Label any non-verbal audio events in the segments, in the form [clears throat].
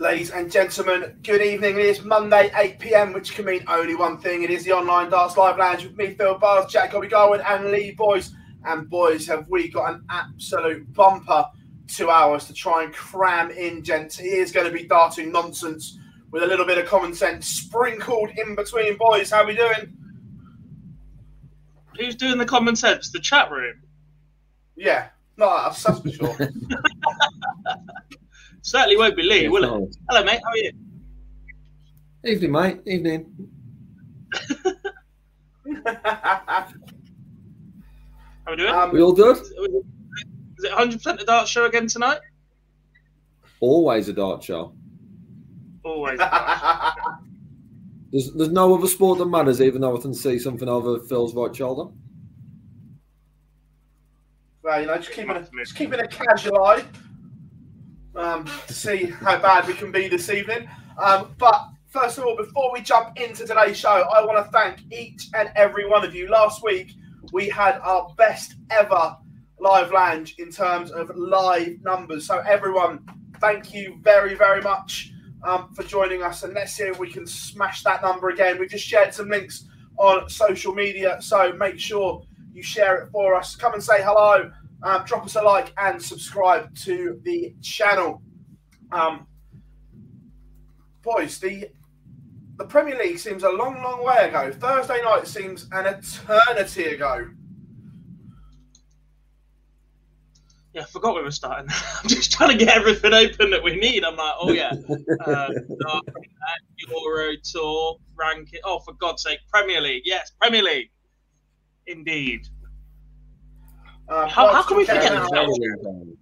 Ladies and gentlemen, good evening. It is Monday, 8 pm, which can mean only one thing. It is the online Darts Live Lounge with me, Phil Bars, Jack Gobby Garwin, and Lee Boys. And boys, have we got an absolute bumper two hours to try and cram in, gents. He is going to be darting nonsense with a little bit of common sense sprinkled in between. Boys, how we doing? Who's doing the common sense? The chat room. Yeah, not us, that's for sure. [laughs] Certainly won't be Lee, Yeah, will no. it? Hello, mate. How are you? Evening, mate. Evening. [laughs] How are we doing? um, We all good? Is it 100% the dart show again tonight? Always a dart show. Always. [laughs] There's, there's no other sport that matters, even though I can see something over Phil's right shoulder. well, you know, just keeping a, just keeping a casual eye um, to see how bad we can be this evening. Um, but first of all, before we jump into today's show, I want to thank each and every one of you. Last week, we had our best ever live lounge in terms of live numbers. So, everyone, thank you very, very much um, for joining us. And let's see if we can smash that number again. We've just shared some links on social media. So, make sure you share it for us. Come and say hello. Um, drop us a like and subscribe to the channel. Um, boys, the the Premier League seems a long, long way ago. Thursday night seems an eternity ago. Yeah, I forgot we were starting. [laughs] I'm just trying to get everything open that we need. I'm like, oh yeah, [laughs] uh, Euro Tour ranking. Oh, for God's sake, Premier League. Yes, Premier League. Indeed. Um, How- how can we forget that? that-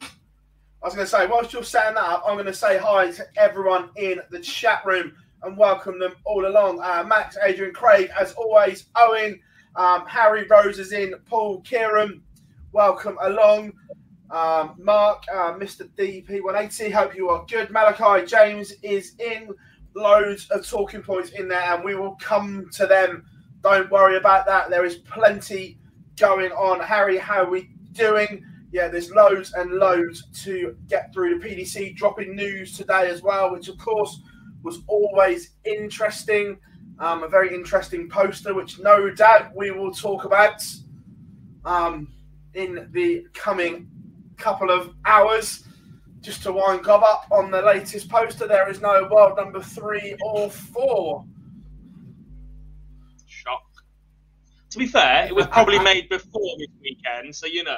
I was going to say, whilst you're setting that up, I'm going to say hi to everyone in the chat room and welcome them all along. Uh, Max, Adrian, Craig, as always, Owen, um, Harry Rose is in, Paul, Kieran, welcome along. Um, Mark, uh, Mr. DP180, hope you are good. Malachi James is in, loads of talking points in there, and we will come to them. Don't worry about that. There is plenty going on. Harry, how are we doing? Yeah, there's loads and loads to get through. The PDC dropping news today as well, which of course was always interesting. Um, a very interesting poster, which no doubt we will talk about um, in the coming couple of hours. Just to wind Gob up on the latest poster, there is no world number three or four. To be fair, it was probably [laughs] made before this weekend, so you know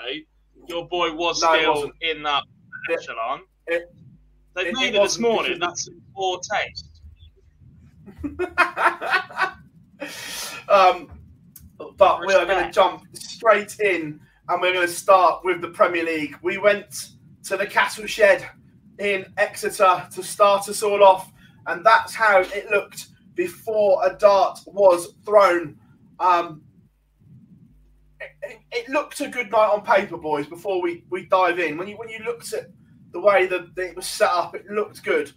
your boy was No, still in that It- echelon. it- They've it- made it it this morning. That's in poor taste. [laughs] um, but we are going to jump straight in and we're going to start with the Premier League. We went to the Castle Shed in Exeter to start us all off, and that's how it looked before a dart was thrown. Um, it, it looked a good night on paper, boys. Before we, we dive in, when you when you looked at the way that it was set up, it looked good.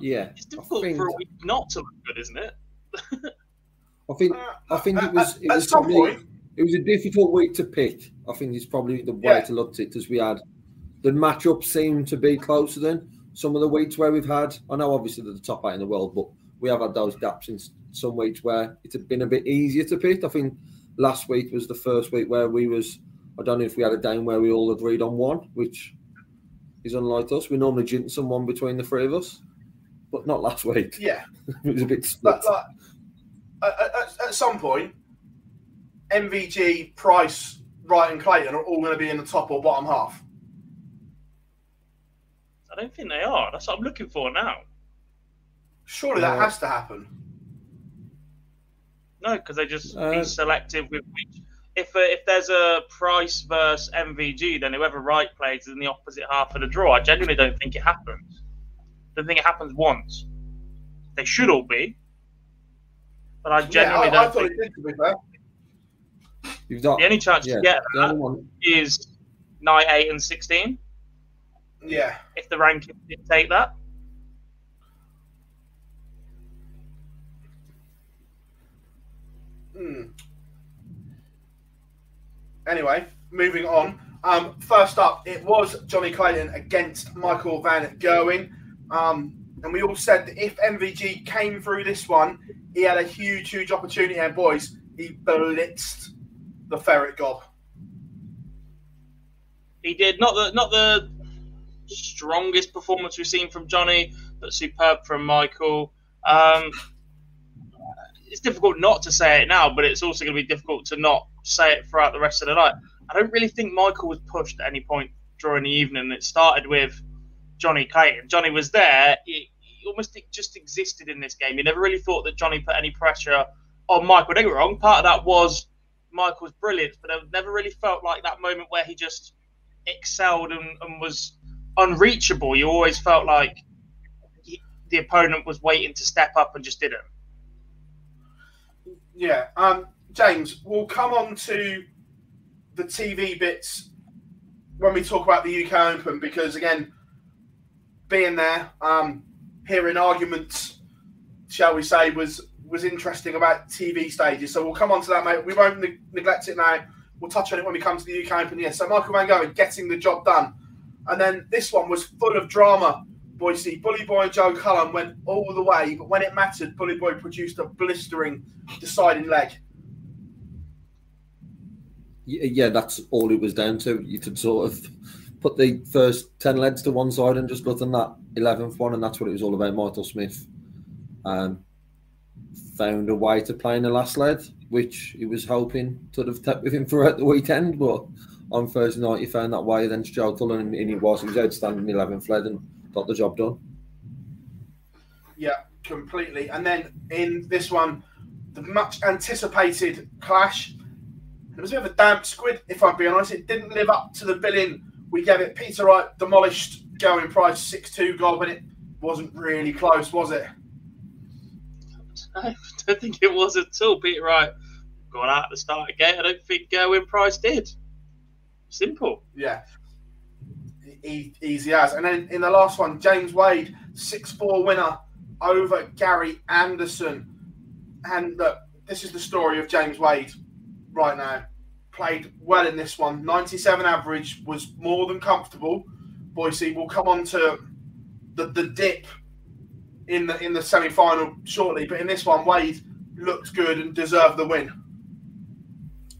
Yeah, It's difficult think- for a week not to look good, isn't it? I think uh, I think it was it at was some probably point. it was a difficult week to pick. I think it's probably the way Yeah. to look at it because we had the matchup seemed to be closer than some of the weeks where we've had. I know obviously they're the top eight in the world, but we have had those gaps in s- some weeks where it's been a bit easier to pick. I think last week was the first week where we was. I don't know if we had a game where we all agreed on one, which is unlike us. We normally jinx someone between the three of us, but not last week. Yeah, [laughs] it was a bit split. but like at, at, at some point, MVG, Price, Wright, and Clayton are all going to be in the top or bottom half. I don't think they are. That's what I'm looking for now. Surely that Yeah. has to happen. No, because they just Uh, be selective with which. If uh, if there's a Price versus MVG, then whoever Wright plays is in the opposite half of the draw. I genuinely don't think it happens. don't think it happens once. They should all be, but I Yeah, I, genuinely don't thought think it did. To be fair, You've got the only chance yeah, you get the only is night eight and sixteen. yeah. If the rankings dictate that, Hmm. Anyway, moving on. Um, first up, it was Johnny Clayton against Michael Van Gerwen. Um, and we all said that if MVG came through this one, he had a huge, huge opportunity. And boys, he blitzed the ferret gob. he did not the not the strongest performance we've seen from Johnny, but superb from Michael. Um, it's difficult not to say it now, but it's also going to be difficult to not say it throughout the rest of the night. I don't really think Michael was pushed at any point during the evening. It started with Johnny Clayton. Johnny was there. He, he almost just existed in this game. You never really thought that Johnny put any pressure on Michael. Don't get wrong. Part of that was Michael's brilliance, but I never really felt like that moment where he just excelled and, and was unreachable. You always felt like he, the opponent was waiting to step up and just didn't. Yeah. Um, James, we'll come on to the TV bits when we talk about the UK Open because, again, being there, um, hearing arguments, shall we say, was was interesting about TV stages. So we'll come on to that, mate. We won't ne- neglect it now. We'll touch on it when we come to the UK Open. Yeah. So Michael Van Gerwen getting the job done, and then this one was full of drama. Boise, Bully Boy and Joe Cullen went all the way, but when it mattered, Bully Boy produced a blistering deciding leg. Yeah, that's all it was down to. You could sort of put the first 10 legs to one side and just look on that 11th one, and that's what it was all about. Michael Smith um, found a way to play in the last leg, which he was hoping to have kept with him throughout the weekend. But on Thursday night, he found that way. Then Joe Cullen, and, and he was. He was outstanding 11th leg and got the job done. Yeah, completely. And then in this one, the much anticipated clash. It was a bit of a damp squid, if I'm being honest. It didn't live up to the billing we gave it. Peter Wright demolished Gerwyn Price 6 2 goal, but it wasn't really close, was it? [laughs] I don't think it was at all. Peter Wright got out at the start again. I don't think uh, Win Price did. Simple. Yeah. Easy as. And then in the last one, James Wade, 6 4 winner over Gary Anderson. And look, this is the story of James Wade right now. Played well in this one. 97 average was more than comfortable. Boise will come on to the, the dip in the in the semi final shortly. But in this one, Wade looked good and deserved the win.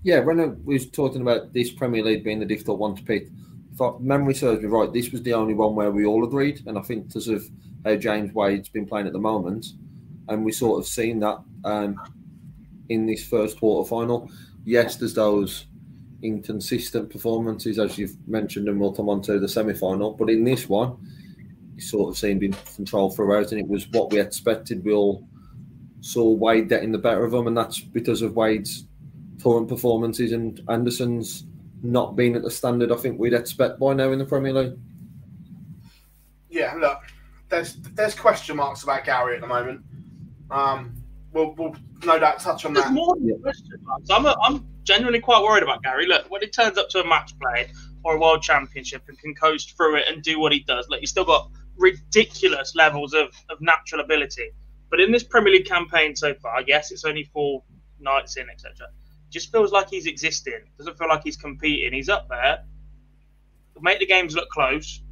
Yeah, when was talking about this Premier League being the difficult one to pick, if I, memory serves me right, this was the only one where we all agreed, and I think because of how James Wade's been playing at the moment, and we sort of seen that um, in this first quarter final. Yes, there's those inconsistent performances as you've mentioned, and we'll come on to the semi final. But in this one, you sort of seemed in control throughout, and it was what we expected. We all saw Wade getting the better of him, and that's because of Wade's current performances and Anderson's not being at the standard I think we'd expect by now in the Premier League. yeah, look, there's there's question marks about Gary at the moment. Um, we'll, we'll no doubt touch on There's that. more than a question marks. I'm, a, I'm genuinely quite worried about Gary. Look, when he turns up to a match play or a world championship and can coast through it and do what he does, look, he's still got ridiculous levels of, of natural ability. But in this Premier League campaign so far, yes, it's only four nights in, etc. Just feels like he's existing. Doesn't feel like he's competing. He's up there. He'll make the games look close.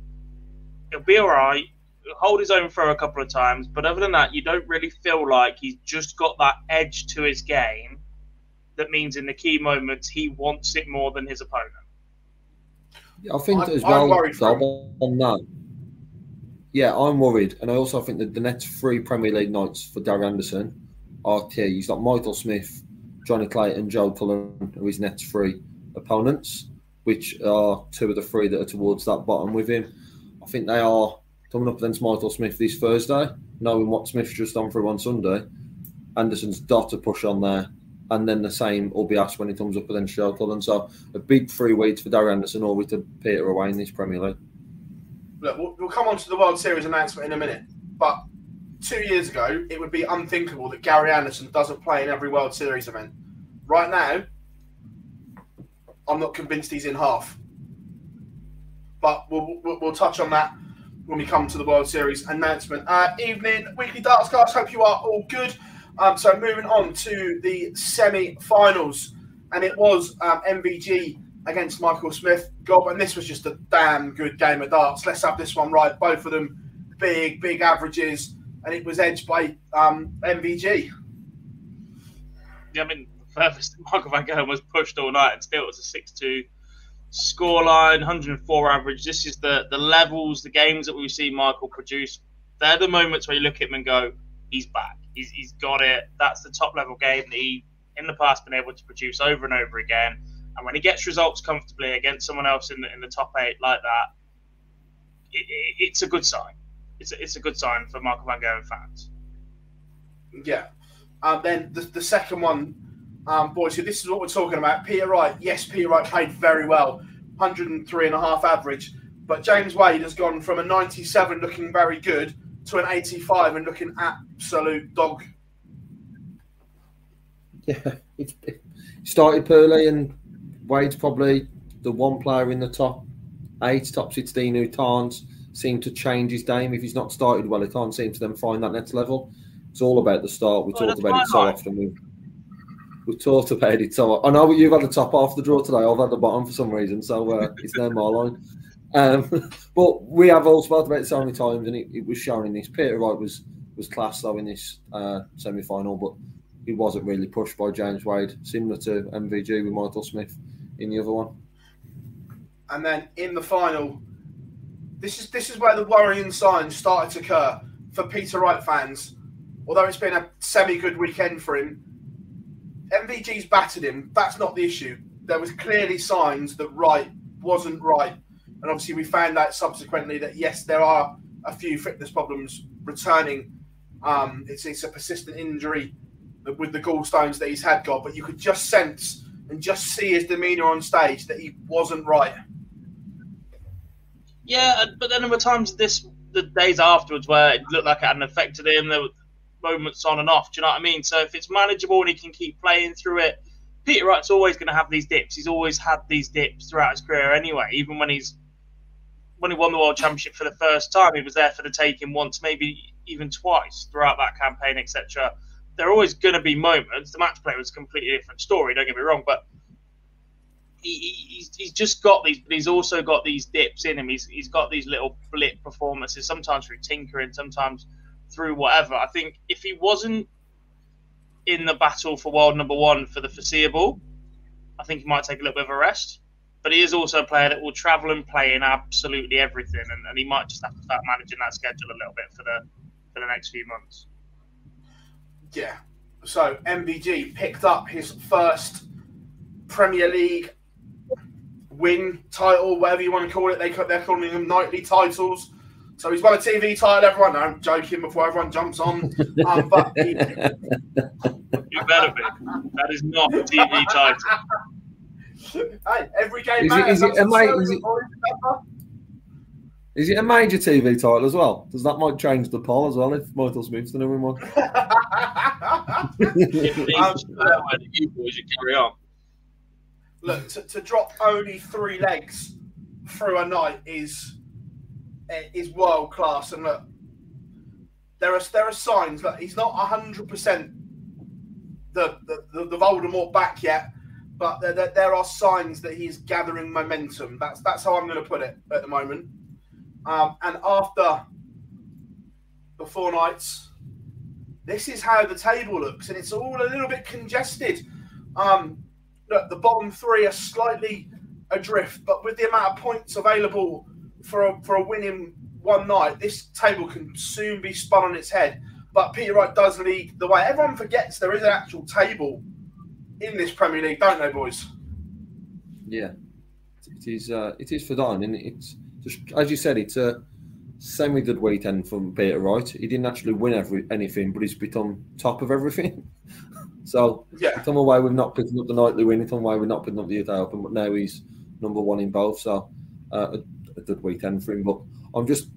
He'll be all right. He'll hold his own for a couple of times. But other than that, you don't really feel like he's just got that edge to his game that means in the key moments he wants it more than his opponent. I think I'm- as I'm well worried on that. Yeah, I'm worried, and I also think that the next three Premier League nights for Gary Anderson are key. He's got Michael Smith, Johnny Clayton, Joe Cullen, who his next three opponents, which are two of the three that are towards that bottom with him. I think they are coming up against Michael Smith this Thursday, knowing what Smith's just done through on Sunday. Anderson's got to push on there, and then the same will be asked when he comes up against Joe Cullen. So a big three weeks for Darren Anderson, we to Peter away in this Premier League. Look, we'll, we'll come on to the World Series announcement in a minute, but two years ago, it would be unthinkable that Gary Anderson doesn't play in every World Series event. Right now, I'm not convinced he's in half. But we'll, we'll, we'll touch on that when we come to the World Series announcement. Uh, evening, weekly darts cast. Hope you are all good. Um, so moving on to the semi-finals, and it was um, MVG against Michael Smith. And this was just a damn good game of darts. Let's have this one right. Both of them big, big averages, and it was edged by um, MVG. Yeah, I mean, Michael Van Gerwen was pushed all night, and still it was a 6 2 scoreline, 104 average. This is the, the levels, the games that we've seen Michael produce. They're the moments where you look at him and go, he's back. He's, he's got it. That's the top level game that he, in the past, been able to produce over and over again. And when he gets results comfortably against someone else in the, in the top eight like that, it, it, it's a good sign. It's a, it's a good sign for Michael Van Gerwen fans. Yeah. Um, then the, the second one, um, boys, so this is what we're talking about. Peter Wright, yes, Peter Wright played very well, 103 and a half average. But James Wade has gone from a 97 looking very good to an 85 and looking absolute dog. Yeah, it's it started poorly, and Wade's probably the one player in the top eight, top 16 who can't seem to change his game. If he's not started well, he can't seem to then find that next level. It's all about the start. We Oh, talked about it so fine, right? often. We, we talked about it so I know you've had the top half of the draw today. I've had the bottom for some reason, so uh, [laughs] it's no my line. Um, [laughs] but we have all spoken about it so many times, and it, it was shown in this. Peter Wright was was class though in this uh, semi final, but he wasn't really pushed by James Wade, similar to MVG with Michael Smith in the other one. And then in the final, this is this is where the worrying signs started to occur for Peter Wright fans. Although it's been a semi-good weekend for him, MVG's battered him. That's not the issue. There was clearly signs that Wright wasn't right, and obviously we found out subsequently that yes, there are a few fitness problems returning. Um, it's it's a persistent injury with the gallstones that he's had got, but you could just sense and just see his demeanour on stage that he wasn't right. Yeah, uh, but then there were times this the days afterwards where it looked like it hadn't affected him. There were moments on and off. Do you know what I mean? So if it's manageable and he can keep playing through it, Peter Wright's always going to have these dips. He's always had these dips throughout his career anyway. Even when he's when he won the world championship for the first time, he was there for the taking once, maybe even twice throughout that campaign, etc. There are always going to be moments. The match play was a completely different story. Don't get me wrong, but he, he- he's, he's just got these, but he's also got these dips in him. He's, he's got these little blip performances, sometimes through tinkering, sometimes through whatever. I think if he wasn't in the battle for world number one for the foreseeable, I think he might take a little bit of a rest. But he is also a player that will travel and play in absolutely everything, and, and he might just have to start managing that schedule a little bit for the for the next few months. Yeah. So MVG picked up his first Premier League win title, whatever you want to call it. They they're calling them nightly titles. So he's won a TV title. Everyone, no, I'm joking before everyone jumps on. [laughs] Um, but he, [laughs] You better be. That is not a TV title. hey, every game Is it- matters. is it- That's am I- the is slogan, it- boys, remember? Is it a major TV title as well? Does that might change the poll as well if Michael Smith's the number one? [laughs] um, you boys, you carry on. Look, to, to drop only three legs through a night is is world class. And look, there are there are signs that he's not hundred percent the, the the Voldemort back yet, but there, there, there, are signs that he's gathering momentum. That's that's how I'm going to put it at the moment. Um, and after the four nights, this is how the table looks, and it's all a little bit congested. Um, look, the bottom three are slightly adrift, but with the amount of points available for a, for a winning one night, this table can soon be spun on its head. But Peter Wright does lead the way. Everyone forgets there is an actual table in this Premier League, don't they, boys? Yeah, it is. Uh, it is for Don, and it's just as you said. It's a semi-good weekend from Peter Wright. He didn't actually win every anything, but he's become top of everything. [laughs] so yeah, come away with not picking up the nightly win. Come away with not picking up the UK Open, but now he's number one in both. So uh, a, a, good weekend for him. But I'm just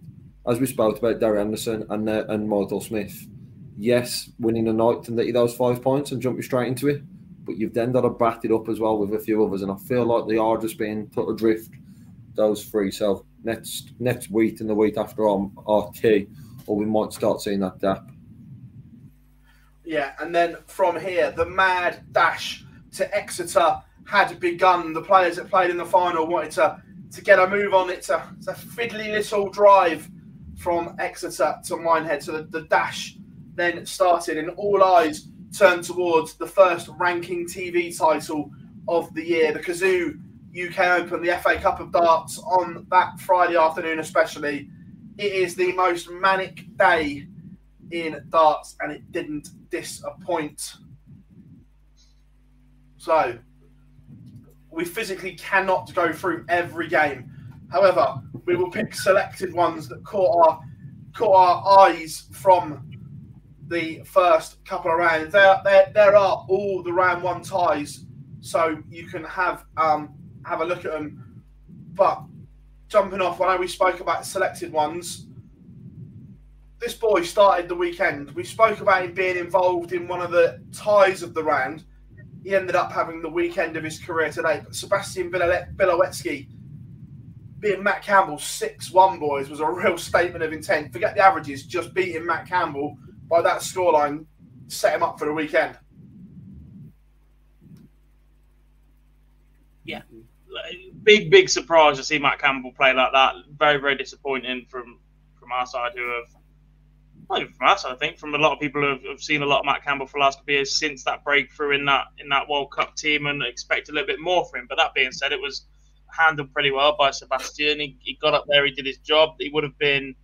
as we spoke about Derry Anderson and uh, and Michael Smith. Yes, winning a night and get those five points and jump you straight into it but you've then got to back it up as well with a few others. And I feel like they are just being put adrift, those three. So next next week and the week after are, are key, or we might start seeing that gap. Yeah, and then from here, the mad dash to Exeter had begun. The players that played in the final wanted to, to get a move on. It's a, it's a fiddly little drive from Exeter to Minehead. So the, the dash then started, and all eyes turned towards the first ranking TV title of the year, the Cazoo UK Open, the FA Cup of Darts on that Friday afternoon, especially. It is the most manic day in darts, and it didn't disappoint. So, we physically cannot go through every game. However, we will pick selected ones that caught our caught our eyes from the first couple of rounds. There, there, there are all the round one ties, so you can have um, have a look at them. But jumping off, I know we spoke about selected ones. This boy started the weekend. We spoke about him being involved in one of the ties of the round. He ended up having the weekend of his career today. But Sebastian Białecki being Matt Campbell 6 1, boys, was a real statement of intent. Forget the averages, just beating Matt Campbell by that scoreline set him up for the weekend. Yeah, big big surprise to see Matt Campbell play like that. Very very disappointing from from our side who have. Not even from us, I think, from a lot of people who have, have seen a lot of Matt Campbell for the last couple of years since that breakthrough in that in that World Cup team, and expect a little bit more from him. But that being said, it was handled pretty well by Sebastian. He, he got up there, he did his job. He would have been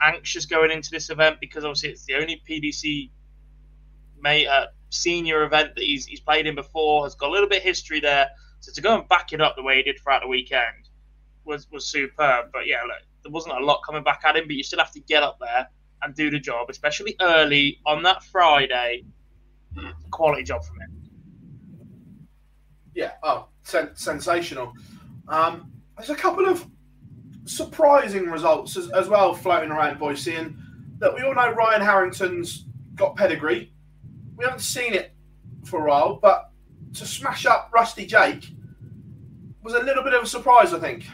anxious going into this event because obviously it's the only PDC mate, uh, senior event that he's, he's played in before, has got a little bit of history there. So to go and back it up the way he did throughout the weekend was, was superb. But yeah, look, there wasn't a lot coming back at him, but you still have to get up there and do the job, especially early on that Friday. Quality job from him. Yeah, oh, sen- sensational. Um, there's a couple of surprising results as, as well floating around, boys. Seeing that we all know Ryan Harrington's got pedigree. We haven't seen it for a while, but to smash up Rusty Jake was a little bit of a surprise, I think.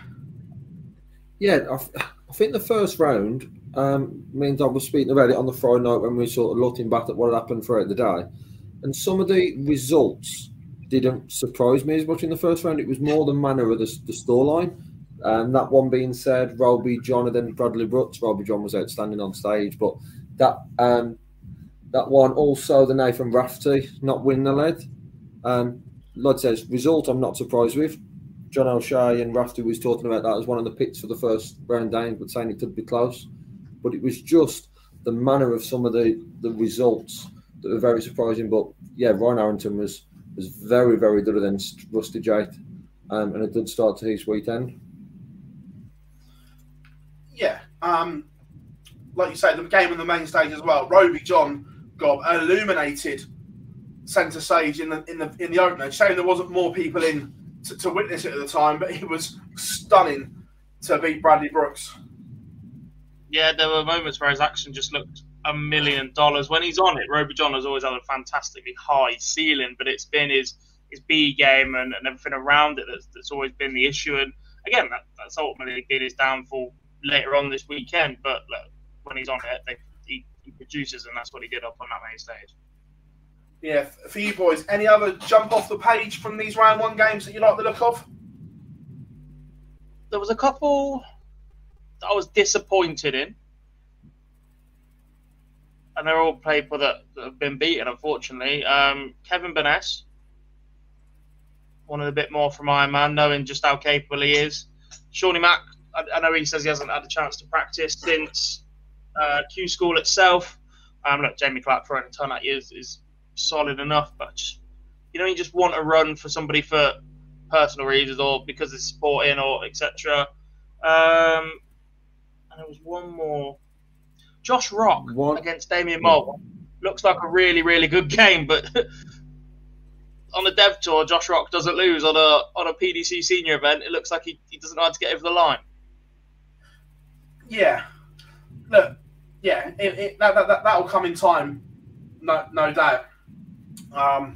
Yeah, I, I think the first round um, means I was speaking about it on the Friday night when we sort of looking back at what had happened throughout the day, and some of the results didn't surprise me as much in the first round. It was more the manner of the, the storyline. Um, that one being said, Rowby-John and then Bradley Brooks. Rowby-John was outstanding on stage, but that um, that one also the Nathan Rafferty not winning the lead. Um, says result. I'm not surprised with. John O'Shea and Rafferty was talking about that as one of the picks for the first round down, but saying it could be close. But it was just the manner of some of the, the results that were very surprising. But yeah, Ryan Harrington was was very very good against Rusty Jake, um, and a good start to his weekend yeah, um, like you say, the game on the main stage as well. Rowby-John got illuminated centre stage in the in the in the opener. Shame there wasn't more people in to, to witness it at the time, but it was stunning to beat Bradley Brooks. Yeah, there were moments where his action just looked a million dollars. When he's on it, Rowby-John has always had a fantastically high ceiling, but it's been his his B game and, and everything around it that's, that's always been the issue. And again, that, that's ultimately been his downfall later on this weekend. But look, when he's on it, they, he, he produces, and that's what he did up on that main stage. Yeah, for you boys, any other jump off the page from these round one games that you like the look of? There was a couple that I was disappointed in. And they're all people that, that have been beaten, unfortunately. Um, Kevin Burness, wanted a bit more from Iron Man, knowing just how capable he is. Shawnee Mack, I, I, know he says he hasn't had a chance to practice since uh, Q School itself. Um, look, Jamie Clark throwing a ton at you is, is solid enough, but just, you know, you just want to run for somebody for personal reasons or because they're supporting or etc. Um, and there was one more. Josh Rock what? against Damian Moore looks like a really, really good game, but [laughs] on the dev tour, Josh Rock doesn't lose on a on a PDC senior event. It looks like he, he doesn't know how to get over the line. Yeah, look, yeah, it, it, that, that, that will come in time, no no doubt. Um,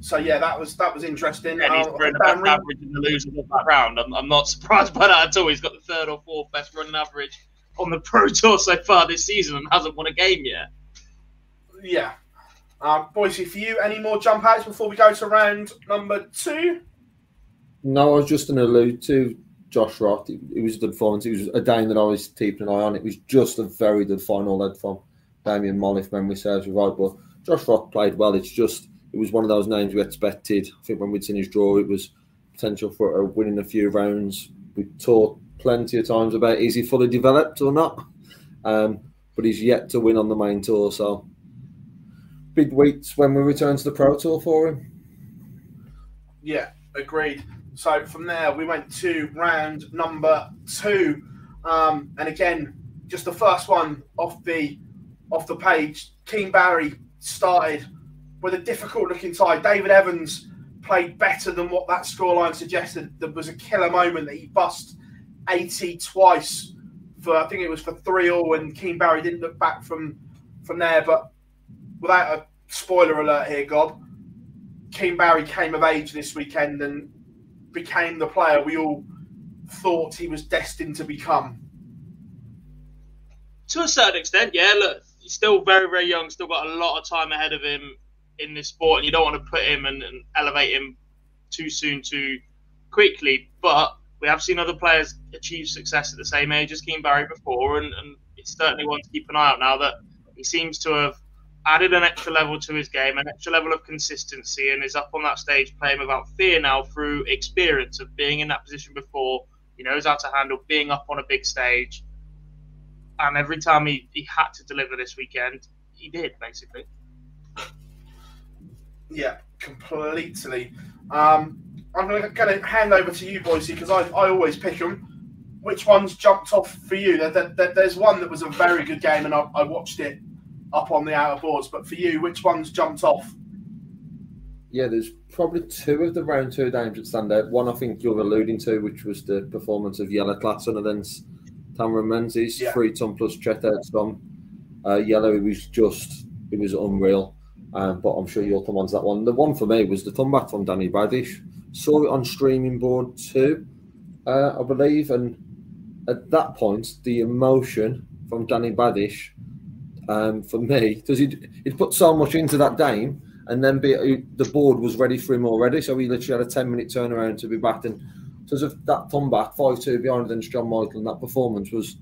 so yeah, that was that was interesting. And he's uh, running the best average in the losers of that round. I'm, I'm not [laughs] surprised by that at all. He's got the third or fourth best running average on the [laughs] Pro Tour so far this season and hasn't won a game yet. Yeah. Um, Boise, for you, any more jump outs before we go to round number two? No, I was just going to allude to Josh Rock. It, it was a good performance. It was a game that I was keeping an eye on. It was just a very good final led from Damian Mol, if memory serves me right. But Josh Rock played well. It's just it was one of those names we expected. I think when we'd seen his draw, it was potential for winning a few rounds. We talked plenty of times about is he fully developed or not, um, but he's yet to win on the main tour. So big weeks when we return to the Pro Tour for him. Yeah, agreed. So from there, we went to round number two, um, and again, just the first one off the off the page. Keane Barry started with a difficult looking tie. David Evans played better than what that scoreline suggested. There was a killer moment that he bust 80 twice for I think it was for three all, and Keane Barry didn't look back from from there. But without a spoiler alert here, Gob, Keane Barry came of age this weekend and became the player we all thought he was destined to become. To a certain extent, yeah. Look, he's still very, very young. Still got a lot of time ahead of him in this sport, and you don't want to put him and, and elevate him too soon, too quickly. But we have seen other players achieve success at the same age as Keane Barry before, and, and it's certainly one to keep an eye out now that he seems to have added an extra level to his game, an extra level of consistency, and is up on that stage playing without fear now through experience of being in that position before. He knows how to handle being up on a big stage. And every time he, he had to deliver this weekend, he did, basically. Yeah, completely. Um, I'm going to hand over to you, Boise, because I, I always pick them. Which ones jumped off for you? There, there, there's one that was a very good game, and I, I watched it up on the outer boards. But for you, which ones jumped off? Yeah, there's probably two of the round two games that stand out. One I think you're alluding to, which was the performance of Jelle Klaasen against Cameron Menzies, yeah. three ton plus Chet Edstrom. Uh, Jelle, it was just, it was unreal. Um, but I'm sure you'll come on to that one. The one for me was the comeback from Danny Baggish. Saw it on streaming board too, uh, I believe. And at that point, the emotion from Danny Baggish, um, for me, because he'd, he'd put so much into that game, and then be, the board was ready for him already. So he literally had a 10 minute turnaround to be back. And so of that comeback, 5 2 behind against John Michael, and that performance was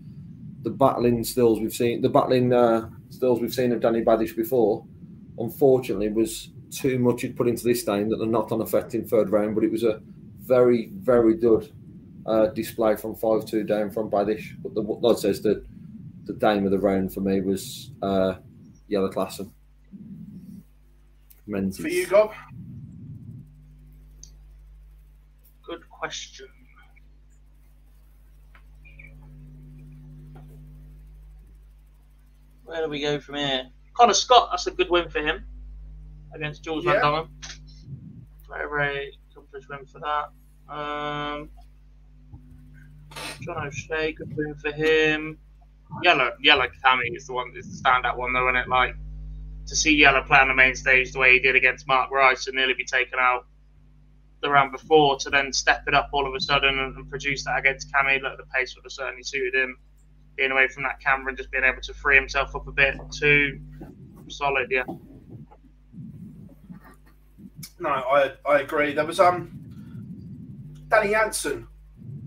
the battling stills we've seen, the battling uh, stills we've seen of Danny Baggish before unfortunately was too much he'd put into this game that they're not on affecting third round, but it was a very, very good uh, display from 5 2 down from Baggish. But the Lord says that the game of the round for me was uh, Jelle Klaasen. Menzies. For you, Gob? Good question. Where do we go from here? Connor Scott, that's a good win for him against Jules yeah. Van Dongen. Very, very accomplished win for that. Um, John O'Shea, good win for him. Jelle Jelle Cammy is the one is the standout one though, isn't it? Like to see Jelle play on the main stage the way he did against Mark Rice and nearly be taken out the round before to then step it up all of a sudden and, and produce that against Cammy. Look, the pace would have certainly suited him. Being away from that camera and just being able to free himself up a bit too solid, yeah. No, I I agree. There was um Danny Jansen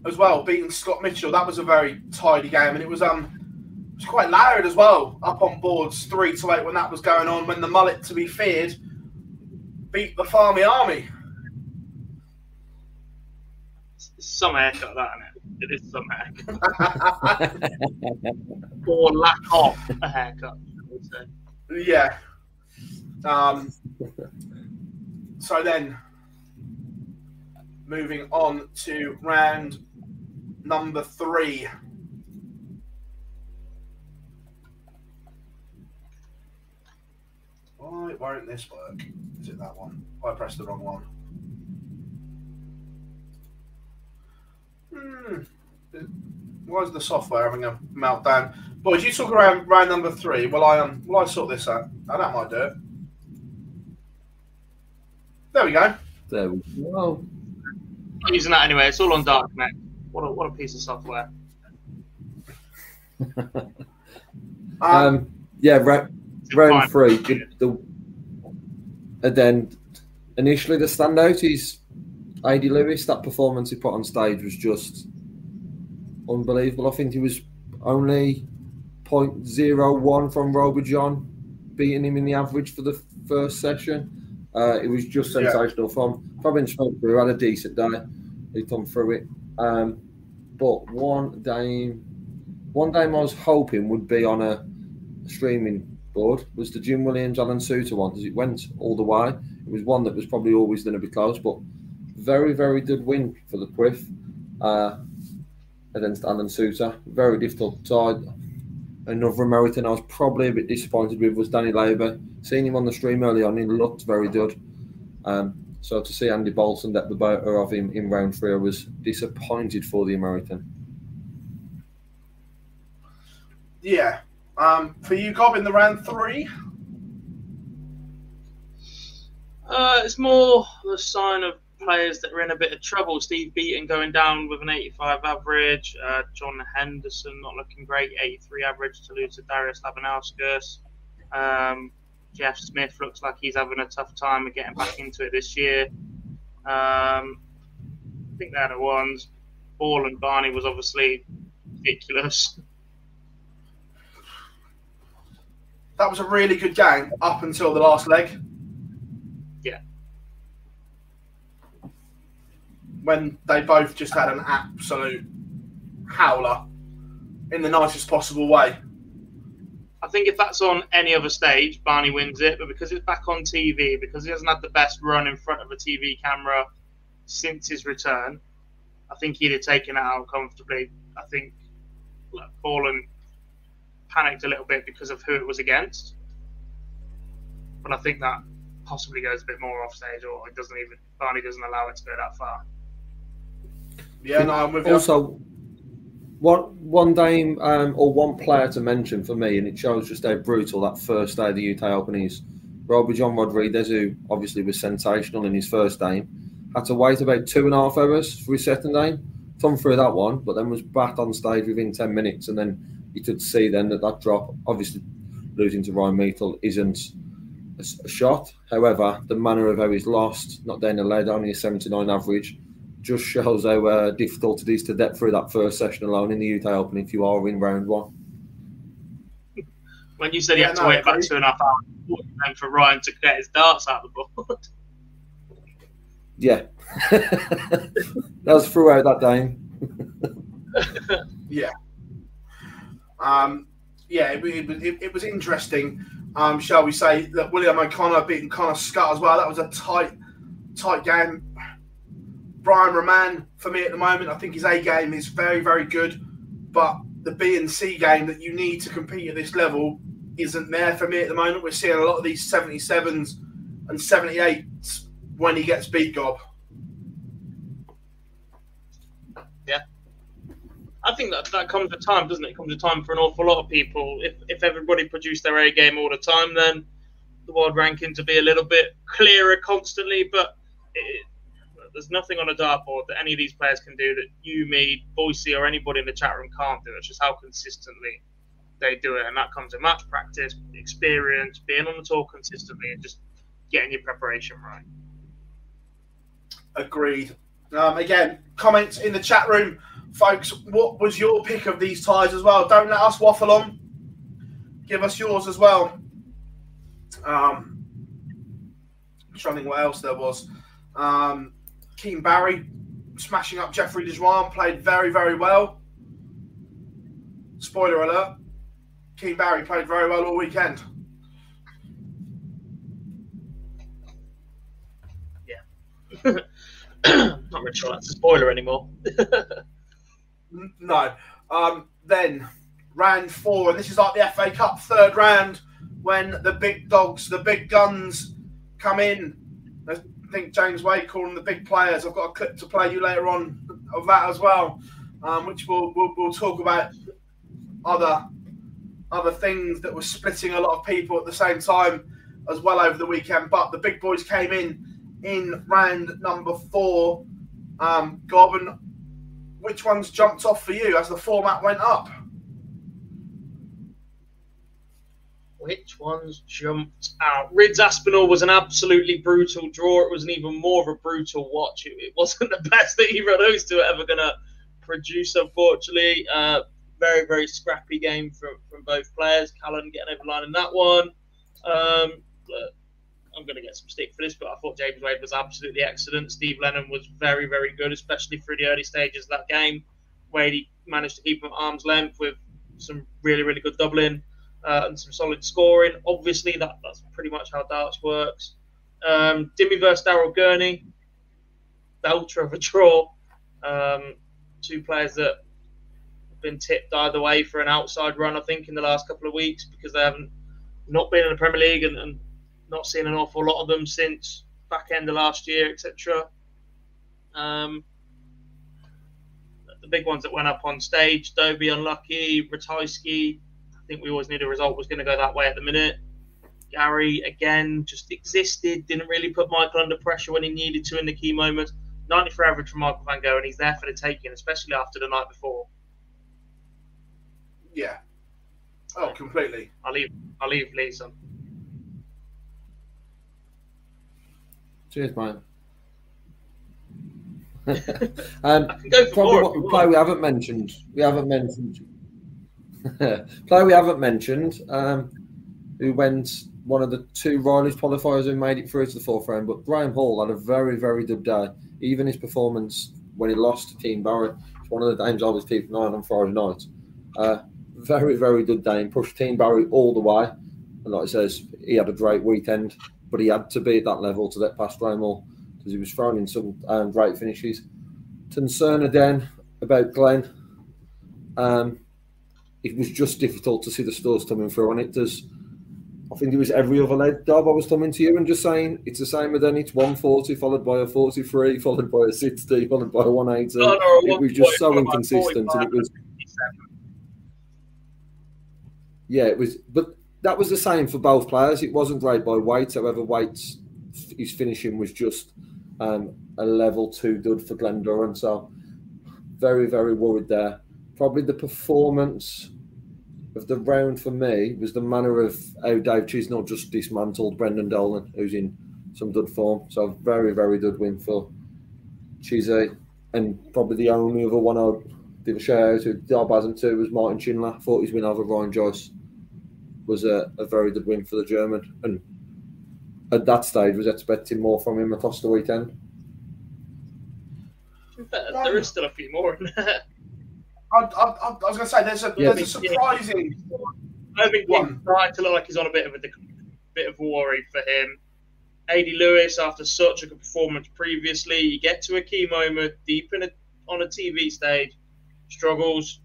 as well beating Scott Mitchell. That was a very tidy game, and it was um it was quite loud as well up on boards three to eight when that was going on. When the mullet to be feared beat the Farmy Army. Some haircut, that isn't it? It is some haircut. [laughs] or lack of a haircut, I would say. Yeah. Um. So then, moving on to round number three. Why won't this work? Is it that one? I pressed the wrong one. Hmm. Why is the software having a meltdown? Boys, you talk around round number three. Will I um will I sort this out? Oh, that might do it. There we go. There we go. Not using that anyway. It's all on DartConnect. What a, what a piece of software. Um, [laughs] Um, yeah, ra- round Fine. three. The, the, and then initially the standout is AD Lewis. That performance he put on stage was just unbelievable. I think he was only 0.01 from Rowby-John, beating him in the average for the first session. Uh, it was just Yeah. sensational from Robin spoke through, had a decent day. He come through it. Um, but one game, one game I was hoping would be on a streaming board was the Jim Williams Alan Suter one because it went all the way. It was one that was probably always going to be close, but very, very good win for the Quiff uh, against Alan Suter. Very difficult side. Another American I was probably a bit disappointed with was Danny Lauby. Seeing him on the stream early on, he looked very good. Um, so to see Andy Bolton at the better of him in round three, I was disappointed for the American. yeah. Um, for you, Gob, in the round three. Uh, it's more the sign of players that are in a bit of trouble. Steve Beaton going down with an 85 average. Uh, John Henderson not looking great, 83 average to lose to Darius Labanauskas. Um, Jeff Smith looks like he's having a tough time of getting back into it this year. Um, I think they're the ones. Borland Barney was obviously ridiculous. That was a really good game up until the last leg. Yeah. When they both just had an absolute howler in the nicest possible way. I think if that's on any other stage, Barney wins it. But because it's back on TV, because he hasn't had the best run in front of a TV camera since his return, I think he'd have taken it out comfortably. I think like, Borland panicked a little bit because of who it was against. But I think that possibly goes a bit more off stage, or it doesn't even Barney doesn't allow it to go that far. Yeah, no, I'm with you. Also, one one game um, or one player to mention for me, and it shows just how brutal that first day of the UK Open is. Rowby-John Rodriguez, who obviously was sensational in his first game, had to wait about two and a half hours for his second game. Come through that one, but then was back on stage within ten minutes, and then you could see then that that drop, obviously losing to Ryan Meikle, isn't a shot. However, the manner of how he's lost, not down the lead, only a seventy nine average, just shows how uh, difficult it is to get through that first session alone in the UK Open if you are in round one. When you said he Yeah, had to no, I wait about two and a half hours then for Ryan to get his darts out of the board. [laughs] Yeah, [laughs] that was throughout that game. [laughs] Yeah. Um, yeah, it, it, was- it, it was interesting. Um, shall we say that William O'Connor beating Connor Scott as well? That was a tight, tight game. Brian Roman for me at the moment, I think his A game is very, very good, but the B and C game that you need to compete at this level isn't there for me at the moment. We're seeing a lot of these 77s and 78s when he gets beat, Gob. Yeah. I think that that comes with time, doesn't it? it? Comes with time for an awful lot of people. If if everybody produced their A game all the time, then the world rankings would be a little bit clearer constantly. But it, there's nothing on a dartboard that any of these players can do that you, me, Boise, or anybody in the chat room can't do. It's just how consistently they do it, and that comes with match practice, experience, being on the tour consistently, and just getting your preparation right. Agreed. Um, again, comments in the chat room, folks. What was your pick of these ties as well? Don't let us waffle on. Give us yours as well. Um, I'm trying to think what else there was. Um, Keane Barry smashing up Jeffrey de Zwaan, played very, very well. Spoiler alert. Keane Barry played very well all weekend. Yeah. [coughs] Not really sure that's a spoiler anymore. no. Um, then round four, and this is like the FA Cup third round when the big dogs, the big guns come in. I think James Wade calling the big players. I've got a clip to play you later on of that as well, um, which we'll, we'll, we'll talk about other other things that were splitting a lot of people at the same time as well over the weekend. But the big boys came in in round number four. Um, which ones jumped off for you as the format went up? Which ones jumped out? Rydz Aspinall was an absolutely brutal draw. It was an even more of a brutal watch. It, wasn't [laughs] the best that either of those two are ever going to produce, unfortunately. Uh, very, very scrappy game from, from both players. Callan getting over the line in that one. Um, I'm going to get some stick for this, but I thought James Wade was absolutely excellent. Steve Lennon was very, very good, especially through the early stages of that game. Wade managed to keep him at arm's length with some really, really good doubling uh, and some solid scoring. Obviously, that, that's pretty much how darts works. Um, Dimmy versus Daryl Gurney, belter of a draw. Um, two players that have been tipped either way for an outside run, I think, in the last couple of weeks because they haven't not been in the Premier League and, and not seen an awful lot of them since back end of last year, etc. Um, the big ones that went up on stage, Dobey unlucky, Ratajski, think we always knew the result was going to go that way at the minute. Gary again just existed, didn't really put Michael under pressure when he needed to in the key moments. 94 average from Michael Van Gerwen, and he's there for the taking, especially after the night before. Yeah. Oh, completely. I'll leave. I'll leave Lisa. Cheers, mate. [laughs] [laughs] um, probably what the play we haven't mentioned. We haven't mentioned. [laughs] play we haven't mentioned. Um, who went one of the two Riley's qualifiers who made it through to the fourth round. But Graham Hall had a very, very good day. Even his performance when he lost to Keane Barry, it's one of the games I was keeping an eye on on Friday night. Uh, very, very good day and pushed Keane Barry all the way. And like I says, he had a great weekend, but he had to be at that level to get past Raymore because he was throwing in some um, great finishes. Concern again about Glenn. Um, it was just difficult to see the stores coming through, and it does. I think it was every other leg job I was coming to you and just saying it's the same with then it's 140 followed by a 43 [laughs] followed by a 60 followed by a 180. Oh, no, it was just so inconsistent and it was yeah, it was, but that was the same for both players. It wasn't great by Waite. However, Waite's his finishing was just um, a level two good for Glen Durrant. So very, very worried there. Probably the performance of the round for me was the manner of how Dave Chisnall just dismantled Brendan Dolan, who's in some good form. So very, very good win for Chizzy. And probably the only other one I'd give a shout out to, hasn't too, was Martin Schindler. Thought his win over Ryan Joyce was a, a very good win for the German, and at that stage was expecting more from him across the weekend. There is still a few more. [laughs] I, I, I was going to say there's a yeah, there's a surprising. I think one starting to look like he's on a bit of a bit of a worry for him. Adi Lewis, after such a good performance previously, you get to a key moment deep in a, on a TV stage, struggles.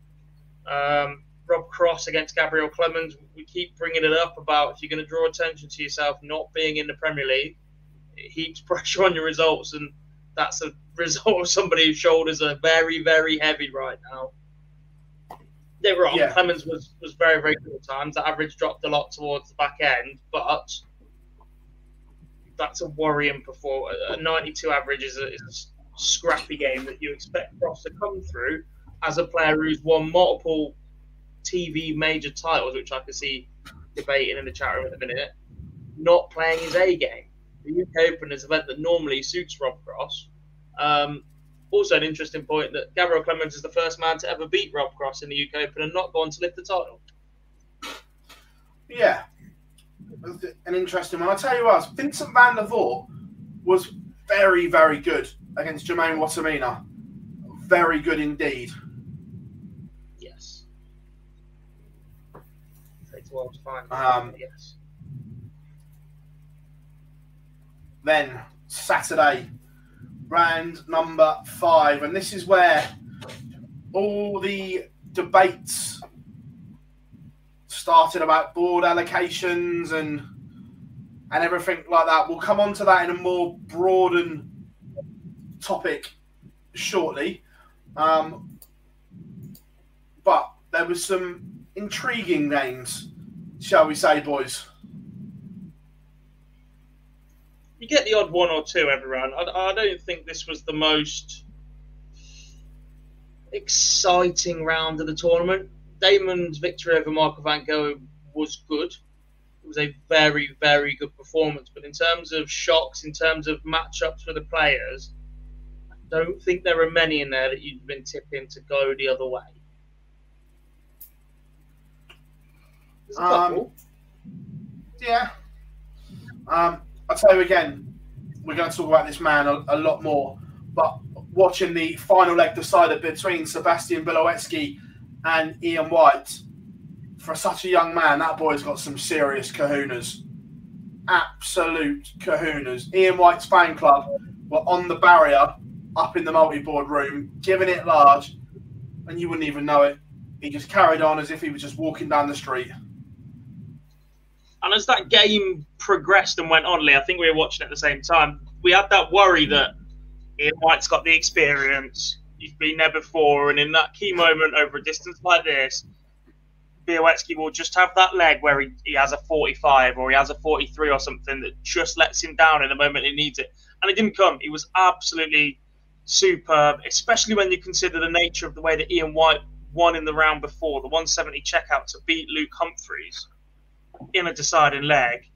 Um, Rob Cross against Gabriel Clemens, we keep bringing it up about if you're going to draw attention to yourself not being in the Premier League, it heaps [laughs] pressure on your results, and that's a result of somebody whose shoulders are very, very heavy right now. They're wrong. Yeah. Clemens was, was very, very good at times. The average dropped a lot towards the back end, but that's a worrying performance. A 92 average is a, is a scrappy game that you expect Cross to come through as a player who's won multiple TV major titles, which I can see debating in the chat room at the minute, not playing his A game. The UK Open is an event that normally suits Rob Cross. Um, also, an interesting point that Gabriel Clemens is the first man to ever beat Rob Cross in the UK Open and not go on to lift the title. Yeah, an interesting one. I'll tell you what, Vincent van der Voort was very, very good against Jermaine Wattimena. Very good indeed. Yes. Takes a while to find. Um, yes. Then Saturday, round number five, and this is where all the debates started about board allocations and and everything like that. We'll come on to that in a more broadened topic shortly. Um, but there was some intriguing names, shall we say, boys? You get the odd one or two every round. I, I don't think this was the most exciting round of the tournament. Damon's victory over Marco Van Gerwen was good. It was a very, very good performance. But in terms of shocks, in terms of matchups for the players, I don't think there are many in there that you've been tipping to go the other way. Um. Yeah. Um, I'll tell you again, we're going to talk about this man a, a lot more. But watching the final leg decided between Sebastian Białecki and Ian White, for such a young man, that boy's got some serious kahunas. Absolute kahunas. Ian White's fan club were on the barrier up in the multi board room, giving it large, and you wouldn't even know it. He just carried on as if he was just walking down the street. And as that game progressed and went on, Lee, I think we were watching at the same time. We had that worry that Ian White's got the experience. He's been there before, and in that key moment over a distance like this, Białecki will just have that leg where he, he has a 45 or he has a 43 or something that just lets him down in the moment he needs it. And it didn't come. He was absolutely superb, especially when you consider the nature of the way that Ian White won in the round before, the 170 checkout to beat Luke Humphreys in a deciding leg.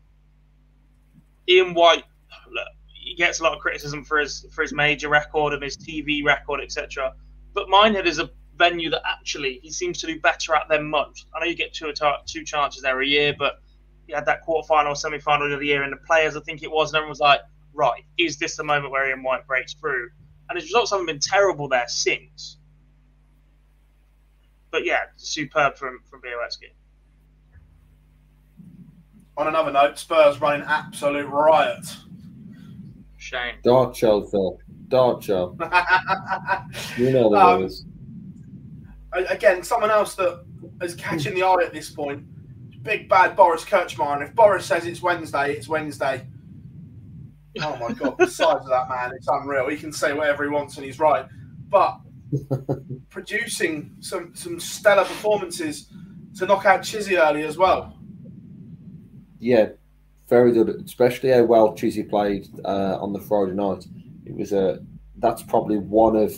Ian White, look, he gets a lot of criticism for his for his major record and his TV record, etc. But Minehead is a venue that actually he seems to do better at than most. I know you get two two chances every year, but he had that quarterfinal, semi-final of the year in the Players, I think it was, and everyone was like, right, is this the moment where Ian White breaks through? And his results haven't been terrible there since. But yeah, superb from from Białecki. On another note, Spurs running absolute riot. Shame. Dart show, Phil. Dart show. [laughs] You know the Um, rules. Again, someone else that is catching the eye at this point, big bad Boris Krčmar. And if Boris says it's Wednesday, it's Wednesday. Oh my God, the size of that man, it's unreal. He can say whatever he wants and he's right. But [laughs] producing some, some stellar performances to knock out Chizzy early as well. Yeah, very good, especially how well Chizzy played uh, on the Friday night. It was a that's probably one of,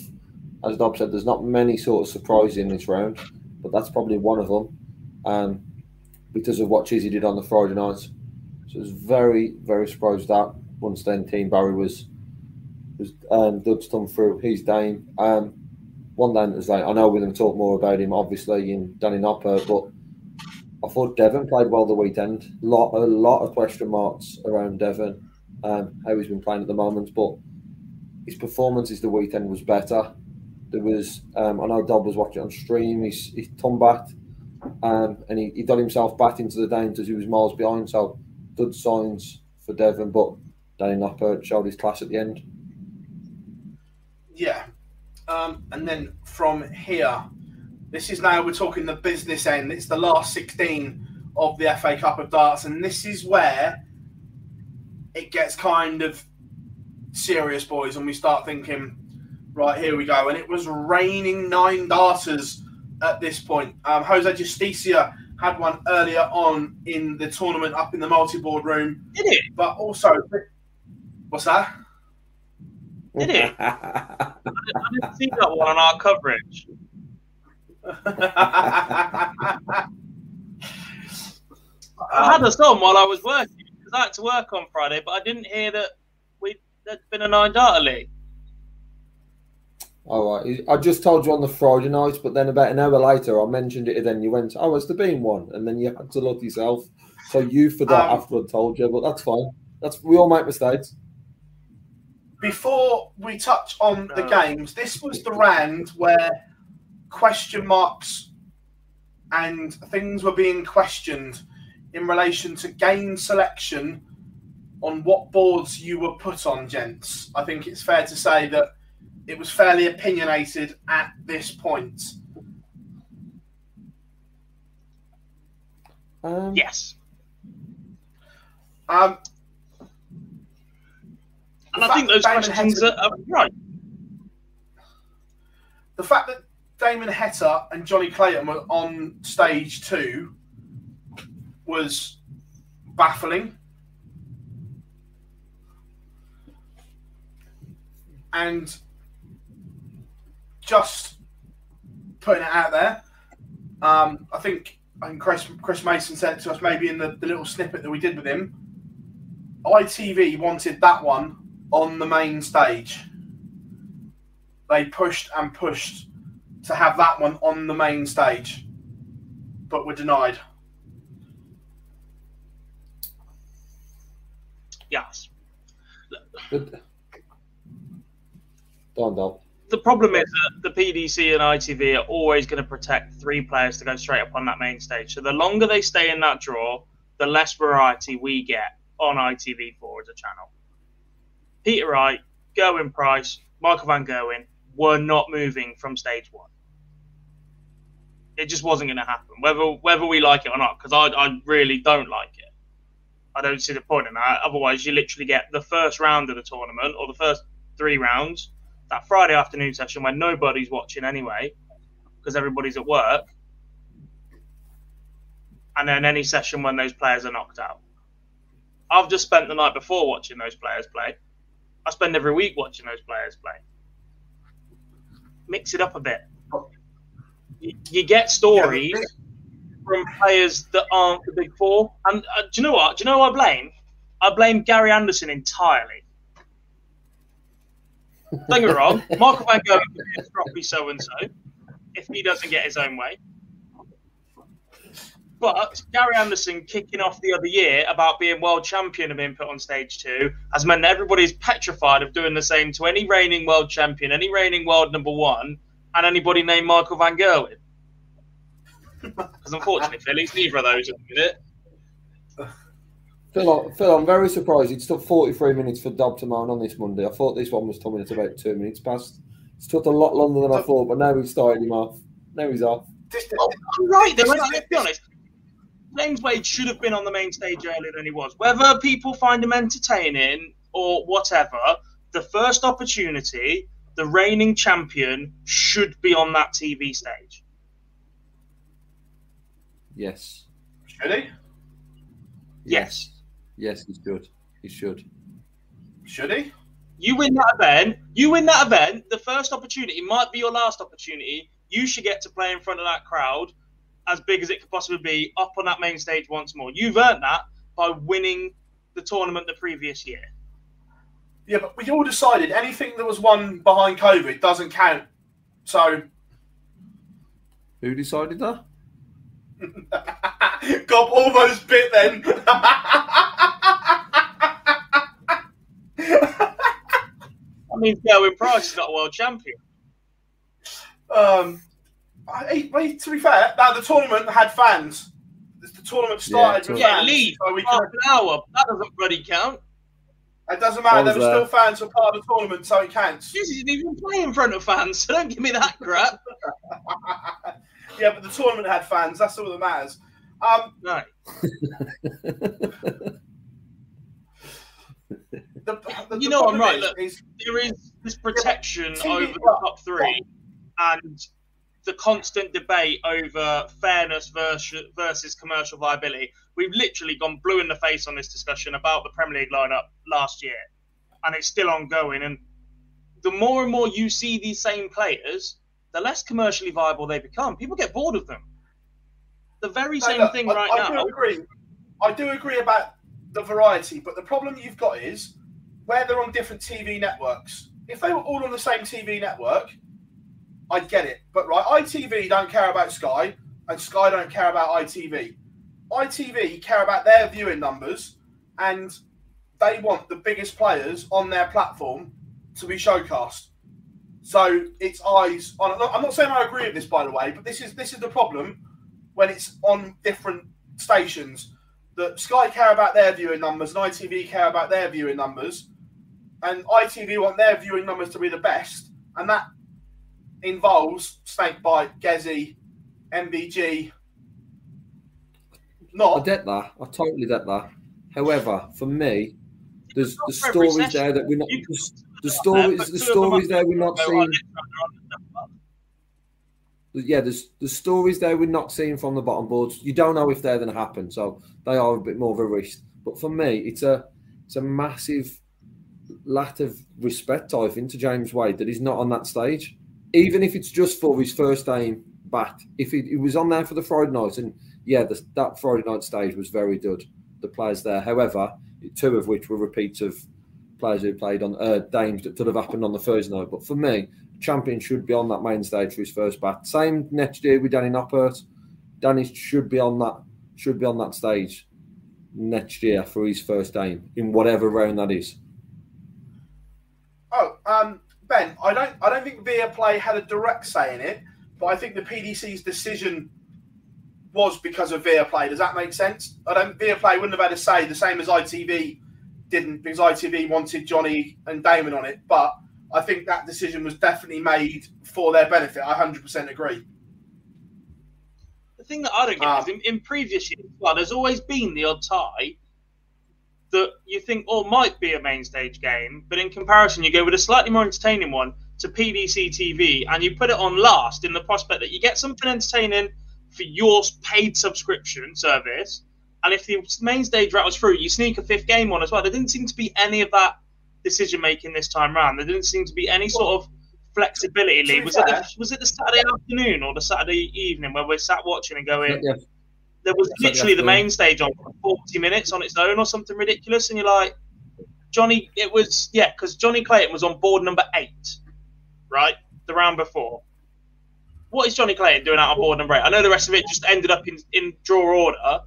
as Dob said, there's not many sort of surprises in this round, but that's probably one of them, um, because of what Chizzy did on the Friday night. So I was very, very surprised that once then Team Barry was was um, Doug's come through He's Dane. Um, one then is like I know we're going to talk more about him, obviously, in Danny Noppert, but I thought Devon played well the weekend. Lot a lot of question marks around Devon, um, how he's been playing at the moment, but his performances the weekend was better. There was um, I know Dob was watching on stream. He's he's back, um, and he, he got himself back into the Danes as he was miles behind. So good signs for Devon, but Danny Noppert showed his class at the end. Yeah. Um, and then from here, this is now we're talking the business end. It's the last 16 of the FA Cup of Darts, and this is where it gets kind of serious, boys, and we start thinking, right, here we go. And it was raining nine darters at this point. Um, Jose Justicia had one earlier on in the tournament up in the multi-board room. Did it? But also, what's that? Did it? [laughs] I didn't see that one on our coverage. I had us song while I was working because I had to work on Friday, but I didn't hear that we there'd been a nine data league. All right. I just told you on the Friday night, but then about an hour later, I mentioned it, and then you went, "Oh, it's the bean one?" And then you had to look yourself. So you forgot Um, after I told you, but that's fine. That's we all make mistakes. Before we touch on the games, this was the round where question marks and things were being questioned in relation to game selection on what boards you were put on, gents. I think it's fair to say that it was fairly opinionated at this point. Um, Yes, Um, and I think those that Damon questions are, are right. the fact that Damon Heta and Johnny Clayton were on stage two was baffling. And just putting it out there, um, I think think Chris, Chris Mason said to us maybe in the, the little snippet that we did with him, ITV wanted that one on the main stage they pushed and pushed to have that one on the main stage, but were denied. Yes. But... Don't know. The problem is that the PDC and ITV are always going to protect three players to go straight up on that main stage. So the longer they stay in that draw, the less variety we get on ITV4 as a channel. Peter Wright, Gerwyn Price, Michael Van Gerwen were not moving from stage one. It just wasn't going to happen, whether whether we like it or not, because I, I really don't like it. I don't see the point in that. Otherwise, you literally get the first round of the tournament or the first three rounds, that Friday afternoon session when nobody's watching anyway, because everybody's at work, and then any session when those players are knocked out. I've just spent the night before watching those players play. I spend every week watching those players play. Mix it up a bit. You, you get stories from players that aren't the big four. And uh, do you know what? Do you know who I blame? I blame Gary Anderson entirely. Don't get me wrong. Michael Van Gerwen could be a stroppy so and so if he doesn't get his own way. But Gary Anderson kicking off the other year about being world champion and being put on stage two has meant that everybody's petrified of doing the same to any reigning world champion, any reigning world number one, and anybody named Michael Van Gerwen. Because unfortunately, Phil, he's neither of those at the minute. Phil, Phil, I'm very surprised. It took 43 minutes for Dob to mount on this Monday. I thought this one was coming at about two minutes past. It's took a lot longer than I thought, but now he's started him off. Now he's off. This, oh, I'm right, though. Let's be honest. James Wade should have been on the main stage earlier than he was. Whether people find him entertaining or whatever, the first opportunity, the reigning champion should be on that TV stage. Yes. should he? Yes. Yes, he should. He should. Should he? You win that event, you win that event, the first opportunity might be your last opportunity. You should get to play in front of that crowd as big as it could possibly be up on that main stage once more. You've earned that by winning the tournament the previous year. Yeah, but we all decided anything that was won behind COVID doesn't count. So, Who decided that? [laughs] Gob almost bit then. That means Gerwyn Price is not a world champion. um, I, I- to be fair, now the tournament had fans. The tournament started Yeah, with Yeah, fans. leave So we half an hour. That doesn't bloody count. it doesn't matter. I There were still fans who were part of the tournament, so it counts. Jesus, you didn't even play in front of fans, [laughs] so don't give me that crap. [laughs] yeah, but the tournament had fans. That's all that matters. Um, No. [laughs] the, the, You the know I'm right, is- look. is There is this protection TV over the top three, and the constant debate over fairness versus, versus commercial viability. We've literally gone blue in the face on this discussion about the Premier League lineup last year, and it's still ongoing. And the more and more you see these same players, the less commercially viable they become. People get bored of them. The very same look, thing I, right I now. Do agree. I do agree about the variety, but the problem you've got is where they're on different TV networks. If they were all on the same TV network, I'd get it. But right, ITV don't care about Sky, and Sky don't care about ITV. ITV care about their viewing numbers, and they want the biggest players on their platform to be showcast. So it's eyes on. I'm not saying I agree with this, by the way, but this is this is the problem when it's on different stations. That Sky care about their viewing numbers, and ITV care about their viewing numbers, and ITV want their viewing numbers to be the best, and that involves Snakebite, Gezi, MVG. Not. I get that. I totally get that. However, for me, there's the stories there that we're not. The, the stories, the stories there we're not seeing. Yeah, there's the stories there we're not seeing from the bottom boards. You don't know if they're going to happen, so they are a bit more of a risk. But for me, it's a it's a massive lack of respect, I think, to James Wade that he's not on that stage even if it's just for his first game back, if he, was on there for the Friday night, and yeah, the, that Friday night stage was very good. The players there, however, two of which were repeats of players who played on uh, that could have happened on the Thursday night. But for me, champion should be on that main stage for his first bat. Same next year with Danny Noppert. Danny should be on that should be on that stage next year for his first game in whatever round that is. Oh, um, Ben, I don't I don't think Viaplay had a direct say in it, but I think the PDC's decision was because of Viaplay. Does that make sense? I don't Viaplay wouldn't have had a say the same as ITV didn't because ITV wanted Johnny and Damon on it, but I think that decision was definitely made for their benefit. I 100% agree. The thing that I don't get uh, is in, in previous years, well, there's always been the odd tie that you think, oh, might be a main stage game, but in comparison, you go with a slightly more entertaining one to PDC TV, and you put it on last in the prospect that you get something entertaining for your paid subscription service. And if the main stage rattles through, you sneak a fifth game on as well. There didn't seem to be any of that decision making this time round. There didn't seem to be any sort of flexibility. Lee. Was it the, was it the Saturday afternoon or the Saturday evening where we sat watching and going, yeah there was literally the main stage on 40 minutes on its own or something ridiculous. And you're like, Johnny, it was, yeah, because Johnny Clayton was on board number eight, right? The round before. What is Johnny Clayton doing out on board number eight? I know the rest of it just ended up in, in draw order,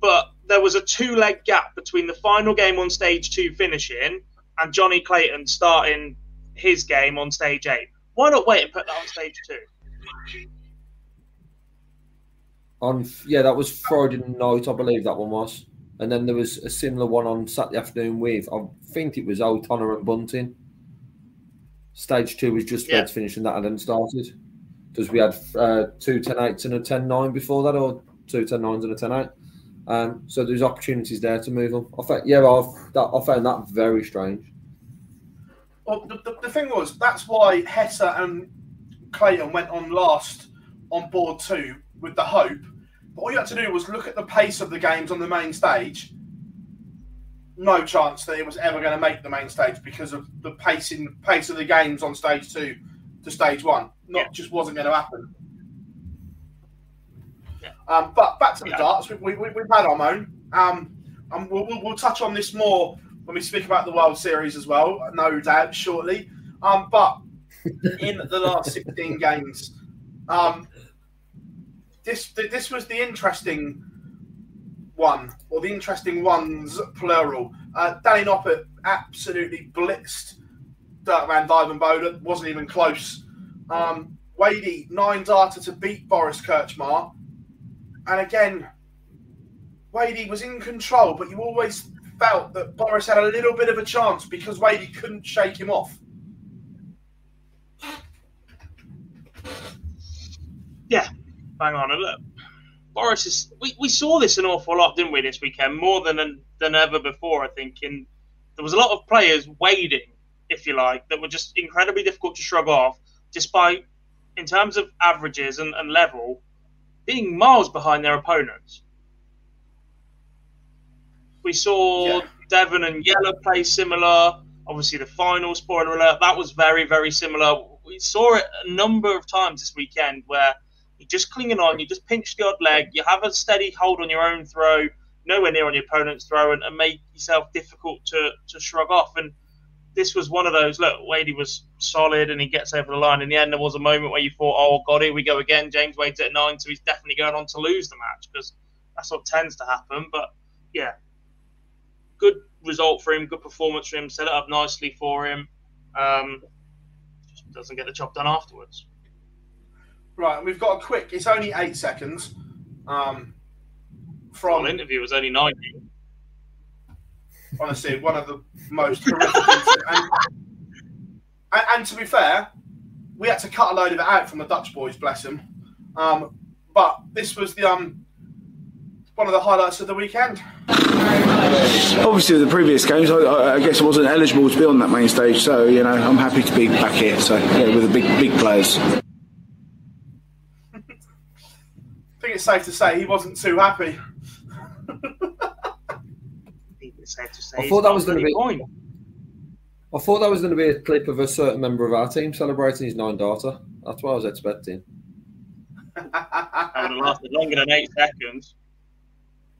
but there was a two leg gap between the final game on stage two finishing and Johnny Clayton starting his game on stage eight. Why not wait and put that on stage two? On yeah, that was Friday night, I believe that one was. And then there was a similar one on Saturday afternoon with I think it was O'Connor and Bunting. Stage two was just yeah. Reds finishing that and then started. Because we had uh, two 10 8s and a 10 9 before that, or two 10 9s and a 10 8. Um, so there's opportunities there to move them. I found, yeah, I've, that, I found that very strange. Well, the, the, the thing was, that's why Hesser and Clayton went on last on board two with the hope. But all you had to do was look at the pace of the games on the main stage. No chance that it was ever going to make the main stage because of the pacing pace of the games on stage two to stage one. Not yeah. just wasn't going to happen. Yeah. Um, but back to the yeah. darts, we, we, we've had our own. Um, and we'll, we'll, we'll, touch on this more when we speak about the World Series as well, no doubt, shortly. Um, but [laughs] in the last 16 games, um, this this was the interesting one, or the interesting ones, plural. Uh, Danny Noppert absolutely blitzed Dirk van Duijvenbode, wasn't even close. Um, Wadey, nine data to beat Boris Krčmar. And again, Wadey was in control, but you always felt that Boris had a little bit of a chance because Wadey couldn't shake him off. Yeah, bang on. And look, Boris is. We, we saw this an awful lot, didn't we, this weekend? More than than ever before, I think. In there was a lot of players wading, if you like, that were just incredibly difficult to shrug off, despite in terms of averages and, and level, being miles behind their opponents. We saw Yeah. Devon and Yellow play similar. Obviously, the final spoiler alert that was very, very similar. We saw it a number of times this weekend where you're just clinging on, you just pinch the odd leg, you have a steady hold on your own throw, nowhere near on your opponent's throw, and, and make yourself difficult to, to shrug off. And this was one of those. Look, Wadey was solid and he gets over the line. In the end, there was a moment where you thought, oh, God, here we go again. James Wade's at nine, so he's definitely going on to lose the match because that's what tends to happen. But yeah, good result for him, good performance for him, set it up nicely for him. Um, just doesn't get the job done afterwards. Right, we've got a quick. It's only eight seconds. Um, Well, from interview was only 90. honestly one of the most horrific. and, and, and to be fair, we had to cut a load of it out from the Dutch boys, bless them. Um, but this was the um one of the highlights of the weekend. Obviously, with the previous games, I, I guess I wasn't eligible to be on that main stage, so you know I'm happy to be back here. So yeah, with the big big players. I think it's safe to say he wasn't too happy. I think it's safe to say I thought that was gonna bloody be- point. I thought that was going to be a clip of a certain member of our team celebrating his nine daughter. That's what I was expecting. That would have lasted longer than eight seconds.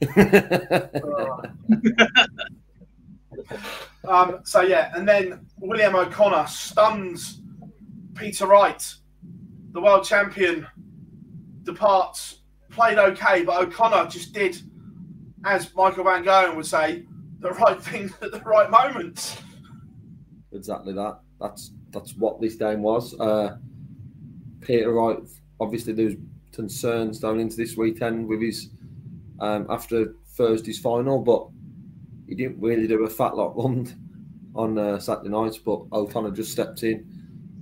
[laughs] Um, so yeah, and then William O'Connor stuns Peter Wright, the world champion, departs. Played okay, but O'Connor just did, as Michael Van Gerwen would say, the right thing [laughs] at the right moments. exactly that. That's that's what this game was. Uh, Peter Wright, obviously, there was concerns going into this weekend with his um, after Thursday's final, but he didn't really do a fat lot [laughs] run on uh, Saturday night. But O'Connor just stepped in,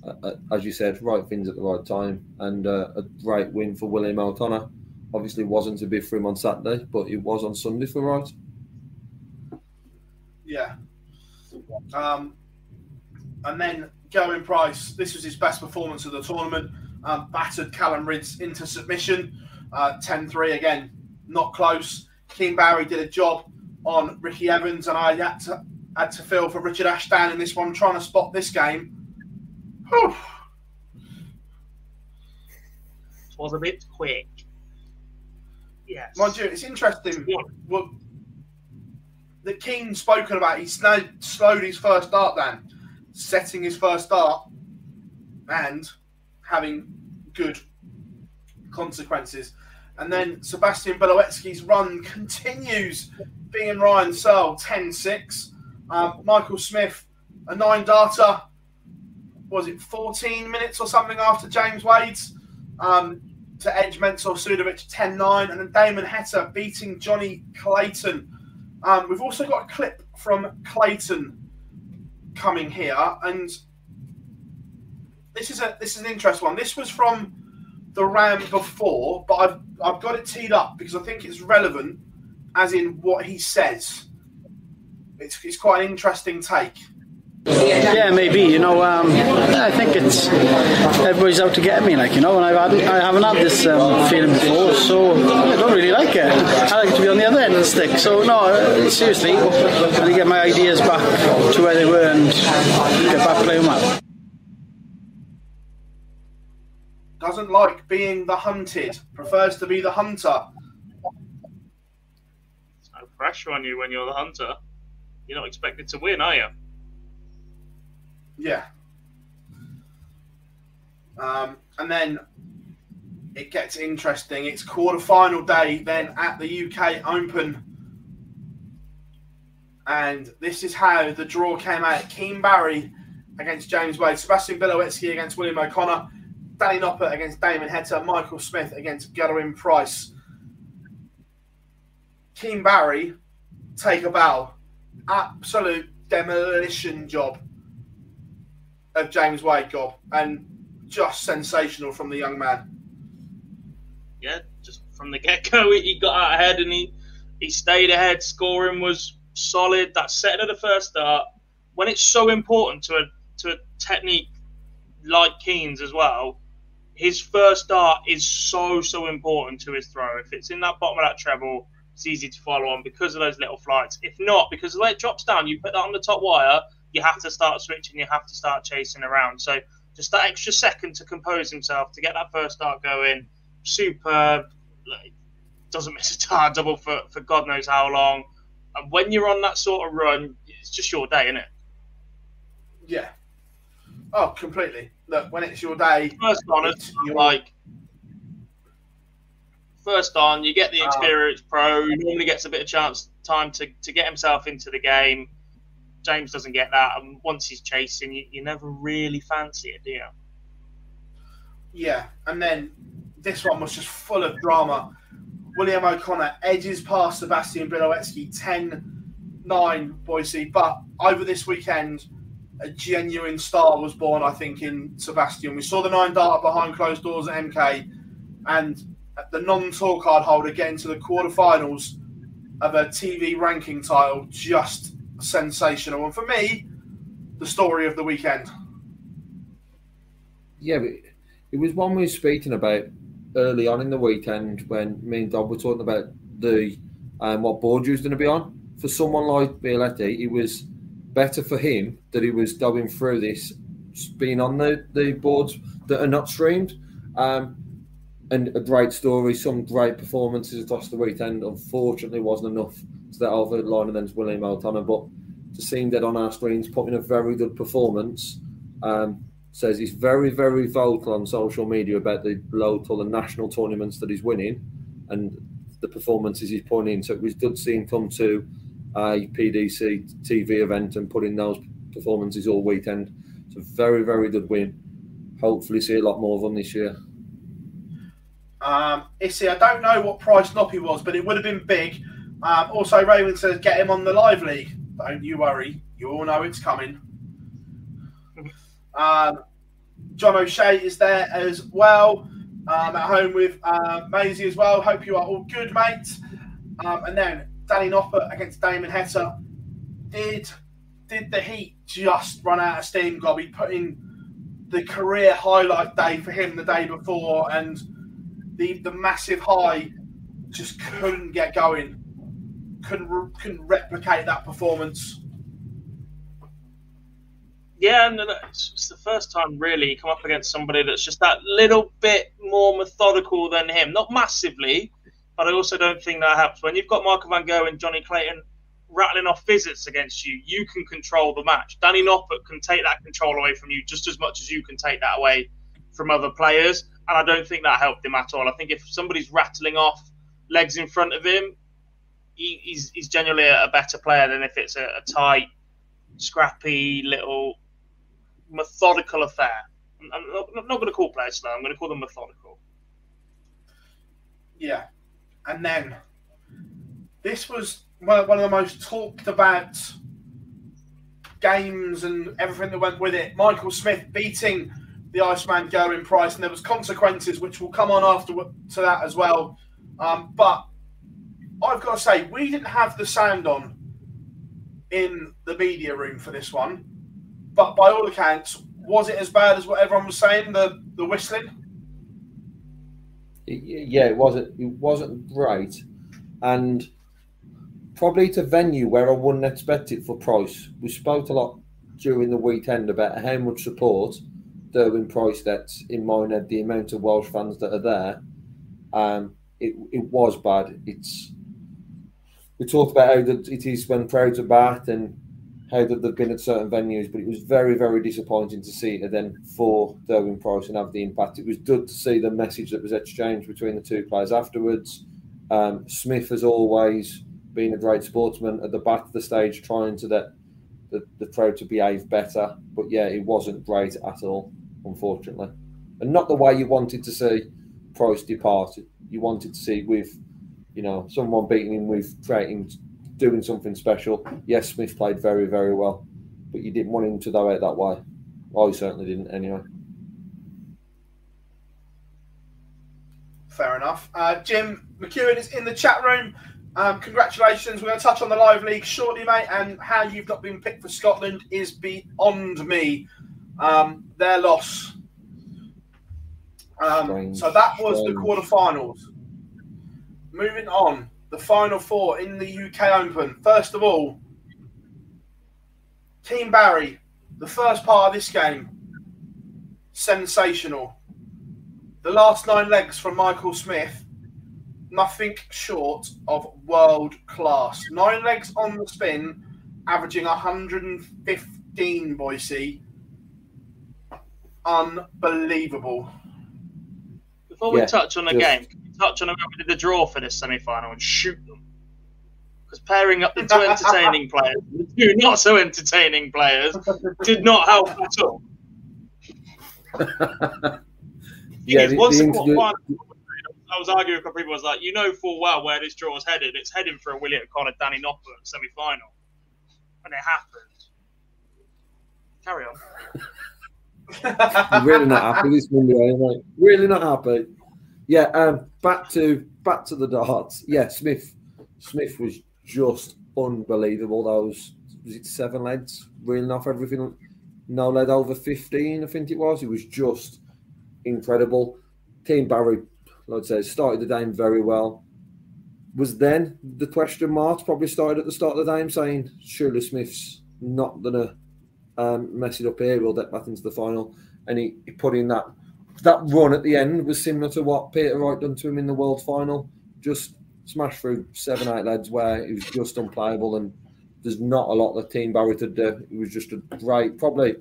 uh, uh, as you said, right things at the right time, and uh, a great win for William O'Connor. Obviously, wasn't a big for him on Saturday, but it was on Sunday for Wright. Yeah. Um, and then Gerwyn Price, this was his best performance of the tournament. Um, battered Callum Rydz into submission. Uh, 10-3 again, not close. Keane Barry did a job on Ricky Evans, and I had to had to feel for Richard Ashdown in this one, trying to spot this game. Whew. It was a bit quick. Yes. Mind you, it's interesting. What that Keane's spoken about. He slowed, slowed his first start down, setting his first start, and having good consequences. And then Sebastian Białecki's run continues, being Ryan Searle 10 6. Um, Michael Smith, a nine darter, was it 14 minutes or something after James Wade's? Um, to edge Mensur Suljović 10 9. And then Damon Heta beating Johnny Clayton. Um, we've also got a clip from Clayton coming here. And this is a this is an interesting one. This was from the round before, but I've I've got it teed up because I think it's relevant, as in what he says. It's, it's quite an interesting take. Yeah, maybe. You know, um, I think it's everybody's out to get me, like you know, and I've had, I haven't had this um, feeling before, so I don't really like it. I like to be on the other end of the stick. So no, uh, seriously, I need to get my ideas back to where they were and get back playing well. Doesn't like being the hunted. Prefers to be the hunter. There's no pressure on you when you're the hunter. You're not expected to win, are you? Yeah. Um, and then it gets interesting. It's quarter final day then at the UK Open. And this is how the draw came out. Keane Barry against James Wade, Sebastian Białecki against William O'Connor, Danny Noppert against Damon Heta, Michael Smith against Gerwyn Price. Keane Barry take a bow. Absolute demolition job of James Wade gob and just sensational from the young man. Yeah, just from the get go, he got out ahead and he, he stayed ahead. Scoring was solid. That setting of the first start, when it's so important to a to a technique like Keane's as well, his first dart is so so important to his throw. If it's in that bottom of that treble, it's easy to follow on because of those little flights. If not, because the way it drops down, you put that on the top wire, you have to start switching, you have to start chasing around. So just that extra second to compose himself to get that first start going, superb. Like, doesn't miss a tar double for, for God knows how long. And when you're on that sort of run, it's just your day, isn't it? Yeah. Oh, completely. Look, when it's your day, first on it, you're like first on, you get the ah. experienced pro. He normally gets a bit of chance time to, to get himself into the game. James doesn't get that, and once he's chasing, you, you never really fancy it, do you? Yeah, and then this one was just full of drama. William O'Connor edges past Sebastian Białecki 10 9, Boise. But over this weekend, a genuine star was born, I think, in Sebastian. We saw the nine dart behind closed doors at MK and the non tour card holder getting to the quarterfinals of a TV ranking title. Just sensational. And for me, the story of the weekend. Yeah, it was one we were speaking about early on in the weekend when me and Dob were talking about the um, what board he was going to be on. For someone like Białecki, it was better for him that he was going through this, being on the, the boards that are not streamed. Um, and a great story, some great performances across the weekend. Unfortunately, wasn't enough to that the line against William O'Connor, but to see him dead on our screens, putting a very good performance. Um, says he's very, very vocal on social media about the local and national tournaments that he's winning and the performances he's putting in. So it was good seeing him come to a PDC TV event and put in those performances all weekend. It's a very, very good win. Hopefully, see a lot more of them this year. Um, Issy, I don't know what price Noppy was, but it would have been big. Um, also, Raymond says get him on the live league. Don't you worry. You all know it's coming. [laughs] Um, John O'Shea is there as well. Um, at home with uh, Maisie as well. Hope you are all good, mate. Um, and then Danny Noppert against Damon Heta. Did did the Heat just run out of steam, Gobby? Putting the career highlight day for him the day before, and the the massive high just couldn't get going. Couldn't couldn't replicate that performance. Yeah, no, it's, the first time really you come up against somebody that's just that little bit more methodical than him. Not massively, but I also don't think that helps. When you've got Michael Van Gerwen and Johnny Clayton rattling off visits against you, you can control the match. Danny Noppert can take that control away from you just as much as you can take that away from other players. And I don't think that helped him at all. I think if somebody's rattling off legs in front of him, he, he's, he's genuinely a, better player than if it's a, a tight, scrappy little methodical affair. I'm not, I'm not going to call players slow. I'm going to call them methodical. Yeah, and then this was one of the most talked about games and everything that went with it. Michael Smith beating the Iceman Gerwyn Price, and there was consequences which will come on after to that as well. Um, but I've got to say, we didn't have the sound on in the media room for this one. But by all accounts, was it as bad as what everyone was saying? The the whistling. Yeah, it wasn't. It wasn't great, and probably to venue where I wouldn't expect it for Price. We spoke a lot during the weekend about how much support Gerwyn Price gets in Minehead, the amount of Welsh fans that are there. Um, it, it was bad. It's we talked about how that it is when crowds are back and how that they've been at certain venues, but it was very, very disappointing to see it then for Gerwyn Price and have the impact. It was good to see the message that was exchanged between the two players afterwards. Um, Smith has always been a great sportsman at the back of the stage, trying to get the, the crowd to behave better. But yeah, it wasn't great at all, unfortunately. And not the way you wanted to see Price depart. You wanted to see with, you know, someone beating him with creating doing something special. Yes, Smith played very, very well, but you didn't want him to go out that way. Well, I certainly didn't anyway. Fair enough. Uh, Jim McEwen is in the chat room. Um, congratulations. We're going to touch on the live league shortly, mate, and how you've not been picked for Scotland is beyond me. Um, their loss. Um, so that was the quarterfinals. Moving on, the final four in the UK Open. First of all, Keane Barry, the first part of this game, sensational. The last nine legs from Michael Smith, nothing short of world class. Nine legs on the spin, averaging 115, Boise. Unbelievable. Before we Yeah, touch on the just- game, can we touch on we did the draw for this semi final and shoot them? Because pairing up the two entertaining [laughs] players, the two not so entertaining players, did not help at all. [laughs] yeah, the, once the I was arguing with a couple of people. I was like, you know full well where this draw is headed. It's heading for a William O'Connor, Danny Noppert semi final, and it happened. Carry on. [laughs] Really not happy this Monday, eh? anyway. Really not happy. Yeah, um, back to back to the darts. Yeah, Smith Smith was just unbelievable. Those was it seven leads, reeling off everything. No lead over fifteen, I think it was. It was just incredible. Keane Barry, like I say, started the game very well. Was then the question marks probably started at the start of the game saying surely Smith's not gonna um, mess it up here. We'll get back into the final, and he, he put in that that run at the end was similar to what Peter Wright done to him in the world final. Just smashed through seven eight lads where he was just unplayable, and there's not a lot that Keane Barry could do. It was just a great, probably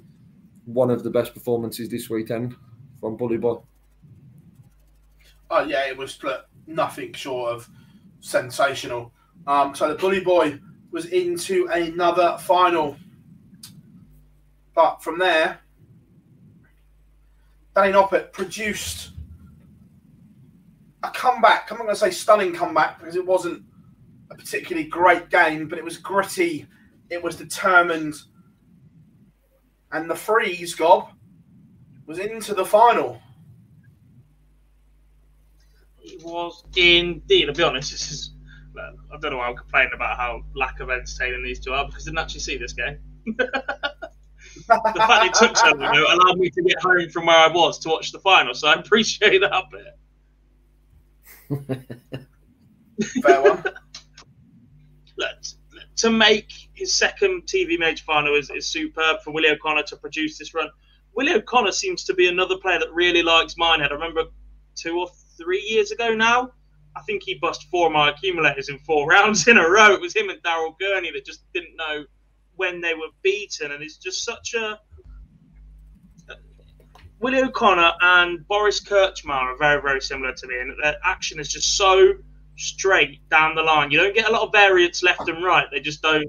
one of the best performances this weekend from Bully Boy. Oh yeah, it was nothing short of sensational. Um, so the Bully Boy was into another final, but from there, Danny Noppert produced a comeback. I'm not going to say stunning comeback because it wasn't a particularly great game, but it was gritty. It was determined, and the freeze gob was into the final. It was indeed. I'll be honest. This is. I don't know why I'm complaining about how lack of entertaining these two are because I didn't actually see this game. [laughs] the fact it took so long allowed me to get home from where I was to watch the final, so I appreciate that bit. Fair one. Look, to make his second TV major final is, is superb for Willie O'Connor to produce this run. Willie O'Connor seems to be another player that really likes Minehead. I remember two or three years ago now, I think he bust four of my accumulators in four [laughs] rounds in a row. It was him and Daryl Gurney that just didn't know when they were beaten, and it's just such a. Willie O'Connor and Boris Krčmar are very, very similar to me, and their action is just so straight down the line. You don't get a lot of variance left and right. They just don't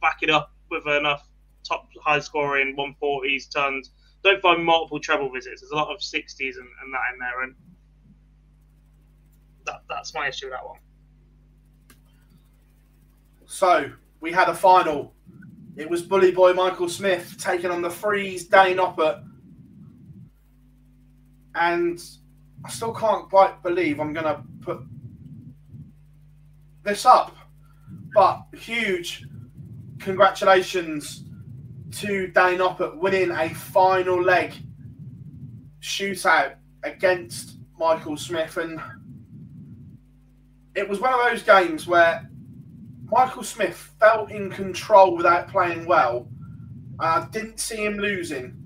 back it up with enough top high scoring 140s tons. Don't find multiple treble visits. There's a lot of 60s and, and that in there, and that, that's my issue with that one. So we had a final. It was Bully Boy Michael Smith taking on the freeze Danny Noppert. And I still can't quite believe I'm going to put this up. But huge congratulations to Danny Noppert winning a final leg shootout against Michael Smith. And it was one of those games where Michael Smith felt in control without playing well. I didn't see him losing.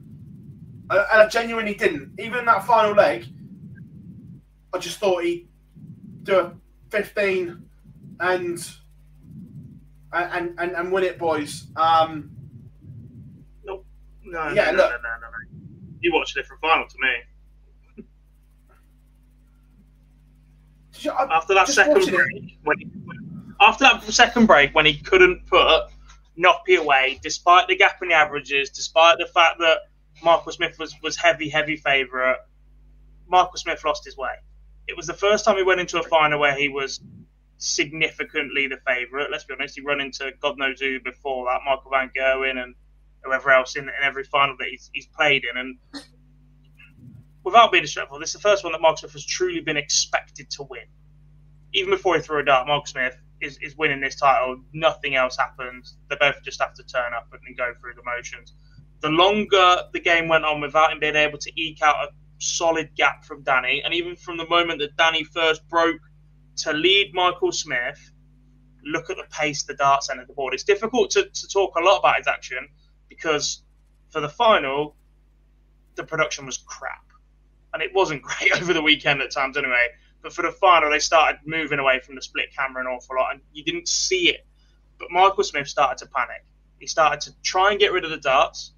I, and I genuinely didn't. Even in that final leg, I just thought he'd do a 15 and and and, and win it, boys. Um, No, no, Yeah, no, look. no, no, no, no. You watched a different final to me. you- after that second break, when he, after that second break, when he couldn't put Noppy away, despite the gap in the averages, despite the fact that Michael Smith was was heavy, heavy favourite, Michael Smith lost his way. It was the first time he went into a final where he was significantly the favourite. Let's be honest, he run into God knows who before that, Michael Van Gerwen and whoever else in, in every final that he's, he's played in. And without being disrespectful, this is the first one that Mark Smith has truly been expected to win. Even before he threw a dart, Mark Smith is, is winning this title. Nothing else happens. They both just have to turn up and go through the motions. The longer the game went on without him being able to eke out a solid gap from Danny, and even from the moment that Danny first broke to lead Michael Smith, look at the pace the darts entered the board. It's difficult to, to talk a lot about his action because for the final, the production was crap. And it wasn't [laughs] great over the weekend at times anyway. But for the final, they started moving away from the split camera an awful lot, and you didn't see it. But Michael Smith started to panic. He started to try and get rid of the darts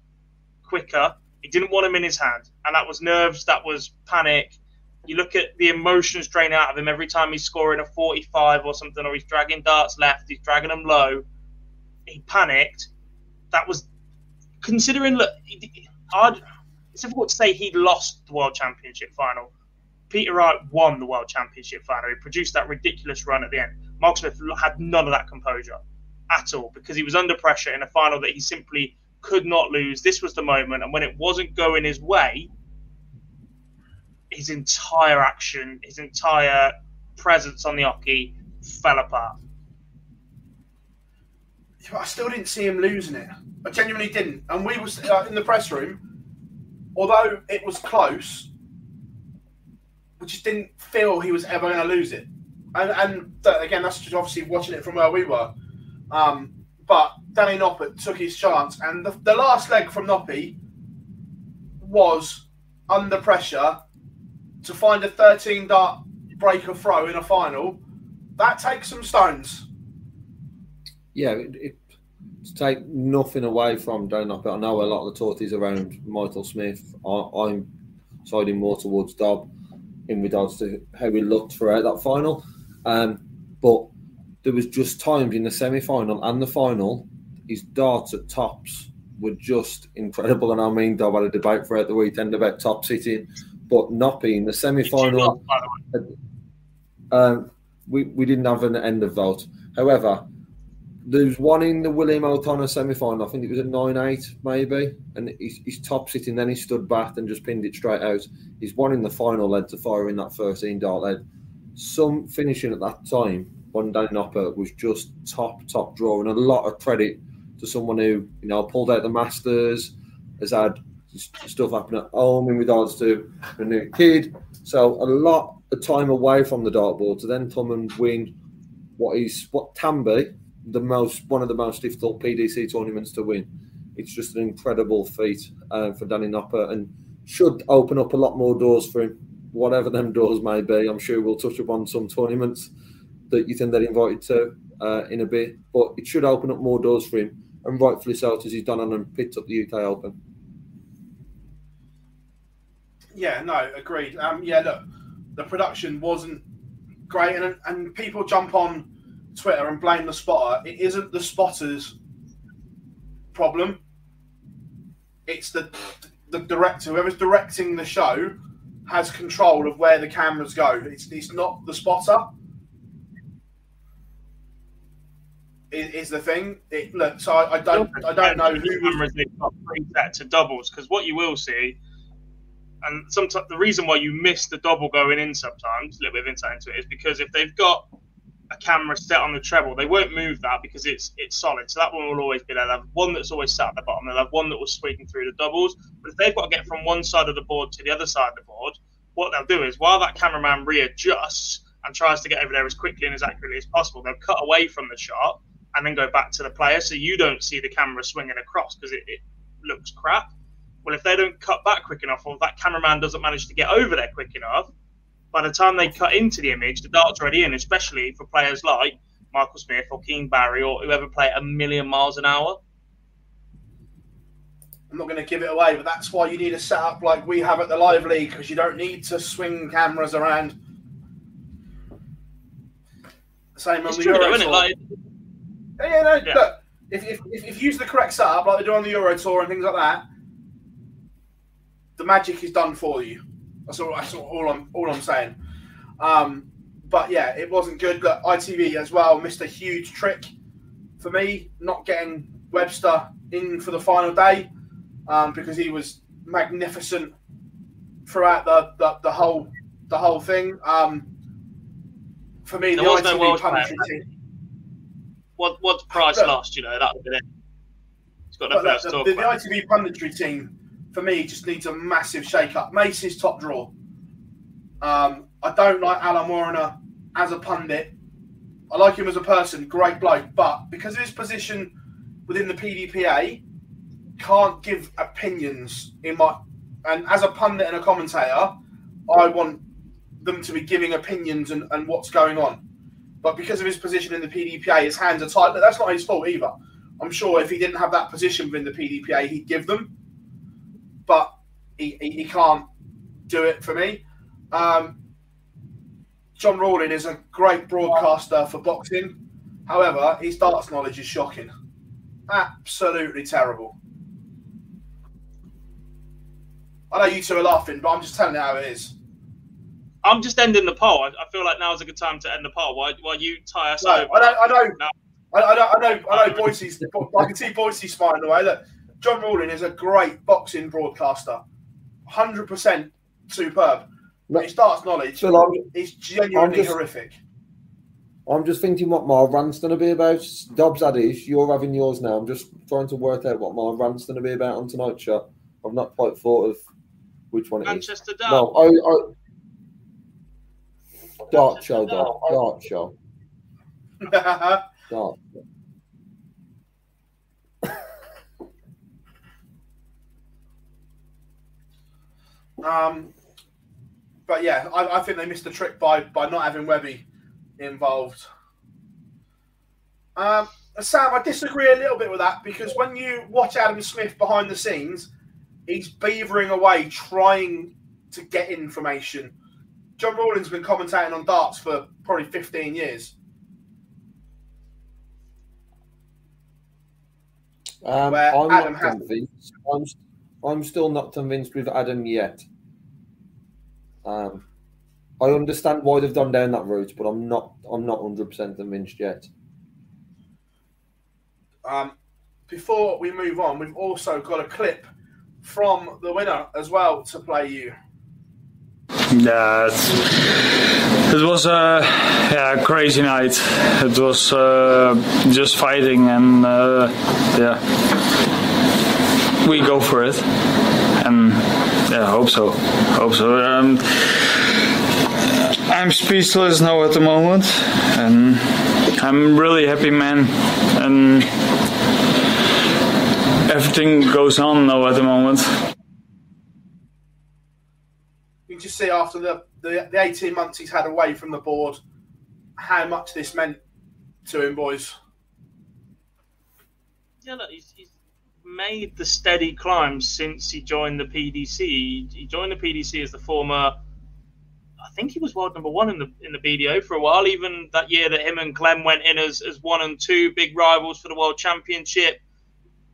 quicker. He didn't want them in his hand, and that was nerves. That was panic. You look at the emotions drain out of him every time he's scoring a 45 or something, or he's dragging darts left, he's dragging them low. He panicked. That was considering. Look, I'd, it's difficult to say he lost the World Championship final. Peter Wright won the World Championship final. He produced that ridiculous run at the end. Mark Smith had none of that composure at all because he was under pressure in a final that he simply could not lose. This was the moment, and when it wasn't going his way, his entire action, his entire presence on the oche fell apart. I still didn't see him losing it. I genuinely didn't. And we was uh, in the press room, although it was close, we just didn't feel he was ever going to lose it. And, and again, that's just obviously watching it from where we were. Um, but Danny Noppert took his chance, and the, the last leg from Noppy was under pressure to find a 13 dart breaker throw in a final. That takes some stones. Yeah, it, it, to take nothing away from Danny Noppert, I know a lot of the talties around Michael Smith. I, I'm siding more towards Dob in regards to how we looked throughout that final. Um, but there was just times in the semi final and the final, his darts at tops were just incredible. And I mean, Dob had a debate throughout the weekend about top sitting, but Noppy in the semi final. Um, we, we didn't have an end of vote. However, there was one in the William O'Connor semi final. I think it was a 9 8, maybe. And he's, he's top sitting, then he stood back and just pinned it straight out. He's one in the final led to firing that 13 dart lead. Some finishing at that time one Danny Noppert was just top, top draw, and a lot of credit to someone who, you know, pulled out the Masters, has had stuff happen at home in regards to a new kid. So a lot of time away from the dartboard to then come and win what is what can be the most one of the most difficult PDC tournaments to win. It's just an incredible feat uh, for Danny Noppert and should open up a lot more doors for him, whatever them doors may be. I'm sure we'll touch upon some tournaments that you think they're invited to uh, in a bit, but it should open up more doors for him, and rightfully so, as he's done on and picked up the UK Open. Yeah, no, agreed. Um, yeah, look, the production wasn't great, and and people jump on Twitter and blame the spotter. It isn't the spotter's problem. It's the the director, whoever's directing the show, has control of where the cameras go. It's it's not the spotter. is, is the thing. It, look, so I, I don't, I don't know who cameras they've got preset to doubles because what you will see, and sometimes the reason why you miss the double going in sometimes, a little bit of insight into it, is because if they've got a camera set on the treble, they won't move that because it's it's solid. So that one will always be there. They'll have one that's always sat at the bottom. They'll have one that was sweeping through the doubles. But if they've got to get from one side of the board to the other side of the board, what they'll do is while that cameraman readjusts and tries to get over there as quickly and as accurately as possible, they'll cut away from the shot and then go back to the player so you don't see the camera swinging across because it, it, looks crap. Well, if they don't cut back quick enough or that cameraman doesn't manage to get over there quick enough, by the time they cut into the image, the dart's already in, especially for players like Michael Smith or Keane Barry or whoever play a million miles an hour. I'm not going to give it away, but that's why you need a setup like we have at the Live League because you don't need to swing cameras around. Same It's on the true, Euro? Tour. Like, Yeah, yeah, no, Yeah. look, if, if, if, if you use the correct setup, like they do on the Euro Tour and things like that, the magic is done for you. That's all. That's all I'm. All I'm saying. Um, but yeah, it wasn't good. Look, ITV as well missed a huge trick for me, not getting Webster in for the final day um, because he was magnificent throughout the, the, the whole the whole thing. Um, for me, There the was ITV punditry player. team. what what's Price lost? You know that would have been it. He's got But nothing else to the, talk the, the. ITV punditry team for me, just needs a massive shake up. Mace's top draw. Um, I don't like Alan Warriner as a pundit. I like him as a person, great bloke, but because of his position within the PDPA, can't give opinions in my. And as a pundit and a commentator, I want them to be giving opinions and, and what's going on. But because of his position in the PDPA, his hands are. But that's not his fault either. I'm sure if he didn't have that position within the PDPA, he'd give them. But he, he, he can't do it for me. Um, John Rawling is a great broadcaster for boxing. However, his darts knowledge is shocking. Absolutely terrible. I know you two are laughing, but I'm just telling you how it is. I'm just ending the poll. I, I feel like now is a good time to end the poll while, while you tie us up? No, over. I don't. I know, No. I, I know, I know, I know. Boise's, I can see Boise smiling away. Look, John Rawling is a great boxing broadcaster, hundred percent superb. But his darts knowledge Phil, I'm, is genuinely I'm just- horrific. I'm just thinking what my rant's going to be about. Dobbs had his, you're having yours now. I'm just trying to work out what my rant's going to be about on tonight's show. I've not quite thought of which one it is. Manchester Derby. No, I, I Dart show, Dart, Dart show, [laughs] Dart. Um, but yeah, I, I think they missed the trick by by not having Webby involved. Um, Sam, I disagree a little bit with that because when you watch Adam Smith behind the scenes, he's beavering away trying to get information. John Rawlings has been commentating on darts for probably 15 years. Um, I'm Adam not has- convinced. I'm, I'm still not convinced with Adam yet. Um, I understand why they've gone down that route, but I'm not. I'm not 100 percent convinced yet. Um, before we move on, we've also got a clip from the winner as well to play you. Yeah, it, it was a yeah crazy night. It was uh, just fighting and uh, yeah, we go for it, and yeah, hope so, hope so. Um, I'm speechless now at the moment, and I'm really happy, man, and everything goes on now at the moment. You can just see after the, the, the 18 months he's had away from the board how much this meant to him, boys. Yeah, look, he's, he's made the steady climb since he joined the PDC. He, joined the PDC as the former. I think he was world number one in the in the BDO for a while. Even that year that him and Clem went in as, as one and two big rivals for the world championship.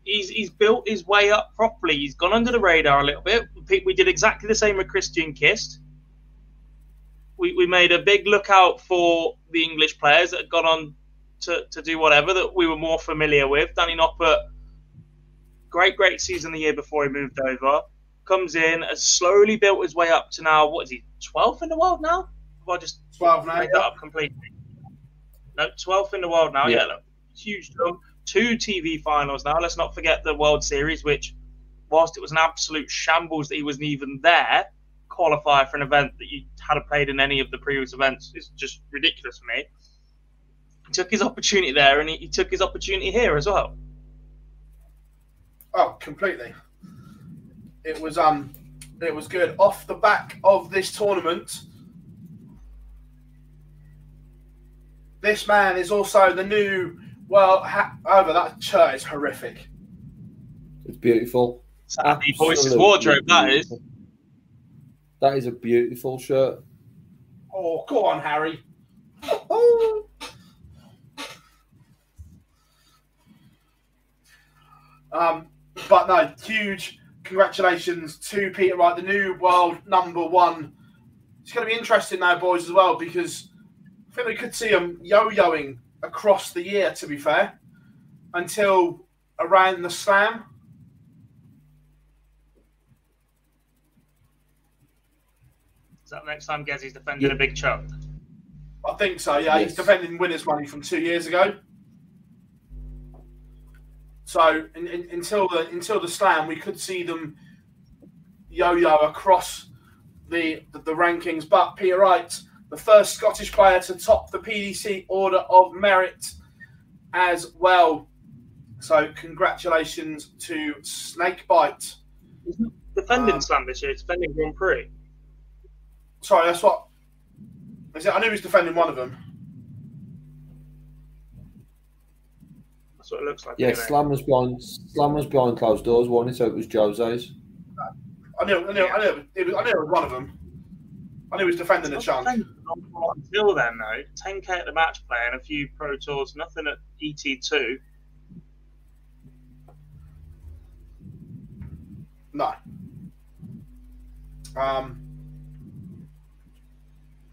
He's he's built his way up properly. He's gone under the radar a little bit. We we did exactly the same with Christian Kist. We, we made a big lookout for the English players that had gone on to, to do whatever that we were more familiar with. Danny Noppert, great, great season the year before he moved over. Comes in, has slowly built his way up to now, what is he, 12th in the world now? Have I just 12 now. made that up completely? No, 12th in the world now, yeah. Yeah. look, huge jump. Two TV finals now. Let's not forget the World Series, which, whilst it was an absolute shambles that he wasn't even there, qualify for an event that you hadn't played in any of the previous events is just ridiculous for me. He took his opportunity there, and he, he took his opportunity here as well. Oh, completely. It was um, it was good. Off the back of this tournament, this man is also the new. Well, ha- however, that shirt is horrific. It's beautiful. Sandy Boyce's Absolutely wardrobe, That is. That is a beautiful shirt. Oh, go on, Harry. Oh. [laughs] Um, but no, huge congratulations to Peter Wright, the new world number one. It's going to be interesting now, boys, as well, because I think we could see him yo-yoing across the year. To be fair, until around the slam. Is that the next time Gezzy's defending a big chunk? I think so. Yeah, he's defending winners' money from two years ago. So in, in, until the until the slam, we could see them yo-yo across the, the, the rankings. But Peter Wright, the first Scottish player to top the PDC Order of Merit as well. So congratulations to Snakebite. He's not defending Um, Slam this year, defending Grand Prix. Sorry, that's what. Is it? I knew he was defending one of them. That's what it looks like. Yeah, anyway. Slam was behind Slam was behind closed doors, wasn't it? So it was Jose's. I knew. I knew. I knew. It was, I knew it was one of them. I knew he was defending a chunk. Until then, though, 10k at the match play and a few pro tours, nothing at ET2. No. Um.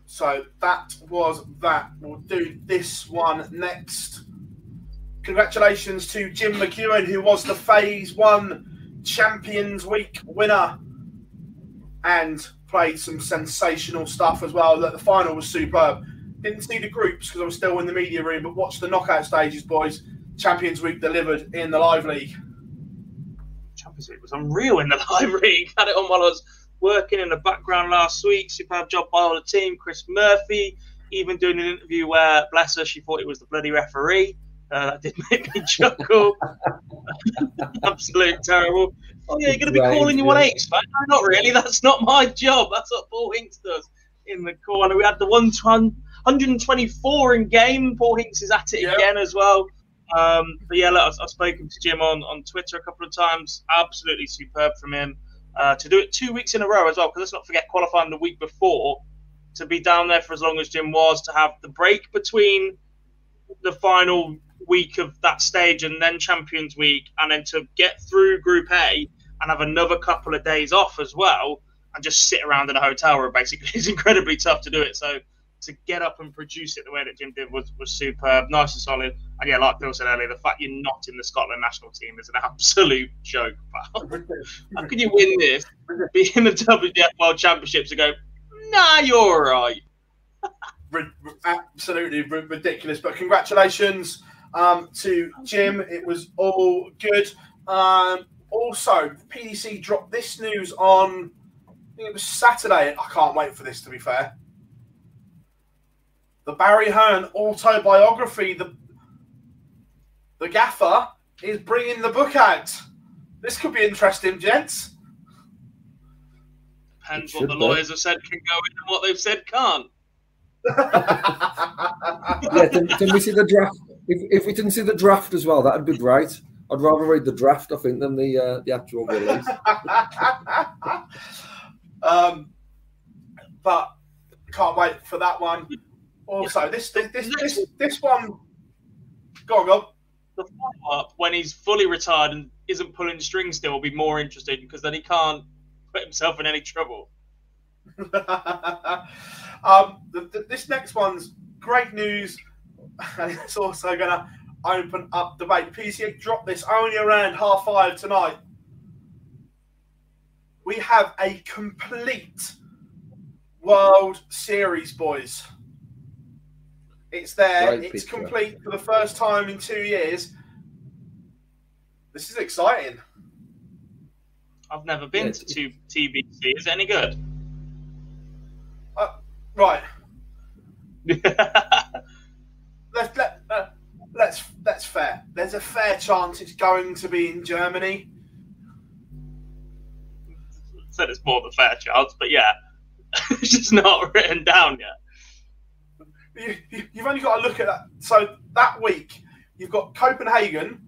So that was that. We'll do this one next. Congratulations to Jim McEwen, who was the Phase One Champions Week winner, and played some sensational stuff as well. The final was superb. Didn't see the groups because I was still in the media room, but watched the knockout stages, boys. Champions Week delivered in the live league. Champions League was unreal in the [laughs] library. Had it on while I was working in the background last week. Superb job by all the team. Chris Murphy even doing an interview where, bless her, she thought it was the bloody referee. Uh, that did make me [laughs] chuckle. Absolute terrible. Oh yeah, you're going to be Right, calling you yeah. one H, man? No, not really. That's not my job. That's what Paul Hinks does in the corner. We had the one 124 in game. Paul Hinks is at it Yeah. again as well. Um, but yeah, look, I've, I've spoken to Jim on, on Twitter a couple of times. Absolutely superb from him. Uh, to do it two weeks in a row as well, because let's not forget qualifying the week before, to be down there for as long as Jim was, to have the break between the final week of that stage and then Champions Week, and then to get through Group A and have another couple of days off as well, and just sit around in a hotel room basically [laughs] is incredibly tough to do it. So to get up and produce it the way that Jim did was, was superb, nice and solid. And yeah, like Bill said earlier, the fact you're not in the Scotland national team is an [laughs] absolute joke. How can you win this, be in the WDF World Championships and go, nah, you're all right? ri- [laughs] ri- absolutely ridiculous. But congratulations um, to Jim. It was all good. Um, also, PDC dropped this news on. I think it was Saturday. I can't wait for this. To be fair, the Barry Hearn autobiography. The the gaffer is bringing the book out. This could be interesting, gents. Depends what the be. lawyers have said can go in and what they've said can't. [laughs] Yeah, can, can we see the draft? If, if we didn't see the draft as well, that'd be great. I'd rather read the draft, I think, than the uh, the actual release. [laughs] um, but can't wait for that one. Also, this this this this, this one. Go on, go. The follow up when he's fully retired and isn't pulling strings still will be more interesting because then he can't put himself in any trouble. [laughs] um, the, the, this next one's great news, and [laughs] it's also going to open up debate. PCA dropped this only around half five tonight. We have a complete World Series, boys. It's there. Great it's picture. complete for the first time in two years. This is exciting. I've never been Yeah, to two TBC. Is it any good? Uh, right. [laughs] Let's let, uh, let's that's fair. There's a fair chance it's going to be in Germany. Said it's more than fair chance, but yeah, [laughs] it's just not written down yet. You, you- you've only got to look at that. So that week you've got Copenhagen,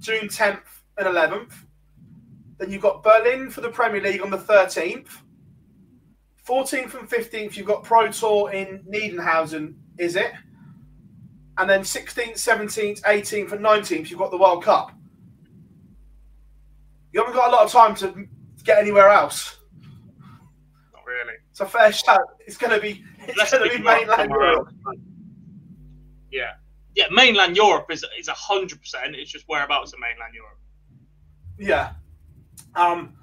June 10th and 11th. Then you've got Berlin for the Premier League on the 13th. 14th and 15th you've got Pro Tour in Niedernhausen, is it? And then 16th, 17th, 18th, and 19th you've got the World Cup. You haven't got a lot of time to get anywhere else. Not really. It's a fair shout. It's going to be it's going to be mainland Europe. Yeah, yeah. Mainland Europe is is a hundred percent. It's just whereabouts in mainland Europe. Yeah. Um,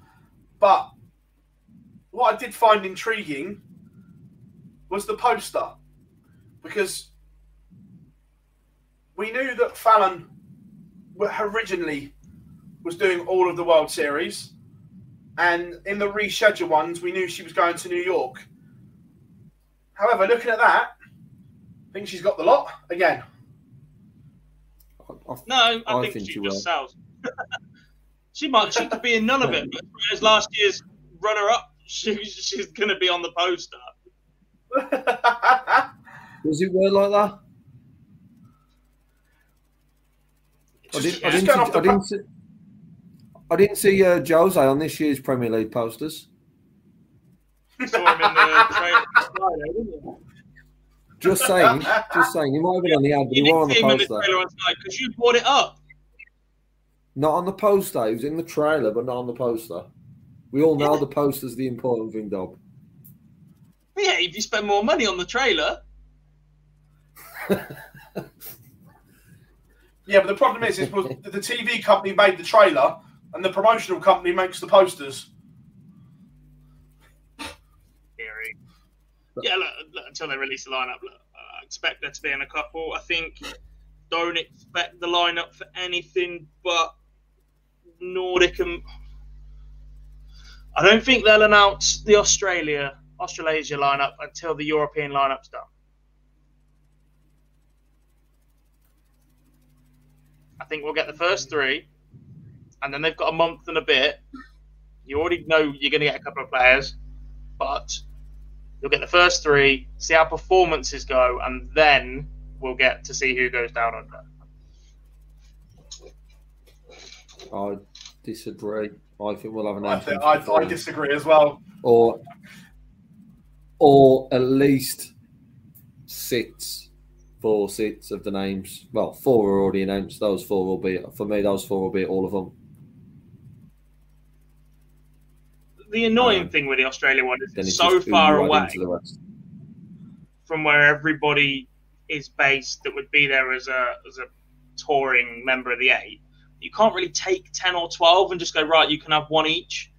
but what I did find intriguing was the poster because we knew that Fallon originally was doing all of the World Series, and in the rescheduled ones, we knew she was going to New York. However, looking at that, I think she's got the lot again. I, No, I, I think, think she she just will. sells. [laughs] she might. She could be in none of it. But as last year's runner-up, [laughs] she, she's going to be on the poster. [laughs] Was it word like that? I didn't, I didn't, see, I didn't see. I didn't see uh, Jose on this year's Premier League posters. Saw him in the [laughs] trailer Friday, didn't you? Just saying, just saying. He might have been on the ad, but You he was on the see him in the poster. trailer because you brought it up. Not on the poster. He was in the trailer, but not on the poster. We all know the poster's the important thing, Dob. Yeah, if you spend more money on the trailer, [laughs] Yeah, but the problem is, is [laughs] the TV company made the trailer, and the promotional company makes the posters. theory. Yeah, look, look, until they release the lineup, look, I expect there to be in a couple. I think don't expect the lineup for anything but Nordic and. I don't think they'll announce the Australia Australasia lineup until the European lineup's done. I think we'll get the first three, and then they've got a month and a bit. You already know you're going to get a couple of players, but you'll get the first three, see how performances go, and then we'll get to see who goes down under. I disagree. I think we'll have an I, think, I, I disagree as well. or or at least six, four six of the names. Well, four are already announced. Those four will be for me. Those four will be all of them. The annoying Um, thing with the Australia one is Then it's it's so far you add away into the rest. from where everybody is based that would be there as a as a touring member of the eight. You can't really take ten or twelve and just go right. You can have one each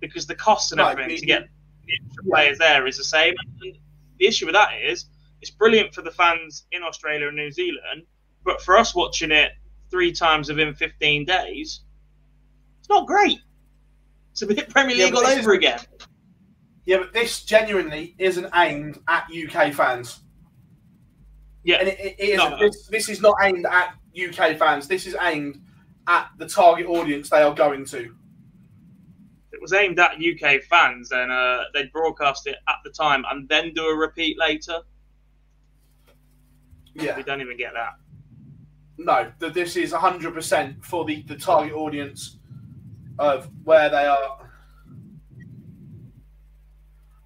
because the cost and No, everything you- to get the extra players there is the same. And the issue with that is it's brilliant for the fans in Australia and New Zealand, but for us watching it three times within fifteen days, it's not great. It's a bit [laughs] Premier League but all over again. Yeah, but this genuinely isn't aimed at UK fans. Yeah, And it, it. No. This, this is not aimed at UK fans. This is aimed at the target audience they are going to. If it was aimed at UK fans, and uh, they'd broadcast it at the time and then do a repeat later. Yeah. We don't even get that. No, that this is 100% for the, the target audience of where they are.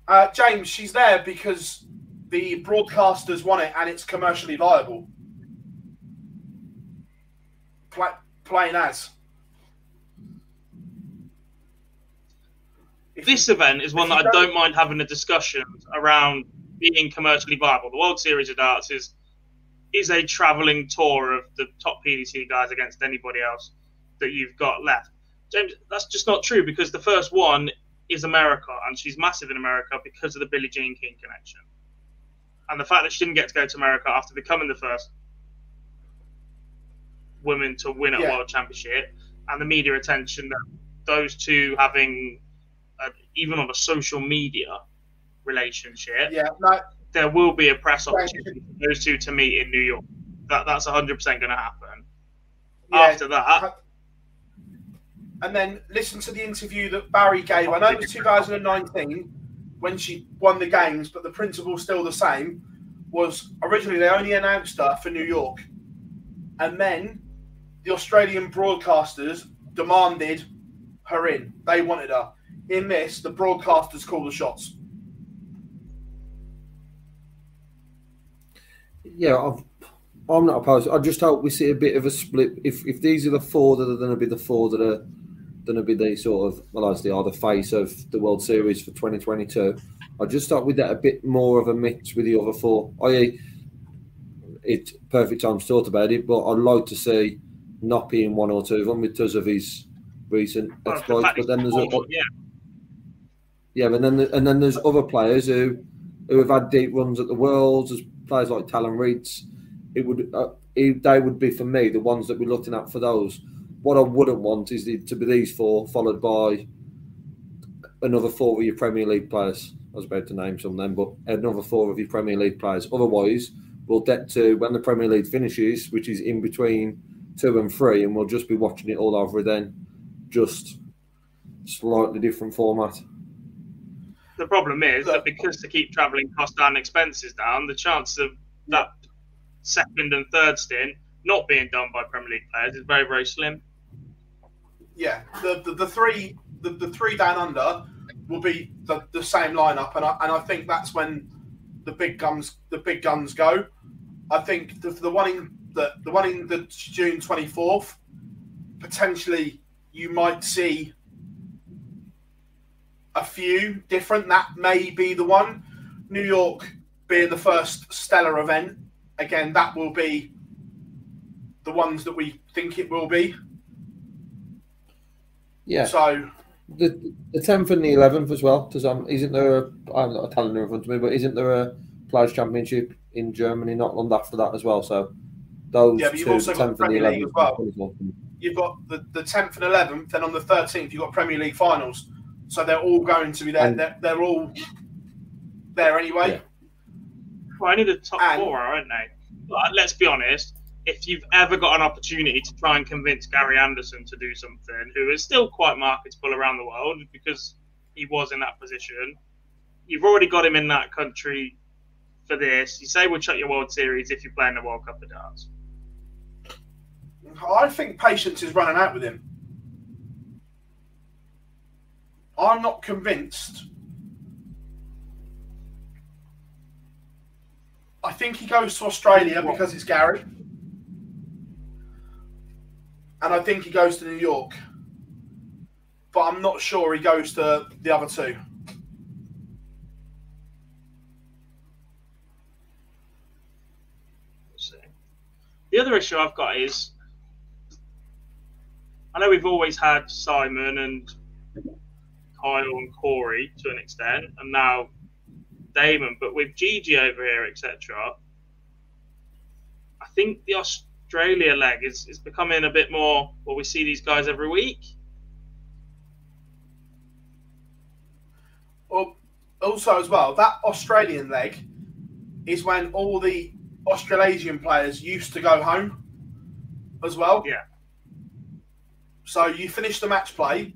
Uh, James, she's there because the broadcasters want it and it's commercially viable. Pla- plain as. If This event is one that I don't mind having a discussion around being commercially viable. The World Series of Darts is is a travelling tour of the top PDC guys against anybody else that you've got left. James, that's just not true because the first one is America, and she's massive in America because of the Billie Jean King connection. And the fact that she didn't get to go to America after becoming the first woman to win a Yeah. world championship, and the media attention that those two having, uh, even on a social media relationship, Yeah, no, there will be a press Right. opportunity for those two to meet in New York. That that's 100% going to happen. Yeah. After that, and then listen to the interview that Barry gave. I know it was 2019 when she won the games, but the principle's still the same. Was originally they only announced her for New York, and then the Australian broadcasters demanded her in. They wanted her. In this, the broadcasters call the shots. Yeah, I've, I'm not opposed. I just hope we see a bit of a split. If if these are the four that are going to be the four that are going to be the sort of well, as they are the face of the World Series for 2022, I just hope we get a bit more of a mix with the other four. I it's perfect time to talk about it, but I'd like to see not being one or two of them because of his recent well, exploits. But then there's a, yeah, yeah, but then and then there's other players who who have had deep runs at the Worlds. as players like Callan Rydz. It would uh, they would be for me the ones that we're looking at for those. What I wouldn't want is the, to be these four followed by another four of your Premier League players. I was about to name some them, but another four of your Premier League players. Otherwise, we'll get to when the Premier League finishes, which is in between two and three, and we'll just be watching it all over then, just slightly different format. The problem is that because to keep travelling costs down, expenses down, the chance of that second and third stint not being done by Premier League players is very, very slim. Yeah, the the, the three the, the three down under will be the, the same lineup, and I and I think that's when the big guns the big guns go. I think the, the one in the the one in the June twenty fourth potentially you might see a few different. That may be the one. New York being the first stellar event again. That will be the ones that we think it will be. Yeah. So the the tenth and the eleventh as well. Because um, isn't there? A, I'm not a calendar in front of me, but isn't there a Players Championship in Germany not long after that as well? So those yeah, but you've two, also the got the Premier League eleventh. as well. You've got the the tenth and eleventh, then on the thirteenth you've got Premier League finals. So they're all going to be there. And- they're, they're all there anyway. Yeah. Well, only the top And- four, aren't they? But let's be honest. If you've ever got an opportunity to try and convince Gary Anderson to do something, who is still quite marketable around the world because he was in that position, you've already got him in that country for this. You say we'll chuck your World Series if you're playing the World Cup of Darts. I think patience is running out with him. I'm not convinced. I think he goes to Australia because it's Gary. And I think he goes to New York. But I'm not sure he goes to the other two. The other issue I've got is I know we've always had Simon and Kyle and Corey to an extent, and now Damon, but with Gigi over here, etc., I think the Australia leg is, is becoming a bit more. Well, we see these guys every week. Well, also as well, that Australian leg is when all the Australasian players used to go home as well. Yeah. So you finish the match play,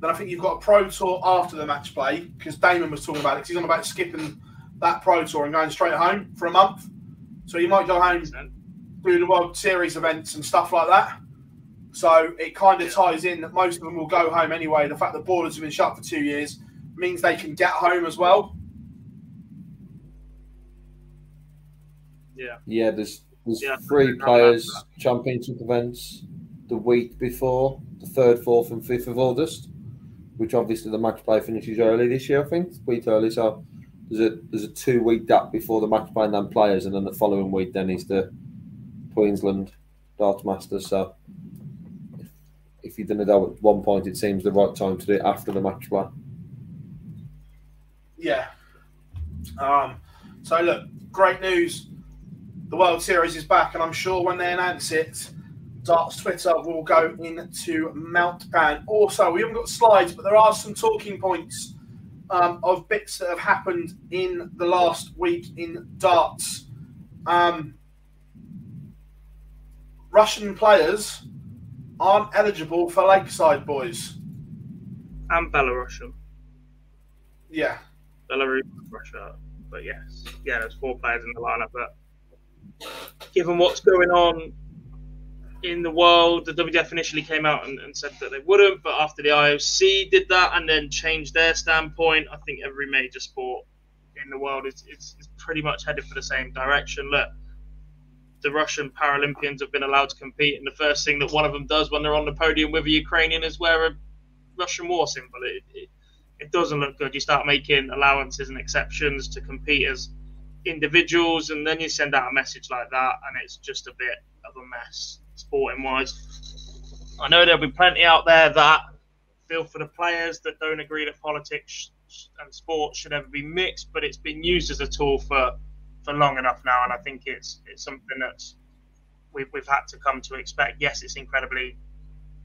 then I think you've got a pro tour after the match play because Damon was talking about it. 'cause he's on about skipping that pro tour and going straight home for a month. So you might go home, do the World Series events and stuff like that. So it kind of ties in that most of them will go home anyway. The fact that borders have been shut for two years means they can get home as well. Yeah. Yeah, there's there's Yeah, three I players remember championship events the week before the third, fourth, and fifth of August, which obviously the match play finishes early this year. I think week early. So there's a there's a two week gap before the match play and then players, and then the following week then is the Queensland Darts Masters. So if, if you didn't know at one point, it seems the right time to do it after the match play. Yeah. Um, so look, great news. The World Series is back, and I'm sure when they announce it, Darts Twitter will go into meltdown. Also, we haven't got slides, but there are some talking points um, of bits that have happened in the last week in darts. Um, Russian players aren't eligible for Lakeside Boys. And Belarusian. Yeah. Belarus, Russia. But yes, yeah, there's four players in the lineup. But given what's going on in the world, the WDF initially came out and, and said that they wouldn't, but after the IOC did that and then changed their standpoint, I think every major sport in the world is, is, is pretty much headed for the same direction. Look, the Russian Paralympians have been allowed to compete, and the first thing that one of them does when they're on the podium with a Ukrainian is wear a Russian war symbol. It, it, it doesn't look good. You start making allowances and exceptions to compete as individuals, and then you send out a message like that, and it's just a bit of a mess, sporting wise. I know there'll be plenty out there that feel for the players that don't agree that politics and sport should ever be mixed, but it's been used as a tool for, for long enough now, and I think it's it's something that's we've, we've had to come to expect. Yes, it's incredibly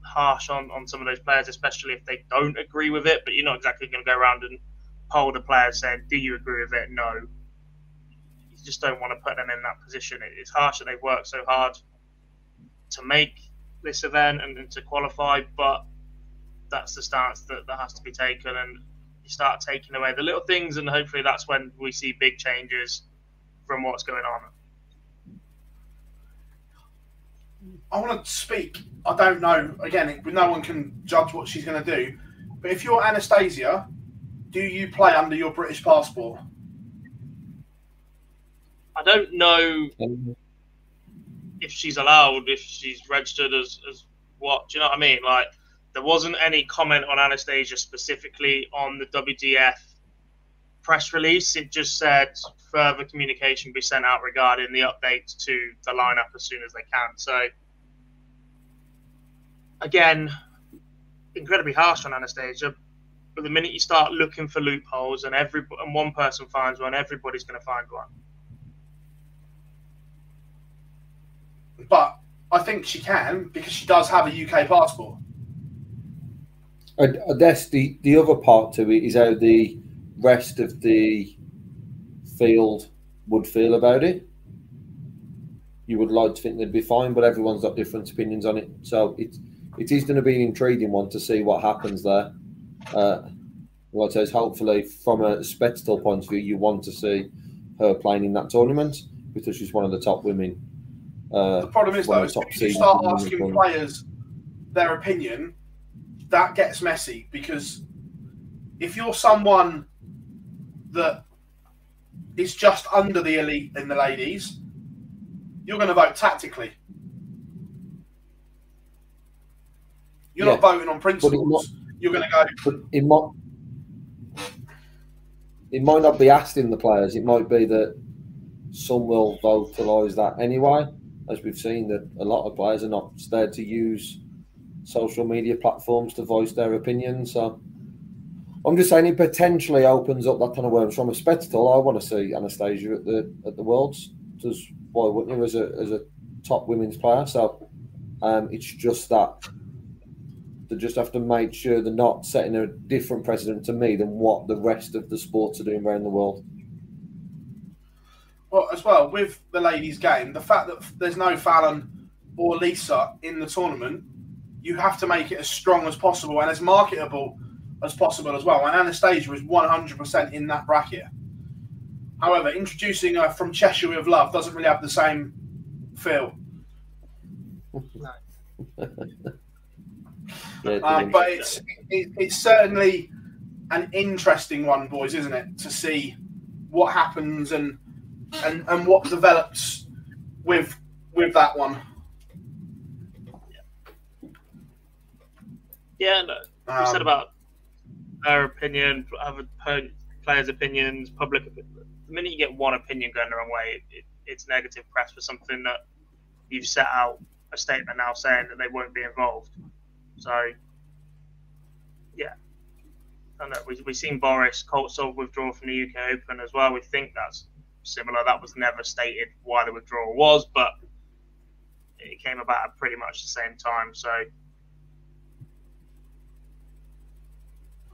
harsh on, on some of those players, especially if they don't agree with it. But you're not exactly going to go around and poll the players saying, "Do you agree with it?" No. You just don't want to put them in that position. It's harsh that they've worked so hard to make this event and, and to qualify, but that's the stance that, that has to be taken. And you start taking away the little things, and hopefully that's when we see big changes from what's going on. I want to speak. I don't know. Again, no one can judge what she's going to do. But if you're Anastasia, do you play under your British passport? I don't know um, if she's allowed, if she's registered as, as what. Do you know what I mean? Like, there wasn't any comment on Anastasia specifically on the WDF press release. It just said further communication be sent out regarding the updates to the lineup as soon as they can. So, again, incredibly harsh on Anastasia. But the minute you start looking for loopholes and every and one person finds one, everybody's going to find one. But I think she can because she does have a UK passport. I, guess the, the other part to it is how the rest of the field would feel about it. You would like to think they'd be fine, but everyone's got different opinions on it. So it's it is going to be an intriguing one to see what happens there. Uh, I says, hopefully, from a spectacle point of view, you want to see her playing in that tournament because she's one of the top women. Uh, the problem is, though, if you start asking players their opinion, that gets messy because if you're someone that is just under the elite in the ladies, you're going to vote tactically. You're yeah. not voting on principles. You're going to go. It might, it might not be asking the players. It might be that some will votalise that anyway, as we've seen that a lot of players are not scared to use social media platforms to voice their opinions. So I'm just saying it potentially opens up that kind of worms from a spectacle. I want to see Anastasia at the at the Worlds. Because why wouldn't you as a as a top women's player? So um, it's just that they just have to make sure they're not setting a different precedent to me than what the rest of the sports are doing around the world. Well, as well with the ladies' game, the fact that there's no Fallon or Lisa in the tournament, you have to make it as strong as possible and as marketable as possible as well. And Anastasia is 100% in that bracket. However, introducing her from Cheshire with Love doesn't really have the same feel. [laughs] um, but it's it, it's certainly an interesting one, boys, isn't it? To see what happens and and and what develops with with that one. Yeah, no, um, you said about their opinion, other players' opinions, public. The minute you get one opinion going the wrong way, it, it, it's negative press for something that you've set out a statement now saying that they won't be involved. So, yeah. And we, we've seen Boris Koltsov withdraw from the UK Open as well. We think that's similar. That was never stated why the withdrawal was, but it came about at pretty much the same time. So,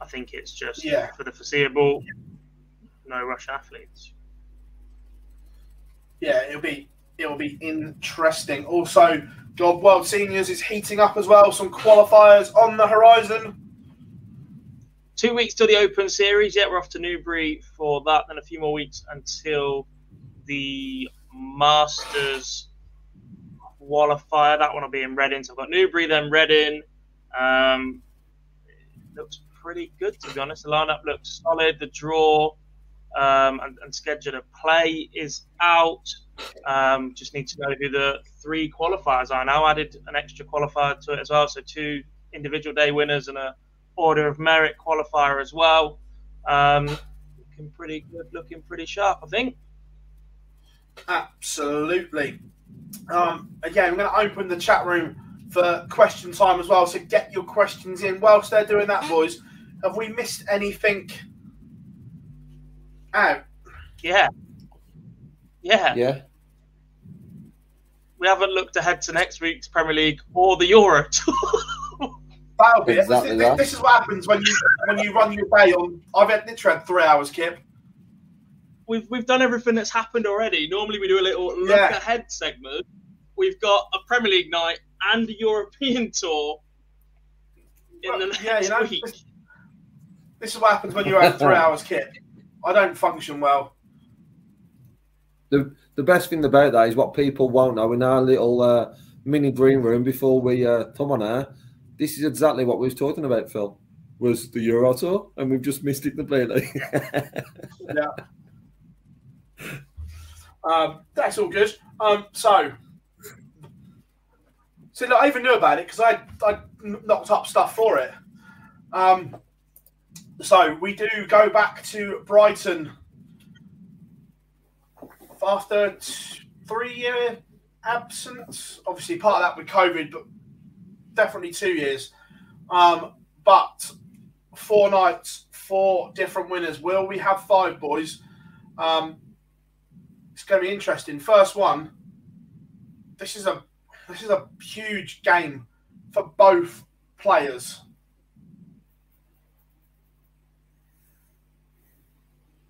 I think it's just yeah. for the foreseeable, no Russian athletes. Yeah, it'll be it'll be interesting. Also, Job World Seniors is heating up as well. Some qualifiers on the horizon. Two weeks till the Open Series. Yeah, we're off to Newbury for that. Then a few more weeks until the Masters qualifier. That one will be in Reading. So I've got Newbury, then Reading. Um, looks pretty good to be honest. The lineup looks solid. The draw um, and, and schedule of play is out. Um, just need to know who the three qualifiers are now. Added an extra qualifier to it as well, so two individual day winners and a order of merit qualifier as well. Um, looking pretty good, looking pretty sharp, I think. Absolutely. Um, again, I'm going to open the chat room for question time as well. So get your questions in. Whilst they're doing that, boys, have we missed anything out? Yeah. Yeah. Yeah. We haven't looked ahead to next week's Premier League or the Euro [laughs] Tour. That'll be Exactly it. that. This, this is what happens when you when you run your day on. I've had literally had three hours, Kip. We've we've done everything that's happened already. Normally we do a little look Yeah. ahead segment. We've got a Premier League night and a European [laughs] tour in the Well, next yeah, you know, week. this, this is what happens when you have three [laughs] hours, Kip. I don't function well. The the best thing about that is what people won't know in our little uh, mini green room before we uh, come on air. This is exactly what we was talking about, Phil. Was the Euro tour, and we've just missed it completely. [laughs] Yeah. Um, that's all good. Um, so, so look, I even knew about it because I I knocked up stuff for it. Um, so we do go back to Brighton after t- three year absence. Obviously, part of that with COVID, but definitely two years. Um, but four nights, four different winners. Will we have five boys? Um, it's going to be interesting. First one. This is a this is a huge game for both players.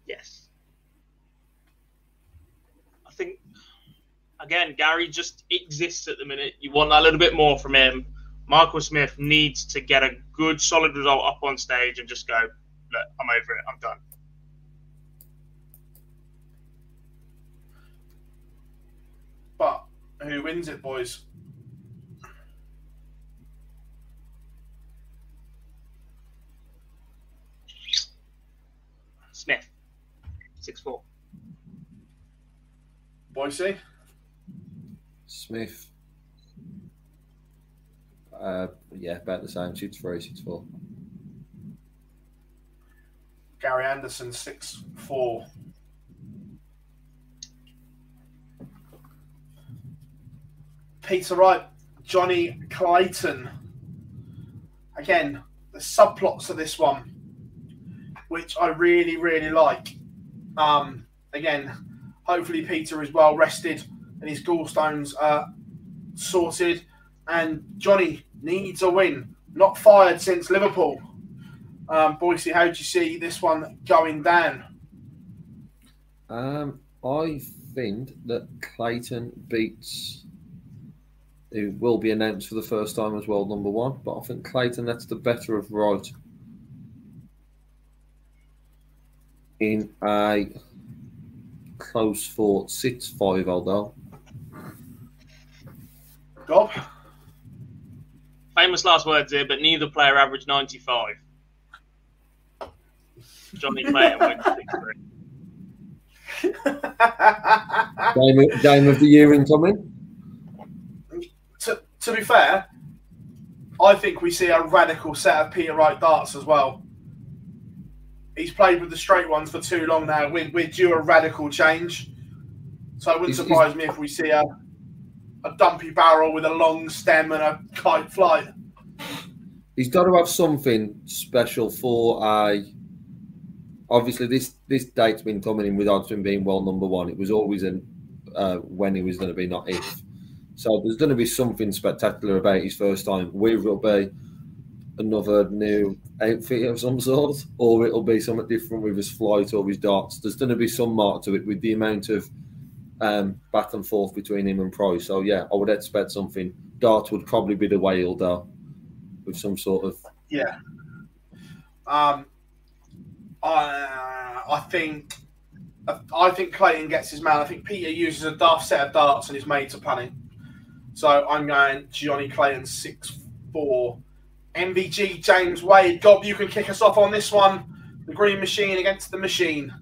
Yes. I think again, Gary just exists at the minute. You want a little bit more from him. Michael Smith needs to get a good, solid result up on stage and just go, look, I'm over it. I'm done. But who wins it, boys? Smith, six four. Boise? Smith. Uh, yeah, about the same. Six three, four. Gary Anderson, six four. Peter Wright, Johnny Clayton. Again, the subplots of this one, which I really, really like. Um, again, hopefully Peter is well rested and his gallstones are sorted. And Johnny needs a win. Not fired since Liverpool. Um, Boise, how do you see this one going down? Um, I think that Clayton beats. It will be announced for the first time as well, number one. But I think Clayton that's the better of right. In a close fought six five, although Gob? Famous last words here, but neither player averaged 95. Johnny Clayton went six [laughs] game of, game of the year incoming. to, to be fair, I think we see a radical set of Peter Wright darts as well. He's played with the straight ones for too long now. We're, we're due a radical change. So it wouldn't surprise me if we see a, a dumpy barrel with a long stem and a kite flight. He's got to have something special for a. Obviously, this this date's been coming in without him being well number one. It was always in uh, when he was going to be, not if. So there's going to be something spectacular about his first time. Whether it'll be another new outfit of some sort, or it'll be something different with his flight or his darts. There's going to be some mark to it with the amount of um, back and forth between him and Price. So yeah, I would expect something. Dart would probably be the way he'll go with some sort of Yeah. Um, I, I think I think Clayton gets his man. I think Peter uses a daft set of darts and is made to punning. So I'm going Johnny Clayton six four. MVG James Wade. Gob, you can kick us off on this one. The Green Machine against the Machine.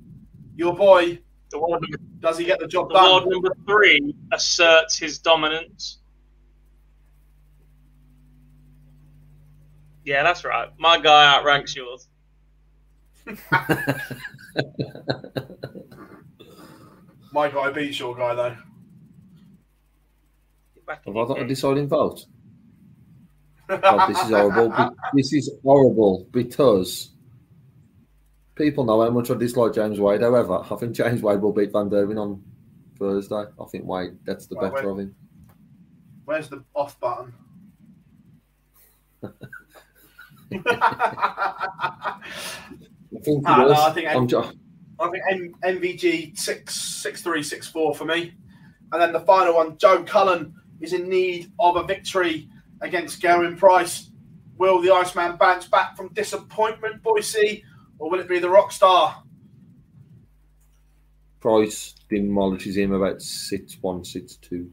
Your boy, The ward number, does he get the job the done? ward number three asserts his dominance. Yeah, that's right. My guy outranks yours. My guy beats your guy though. Get back Have I your got a game. deciding vote? [laughs] God, this is horrible. This is horrible because people know how much I dislike James Wade. However, I think James Wade will beat Van Gerwen on Thursday. I think Wade, that's the better wait. of him. Where's the off button? I think, Ah, no. I think I'm I think M- MVG six six three six four for me, and then the final one, Joe Cullen is in need of a victory against Gerwyn Price. Will the Iceman bounce back from disappointment, Boise, or will it be the rock star? Price demolishes him about six one six two,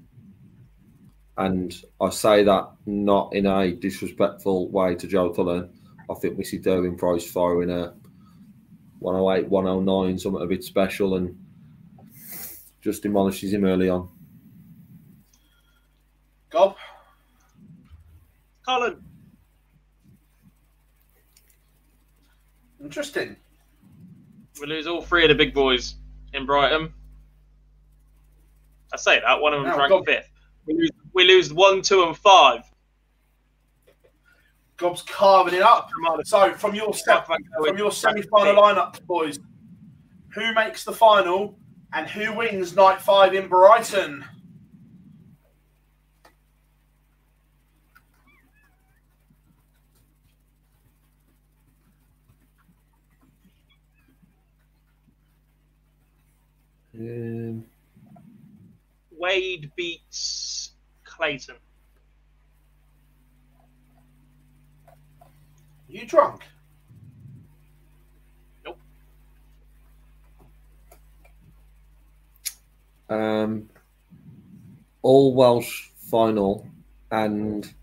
and I say that not in a disrespectful way to Joe Cullen. I think we see Gerwyn Price firing a 108, 109, something a bit special, and just demolishes him early on. Gob, Cullen, interesting. we lose all three of the big boys in Brighton. I say that one of them Now, ranked Gob- fifth. We lose, we lose one, two, and five. Gob's carving it up. So from your se- from your semi-final lineup, boys, who makes the final and who wins night five in Brighton? Um, Wade beats Clayton. You drunk? um, all Welsh final, and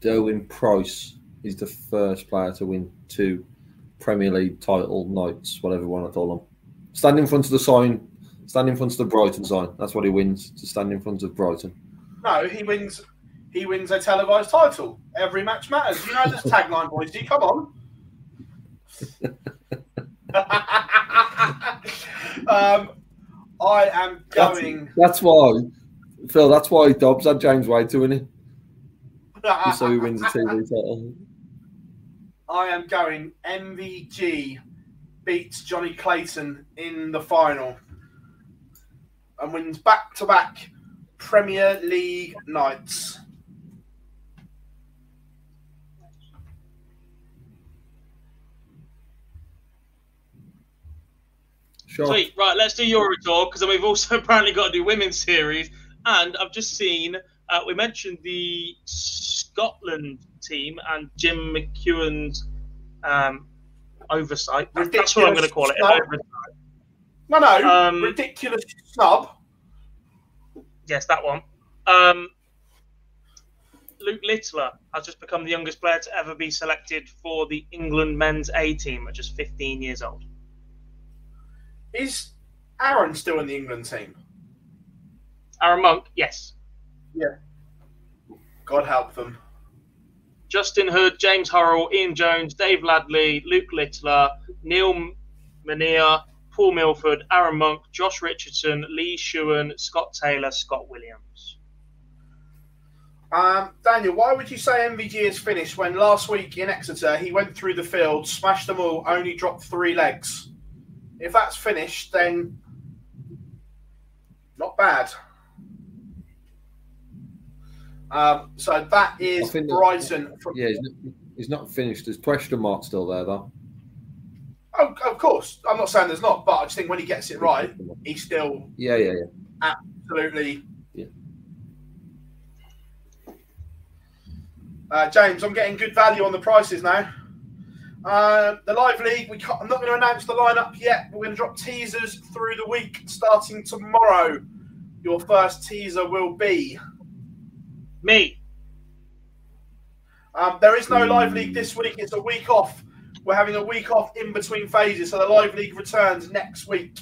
Gerwyn Price is the first player to win two Premier League title nights, whatever one I to call them. Stand in front of the sign, stand in front of the Brighton sign. That's what he wins to stand in front of Brighton. No, he wins. He wins a televised title. Every match matters. You know this tagline, boys. Do you come on? [laughs] um, I am That's, going. that's why, Phil. That's why Dobbs had James Wade to win it, just so he wins the [laughs] TV title. I am going. MVG beats Johnny Clayton in the final and wins back-to-back Premier League nights. Sure. Sweet. Right, let's do Euro Tour because we've also [laughs] apparently got to do women's series. And I've just seen uh, we mentioned the Scotland team and Jim McEwen's um, oversight. That's what I'm going to call it. No, no, Um, ridiculous snub. Yes, that one. Um, Luke Littler has just become the youngest player to ever be selected for the England men's A team at just 15 years old. Is Aaron still in the England team? Aaron Monk, yes. Yeah. God help them. Justin Hood, James Hurrell, Ian Jones, Dave Ladley, Luke Littler, Neil Mania, Paul Milford, Aaron Monk, Josh Richardson, Lee Shewan, Scott Taylor, Scott Williams. Um, Daniel, why would you say MVG is finished when last week in Exeter he went through the field, smashed them all, only dropped three legs? If that's finished, then not bad. Um, so that is I is think that- Brighton. From, Yeah, he's not, he's not finished. There's question mark still there though. oh, of course, I'm not saying there's not, but I just think when he gets it right, he's still Yeah, yeah, yeah. absolutely. Yeah. Uh, James, I'm getting good value on the prices now. Uh, the live league, we I'm not going to announce the lineup yet. We're going to drop teasers through the week starting tomorrow. Your first teaser will be Me. Um, there is no live league this week. It's a week off. We're having a week off in between phases, so the live league returns next week.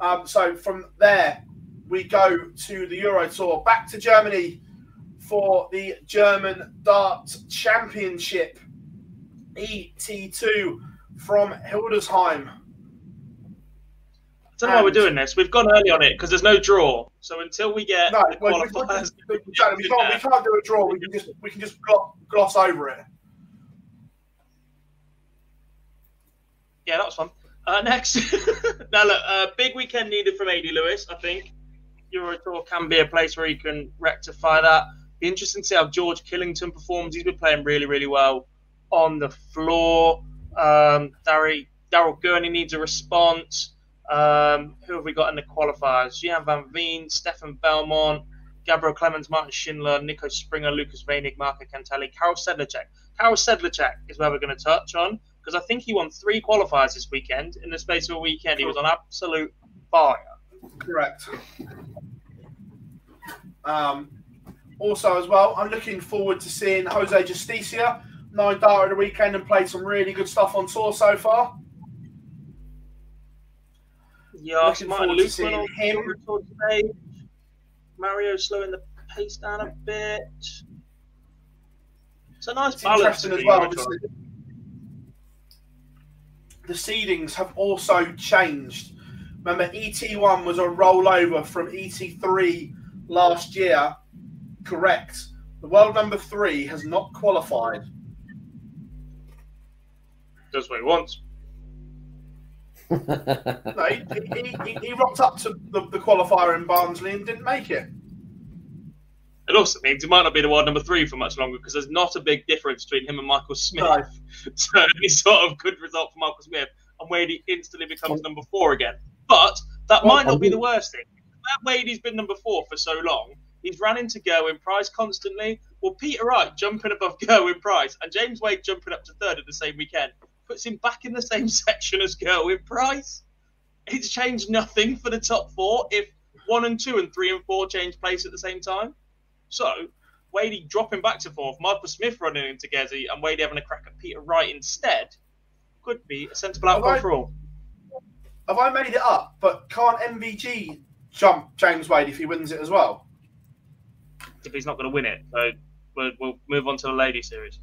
Um, so from there, we go to the Euro Tour, back to Germany for the German Dart Championship, ET2 from Hildesheim. Don't know why we're doing this. We've gone early on it because there's no draw. So until we get No, the well, we, qualifiers, we, [laughs] we, can't, we, can't, we can't do a draw. We can just we can just glo- gloss over it. Yeah, that was fun. Uh, next, [laughs] now look, uh, big weekend needed from AD Lewis. I think Euro Tour can be a place where he can rectify that. Be interesting to see how George Killington performs. He's been playing really, really well on the floor. Um, Daryl Gurney needs a response. Um, who have we got in the qualifiers? Gian Van Veen, Stefan Bellmont, Gabriel Clemens, Martin Schindler, Nico Springer, Lukas Wenig, Marko Kantele, Karel Sedlacek. Karel Sedlacek is where we're going to touch on because I think he won three qualifiers this weekend. In the space of a weekend, he was on absolute fire. Correct. Um, also, as well, I'm looking forward to seeing Jose Justicia, nine dart of the weekend, and played some really good stuff on tour so far. Yeah, looking Martin Lukeman on him. today. Mario slowing the pace down a bit. It's a nice it's balance as well. The seedings have also changed. Remember, ET1 was a rollover from ET3 last year. Correct. The world number three has not qualified. Does what he wants. No, he, he, he, he, rocked up to the, the qualifier in Barnsley and didn't make it. It also means he might not be the world number three for much longer because there's not a big difference between him and Michael Smith. No. [laughs] So any sort of good result for Michael Smith and Wade instantly becomes number four again. But that well, might not be the worst thing. That Wade's been number four for so long. He's run into Gerwyn Price constantly. Well, Peter Wright jumping above [laughs] Gerwyn Price and James Wade jumping up to third at the same weekend puts him back in the same [laughs] section as Gerwyn Price. It's changed nothing for the top four if one and two and three and four change place at the same time. So Wadey dropping back to fourth, Michael Smith running into Gezi, and Wadey having a crack at Peter Wright instead could be a sensible outcome for all. Have I made it up? But can't MVG jump James Wade if he wins it as well? If he's not going to win it, so we'll, we'll move on to the lady series.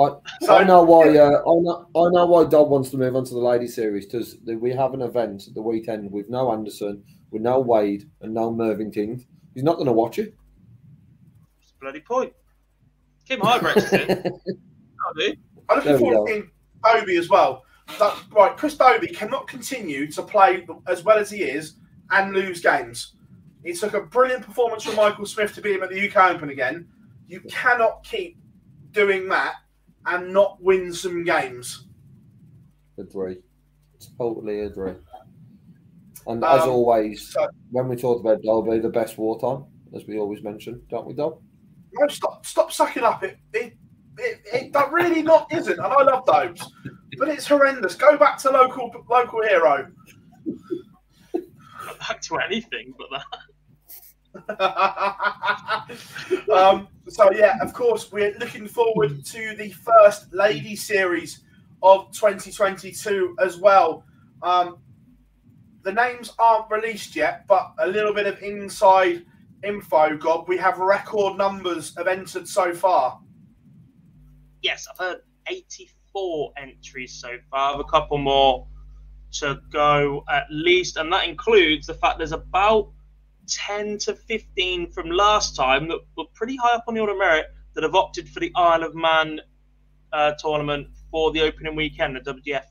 I, so, I know why. Uh, I know. I know why Dob wants to move on to the lady series because we have an event at the weekend with no Anderson, with no Wade, and no Mervyn King. He's not going to watch it. It's bloody point. Kim [laughs] Huybrechts I'm looking forward to seeing Dobey as well. That, right, Chris Dobey cannot continue to play as well as he is and lose games. It took a brilliant performance from Michael Smith to beat him at the UK Open again. You cannot keep doing that and not win some games. Agree. Totally agree. And um, as always, so, when we talk about Dobey, the best wartime, as we always mention, don't we, Dob? No, stop, stop sucking up. It, it, it, it that really not isn't, and I love those, but it's horrendous. Go back to local, local hero. Back to anything but that. [laughs] um, so yeah, of course, we're looking forward to the first lady series of 2022 as well. Um, the names aren't released yet, but a little bit of inside info, Gob. We have record numbers have entered so far. Yes, I've heard 84 entries so far. I have a couple more to go at least, and that includes the fact there's about 10 to 15 from last time that were pretty high up on the order of merit that have opted for the Isle of Man uh, tournament for the opening weekend, the WDF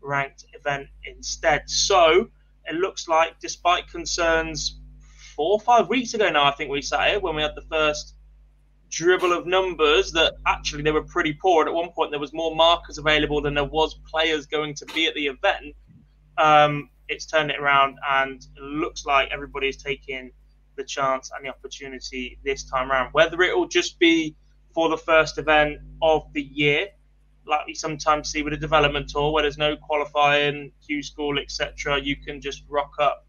ranked event instead. So it looks like, despite concerns four or five weeks ago now, I think we sat here when we had the first dribble of numbers that actually they were pretty poor. And at one point, there was more markers available than there was players going to be at the event. Um, it's turned it around and looks like everybody is taking the chance and the opportunity this time around. Whether it will just be for the first event of the year, like we sometimes see with a development tour where there's no qualifying, Q school, etc., you can just rock up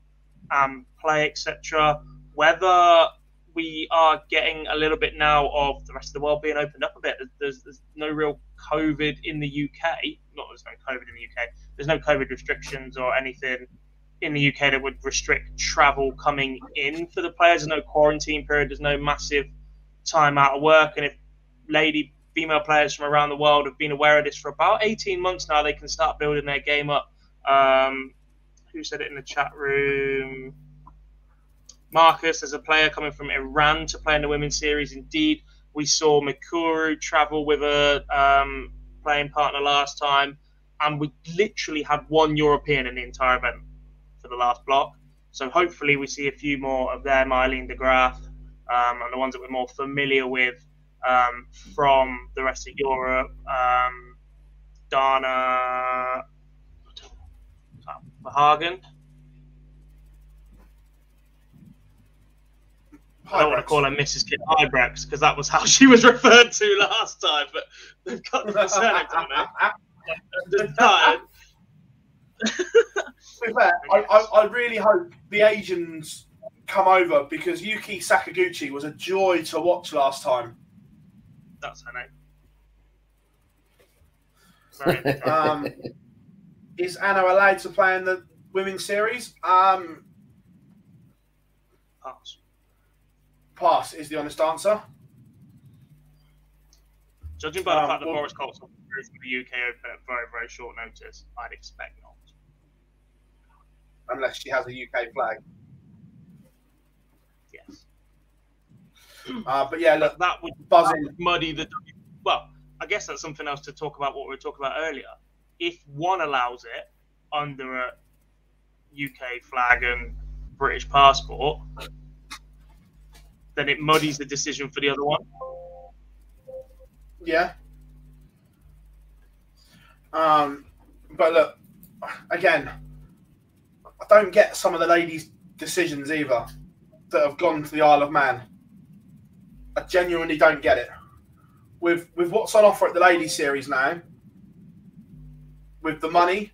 and play, etc. Whether we are getting a little bit now of the rest of the world being opened up a bit. There's, there's no real COVID in the UK. Not there's no COVID in the UK. There's no COVID restrictions or anything in the UK that would restrict travel coming in for the players. There's no quarantine period. There's no massive time out of work. And if lady female players from around the world have been aware of this for about 18 months now, they can start building their game up. Um, who said it in the chat room? Marcus, as a player coming from Iran to play in the women's series, indeed, we saw Mikuru travel with a um, playing partner last time, and we literally had one European in the entire event for the last block. So hopefully we see a few more of them, Aileen de Graaf, um, and the ones that we're more familiar with um, from the rest of Europe. Um, Dana. I don't want to call her Mrs. Kim Huybrechts because that was how [laughs] she was referred to last time, but they've got the surname on it. To be fair, I, I, I really hope the Asians come over because Yuki Sakaguchi was a joy to watch last time. That's her name. Sorry. [laughs] um, is Anna allowed to play in the women's series? Um, Pass. Pass is the honest answer. Judging by the Um, fact that well- Boris Koltsov drew from the UK Open at very, very short notice, I'd expect not. Unless she has a UK flag. Yes. [clears throat] Uh, but yeah, look, That would buzzing. muddy the. Well, I guess that's something else to talk about what we were talking about earlier. If one allows it under a UK flag and British passport, then it muddies the decision for the other one. Yeah. Um, but look, again, I don't get some of the ladies' decisions either that have gone to the Isle of Man. I genuinely don't get it. With with what's on offer at the ladies' series now, with the money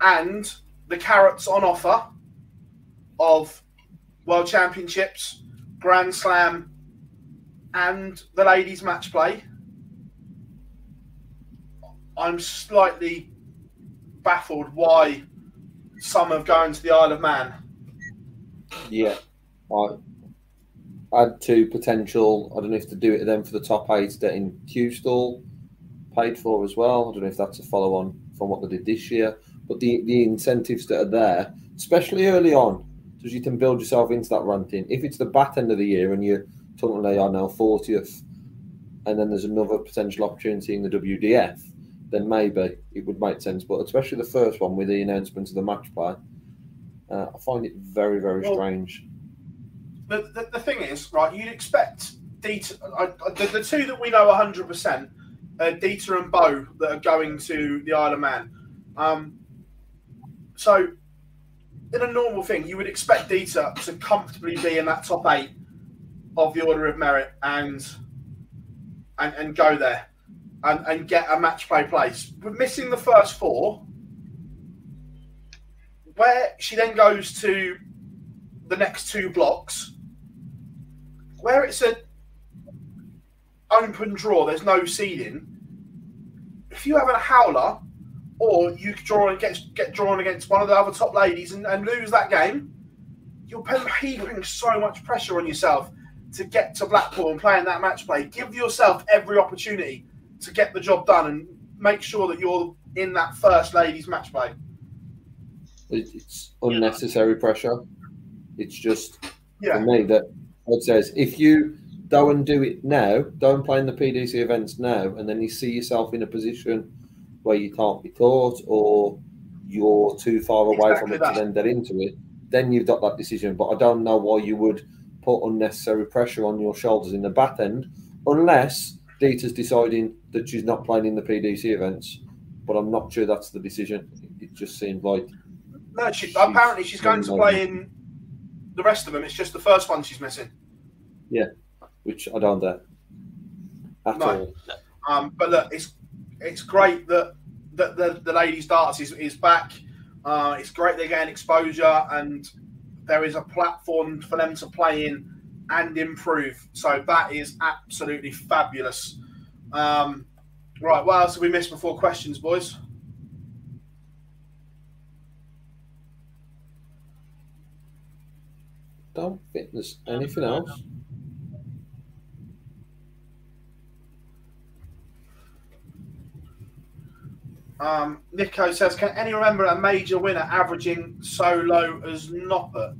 and the carrots on offer of World Championships, Grand Slam, and the ladies' match play, I'm slightly baffled why some have gone to the Isle of Man. Yeah. I add to potential. I don't know if to do it then for the top eight that in Q paid for as well. I don't know if that's a follow on from what they did this year. But the, the incentives that are there, especially early on, because you can build yourself into that ranking. If it's the back end of the year and you're talking they are now 40th, and then there's another potential opportunity in the WDF, then maybe it would make sense. But especially the first one with the announcement of the match play, uh, I find it very, very Well, strange. The, the, the thing is, right, you'd expect Deta, I, I, the, the two that we know 100%, uh, Deta and Beau, that are going to the Isle of Man. Um, so, in a normal thing, you would expect Deta to comfortably be in that top eight of the Order of Merit and and, and go there and, and get a match play place. But missing the first four, where she then goes to the next two blocks, where it's a open draw, there's no seeding. If you have a howler, or you draw against get drawn against one of the other top ladies and, and lose that game, you're heaping so much pressure on yourself to get to Blackpool and play in that match play. Give yourself every opportunity to get the job done and make sure that you're in that first ladies match play. It's unnecessary pressure. It's just Yeah. for me that it says if you don't do it now, don't play in the PDC events now, and then you see yourself in a position where you can't be taught or you're too far away from it that. to then get into it, then you've got that decision. But I don't know why you would put unnecessary pressure on your shoulders in the back end, unless Deta's deciding that she's not playing in the PDC events. But I'm not sure that's the decision. It just seems like No, she, apparently she's going to play in the rest of them. It's just the first one she's missing. Yeah, which I don't get at No. all. Um, but look, it's it's great that that the, the ladies darts is, is back. Uh, it's great they're getting exposure and there is a platform for them to play in and improve. So that is absolutely fabulous. Um, right, what else have we missed before questions, boys? Don't there's anything else. Um, Nico says, can any remember a major winner averaging so low as Noppert?"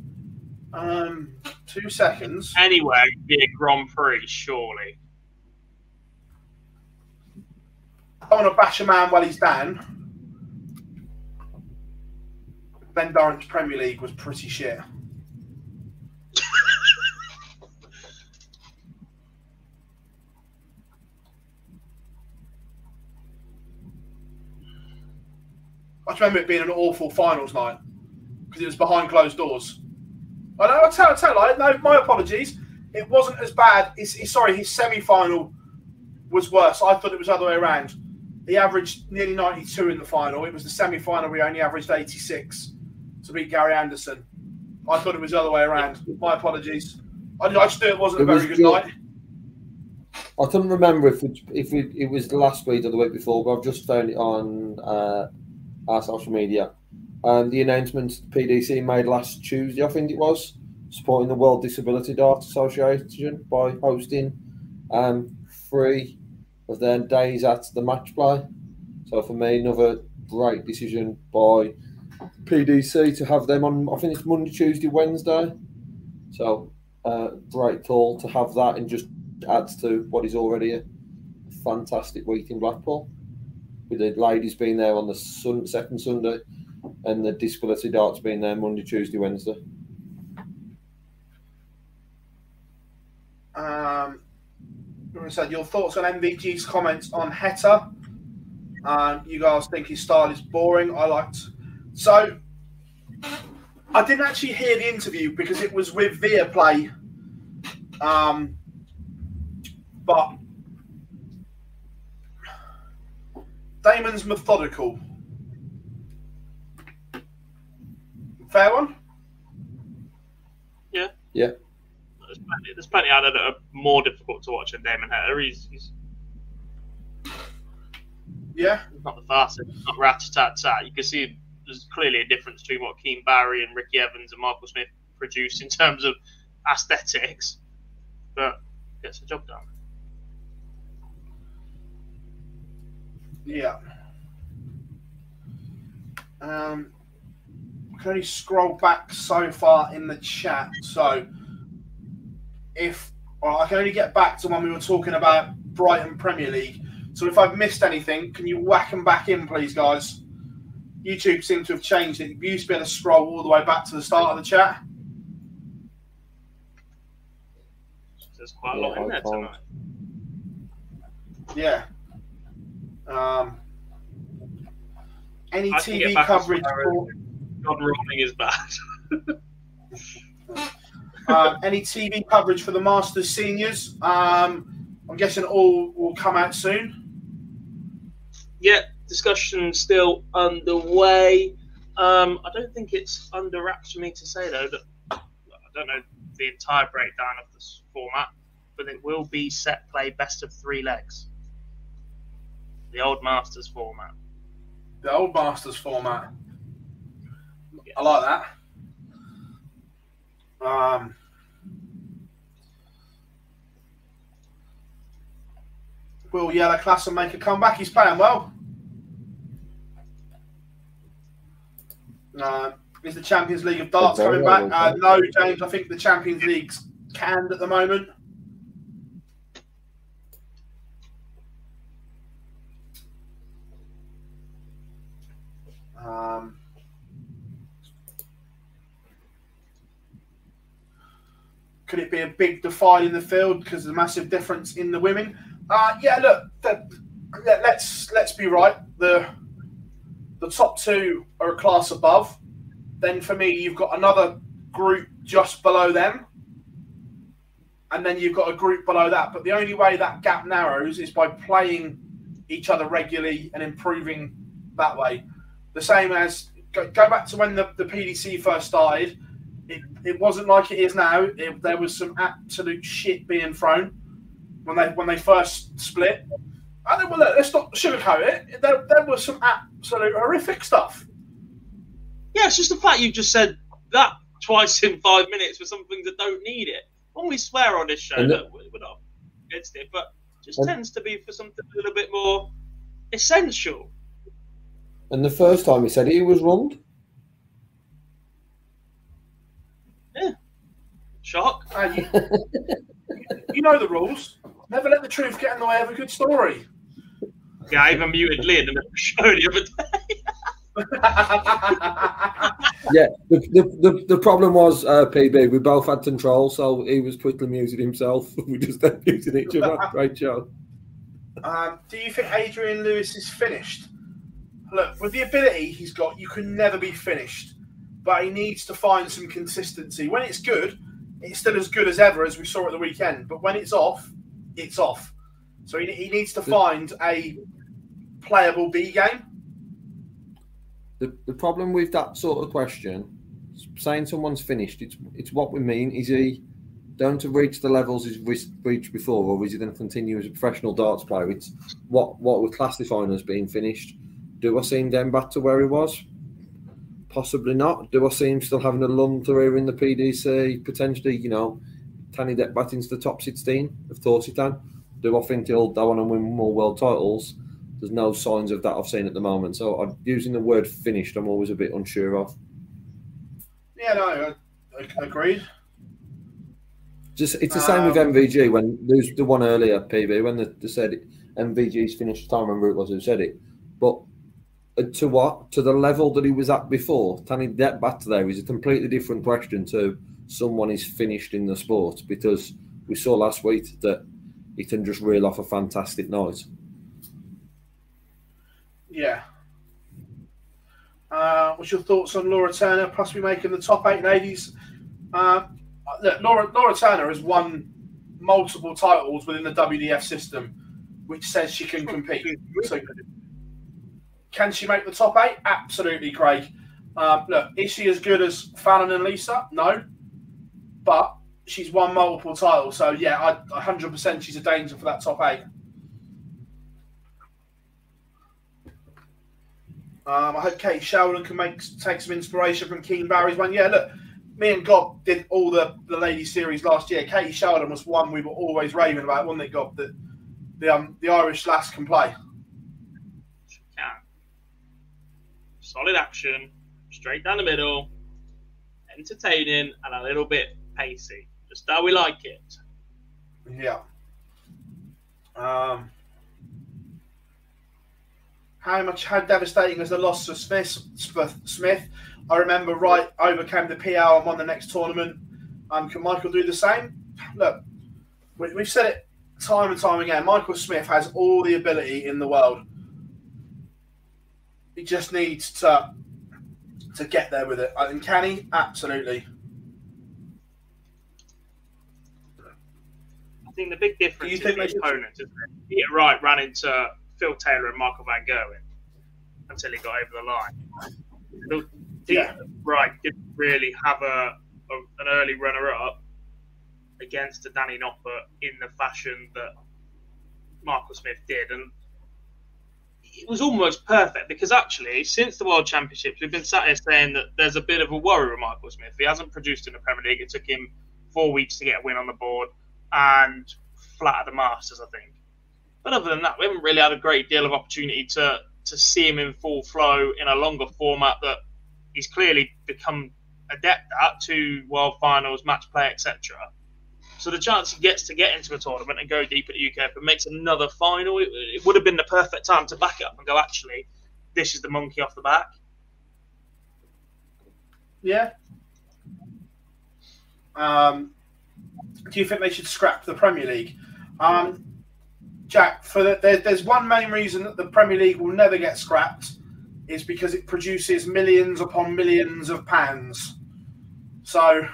Um, two seconds. Anyway, be a Grand Prix, surely. I want to bash a man while he's down. Glen Durrant's Premier League was pretty shit. I just remember it being an awful finals night because it was behind closed doors. I know, I'll tell, I'll tell no, my apologies. It wasn't as bad. It's, it's- sorry, his semi final was worse. I thought it was the other way around. He averaged nearly 92 in the final. It was the semi final we only averaged 86 to beat Gary Anderson. I thought it was the other way around. My apologies. I, I just knew it wasn't It a very was good night. I couldn't remember if it, if it, it was the last week or the week before, but I've just found it on uh, our social media. And the announcement the PDC made last Tuesday, I think it was, supporting the World Disability Darts Association by hosting um, three of their days at the match play. So for me, another great decision by PDC to have them on. I think it's Monday, Tuesday, Wednesday. So uh, great call to have that and just adds to what is already a fantastic week in Blackpool. With the ladies being there on the sun, second Sunday and the disability darts being there Monday, Tuesday, Wednesday. Um, said, your thoughts on MVG's comments on Heta. Um, you guys think his style is boring. I liked. So, I didn't actually hear the interview because it was with Viaplay. Um, but Damon's methodical. Fair one. Yeah. Yeah. There's plenty, there's plenty out there that are more difficult to watch than Damon Heta. He's, he's Yeah. not the fastest, he's not rat tat tat. You can see there's clearly a difference between what Keane Barry and Ricky Evans and Michael Smith produced in terms of aesthetics, but gets the job done. Yeah. Um, I can only scroll back so far in the chat. So, if well, I can only get back to when we were talking about Brighton Premier League. So, if I've missed anything, can you whack them back in, please, guys? YouTube seems to have changed it. You used to be able to scroll all the way back to the start of the chat. There's quite a lot in there tonight. Yeah. Um, any I TV get back as coverage for Rawling is bad. [laughs] um, any TV coverage for the Masters seniors? Um, I'm guessing all will come out soon. yeah, discussion still underway. Um, I don't think it's under wraps for me to say though that I don't know the entire breakdown of this format, but it will be set play best of three legs. The old Masters format. The old Masters format. I like that. Um, will Jelle Klaasen make a comeback? He's playing well. Uh, is the Champions League of Darts coming back? Uh, no, James. I think the Champions League's canned at the moment. Um, could it be a big divide in the field because of the massive difference in the women? Uh, yeah, look, the, let, let's let's be right. The the top two are a class above. Then for me, you've got another group just below them, and then you've got a group below that. But the only way that gap narrows is by playing each other regularly and improving that way. The same as go, go back to when the, the PDC first started. It, it wasn't like it is now. It, there was some absolute shit being thrown when they when they first split. I don't, well, look, let's not sugarcoat it. There, there was some absolute horrific stuff. Yeah, it's just the fact you just said that twice in five minutes for something that don't need it. When we swear on this show, And the- look, we're not against it, but it just And- tends to be for something a little bit more essential. And the first time he said it, he was wrong. Yeah. Shock. Uh, you, you know the rules. Never let the truth get in the way of a good story. Yeah, I even muted Lynn in the show the other day. yeah, the, the, the, the, problem was uh, PB. We both had control, so he was quickly muting himself. [laughs] we just kept muting each other. Great show. Um, do you think Adrian Lewis is finished? Look, with the ability he's got, you can never be finished. But he needs to find some consistency. When it's good, it's still as good as ever, as we saw at the weekend. But when it's off, it's off. So he, he needs to find a playable B game. The, the problem with that sort of question, saying someone's finished, it's it's what we mean. Is he down to reach the levels he's reached before, or is he going to continue as a professional darts player? It's what what we're classifying as being finished. Do I see him going back to where he was? Possibly not. Do I see him still having a long career in the PDC? Potentially, you know, can he get back into the top 16? Of course he can. Do I think he'll go on and win more world titles? There's no signs of that I've seen at the moment. So I'm using the word finished. I'm always a bit unsure of. Yeah, no, I, I agreed. Just it's the same um, with MVG when there's the one earlier PB when they, they said MVG's finished. I can't remember it was who said it, but to what to the level that he was at before. Can he get back to there is a completely different question to someone is finished in the sport because we saw last week that he can just reel off a fantastic night. Yeah. Uh, what's your thoughts on Laura Turner possibly making the top eight ladies? Uh, look, Laura, Laura Turner has won multiple titles within the WDF system, which says she can compete. So, can she make the top eight? Absolutely, Craig. Um, look, is she as good as Fallon and Lisa? No, but she's won multiple titles. So yeah, I, 100% she's a danger for that top eight. Um, I hope Kate Sheldon can make take some inspiration from Keane Barry's one. Yeah, look, me and Gob did all the, the ladies series last year. Katie Sheldon was one we were always raving about, wasn't it, Gob? That the um, the Irish lass can play. She can. Solid action, straight down the middle, entertaining, and a little bit pacey. Just how we like it. Yeah. Um, how much how devastating was the loss of Smith? Smith I remember right overcame the PL and won the next tournament. Um, can Michael do the same? Look, we, we've said it time and time again. Michael Smith has all the ability in the world. He just needs to to get there with it. And can he? Absolutely. I think the big difference is the opponent, it? Peter Wright ran into Phil Taylor and Michael Van Gerwen until he got over the line yeah. Right didn't really have a, a an early runner up against a Danny Noppert in the fashion that Michael Smith did, and it was almost perfect because actually, since the World Championships, we've been sat here saying that there's a bit of a worry with Michael Smith. He hasn't produced in the Premier League. It took him four weeks to get a win on the board and flat at the Masters, I think. But other than that, we haven't really had a great deal of opportunity to to see him in full flow in a longer format that he's clearly become adept at to world finals, match play, etc. So the chance he gets to get into a tournament and go deep at the UK but makes another final, it, it, would have been the perfect time to back it up and go, actually, this is the monkey off the back. Yeah. Um, do you think they should scrap the Premier League? Um, Jack, for the, there, there's one main reason that the Premier League will never get scrapped is because it produces millions upon millions of pounds. So.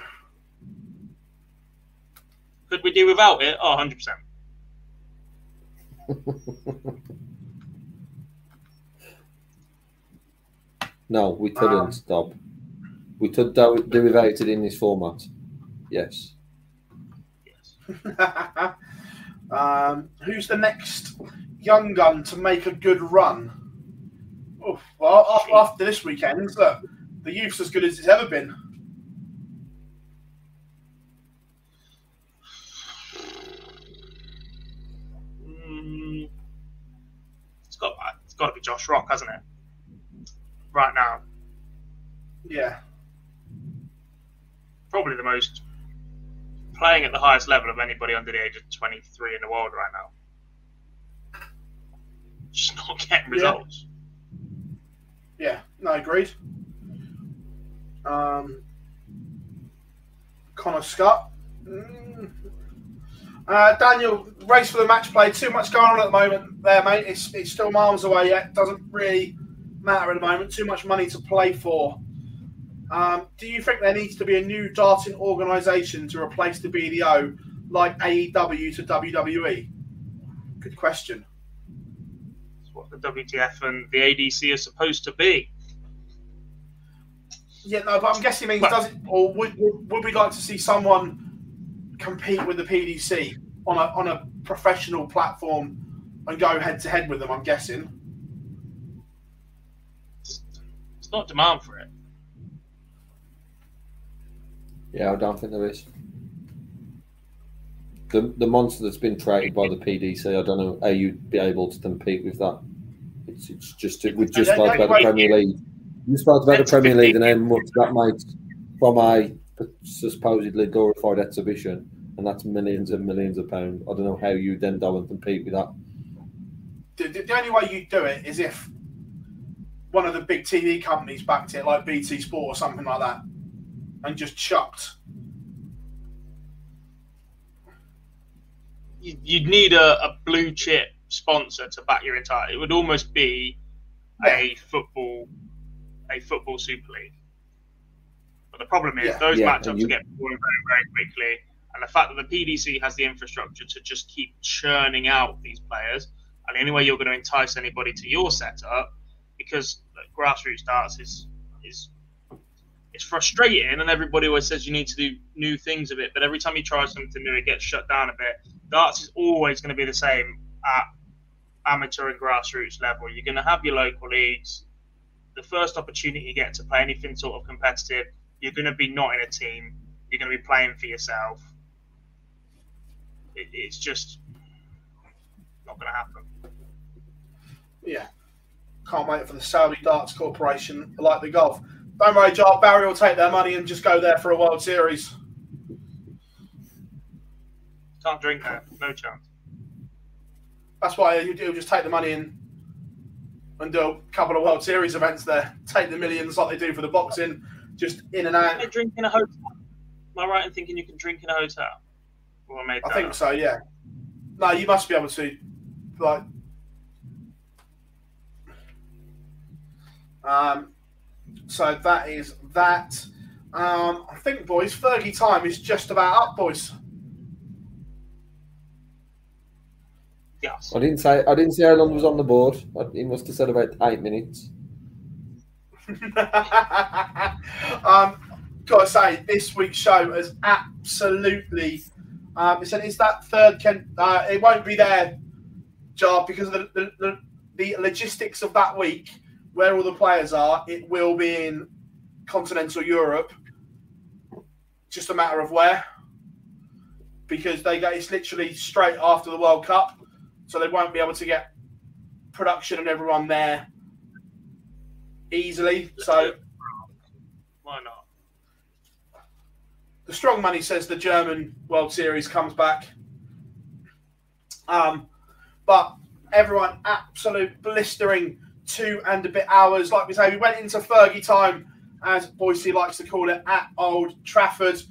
Could we do without it? Oh, 100%. no, we couldn't um, stop. We could do, do without it in this format. Yes. Yes. [laughs] um, who's the next young gun to make a good run? Oh, well, after, after this weekend, look, the youth's as good as it's ever been. Got it's got to be Josh Rock, hasn't it? Right now. Yeah. Probably the most playing at the highest level of anybody under the age of 23 in the world right now. Just not getting results. Yeah. Yeah, no, agreed. Um, Connor Scott. Mm. Uh, Daniel, race for the match play. Too much going on at the moment there, mate. It's, it's still miles away yet. Doesn't really matter at the moment. Too much money to play for. Um, do you think there needs to be a new darting organisation to replace the BDO like AEW to WWE? Good question. It's what the WDF and the ADC are supposed to be. Yeah, no, but I'm guessing means does it, or would, would we like to see someone compete with the PDC on a on a professional platform and go head to head with them? I'm guessing. It's not demand for it. Yeah, I don't think there is. The the monster that's been created by the PDC, I don't know how you'd be able to compete with that. It's, it's just we just Yeah, spoke about the. Premier League. You spoke about the Premier League and how completely- much that makes from a supposedly glorified exhibition, and that's millions and millions of pounds. I don't know how you then go and compete with that. The, the, the only way you do it is if one of the big TV companies backed it, like BT Sport or something like that, and just chucked. You- You'd need a, a blue chip sponsor to back your entire. It would almost be a football, a football Super League. The problem is Yeah. those Yeah, matchups you- get boring very, very quickly, and the fact that the PDC has the infrastructure to just keep churning out these players, and the only way you're going to entice anybody to your setup, because like, grassroots darts is is it's frustrating, and everybody always says you need to do new things a bit, but every time you try something new, it gets shut down a bit. Darts is always going to be the same at amateur and grassroots level. You're going to have your local leagues. The first opportunity you get to play anything sort of competitive, you're going to be not in a team. You're going to be playing for yourself. It, it's just not going to happen. Yeah. Can't wait for the Saudi Darts Corporation, like the golf. Don't worry, Jar. Barry will take their money and just go there for a World Series. Can't drink there. No chance. That's why he'll he'll just take the money and and do a couple of World Series events there. Take the millions like they do for the boxing, just in and out. you drink in a hotel? Am I right in thinking you can drink in a hotel? Or I made I think up? so. Yeah. No, you must be able to. Like. Um. So that is that. Um, I think, boys, Fergie time is just about up, boys. Yes. I didn't say I didn't say how long was on the board. I- He must have said about eight minutes. [laughs] um, gotta say, this week's show has absolutely. Um, it's, it's that third. Ken, uh, it won't be there, Jar, because of the, the, the, the logistics of that week, where all the players are. It will be in continental Europe. Just a matter of where, because they get It's literally straight after the World Cup, so they won't be able to get production and everyone there easily. So Why not? the strong money says the German World Series comes back. Um, but everyone, absolute blistering two and a bit hours. Like we say, we went into Fergie time, as Boise likes to call it, at Old Trafford.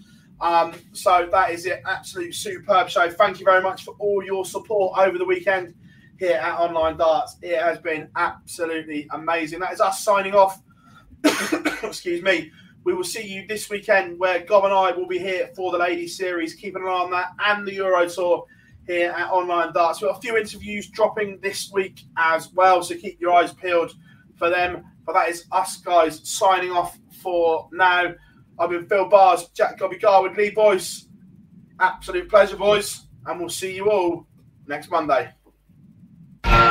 Um, so that is it. Absolute superb show. Thank you very much for all your support over the weekend here at Online Darts. It has been absolutely amazing. That is us signing off. [coughs] Excuse me. We will see you this weekend where Gob and I will be here for the Ladies Series. Keep an eye on that and the Euro Tour here at Online Darts. We've got a few interviews dropping this week as well, so keep your eyes peeled for them. But that is us guys signing off for now. I've been Phil Bars, Jack Gobby Garwood, Lee Boyce. Absolute pleasure, boys, and we'll see you all next Monday.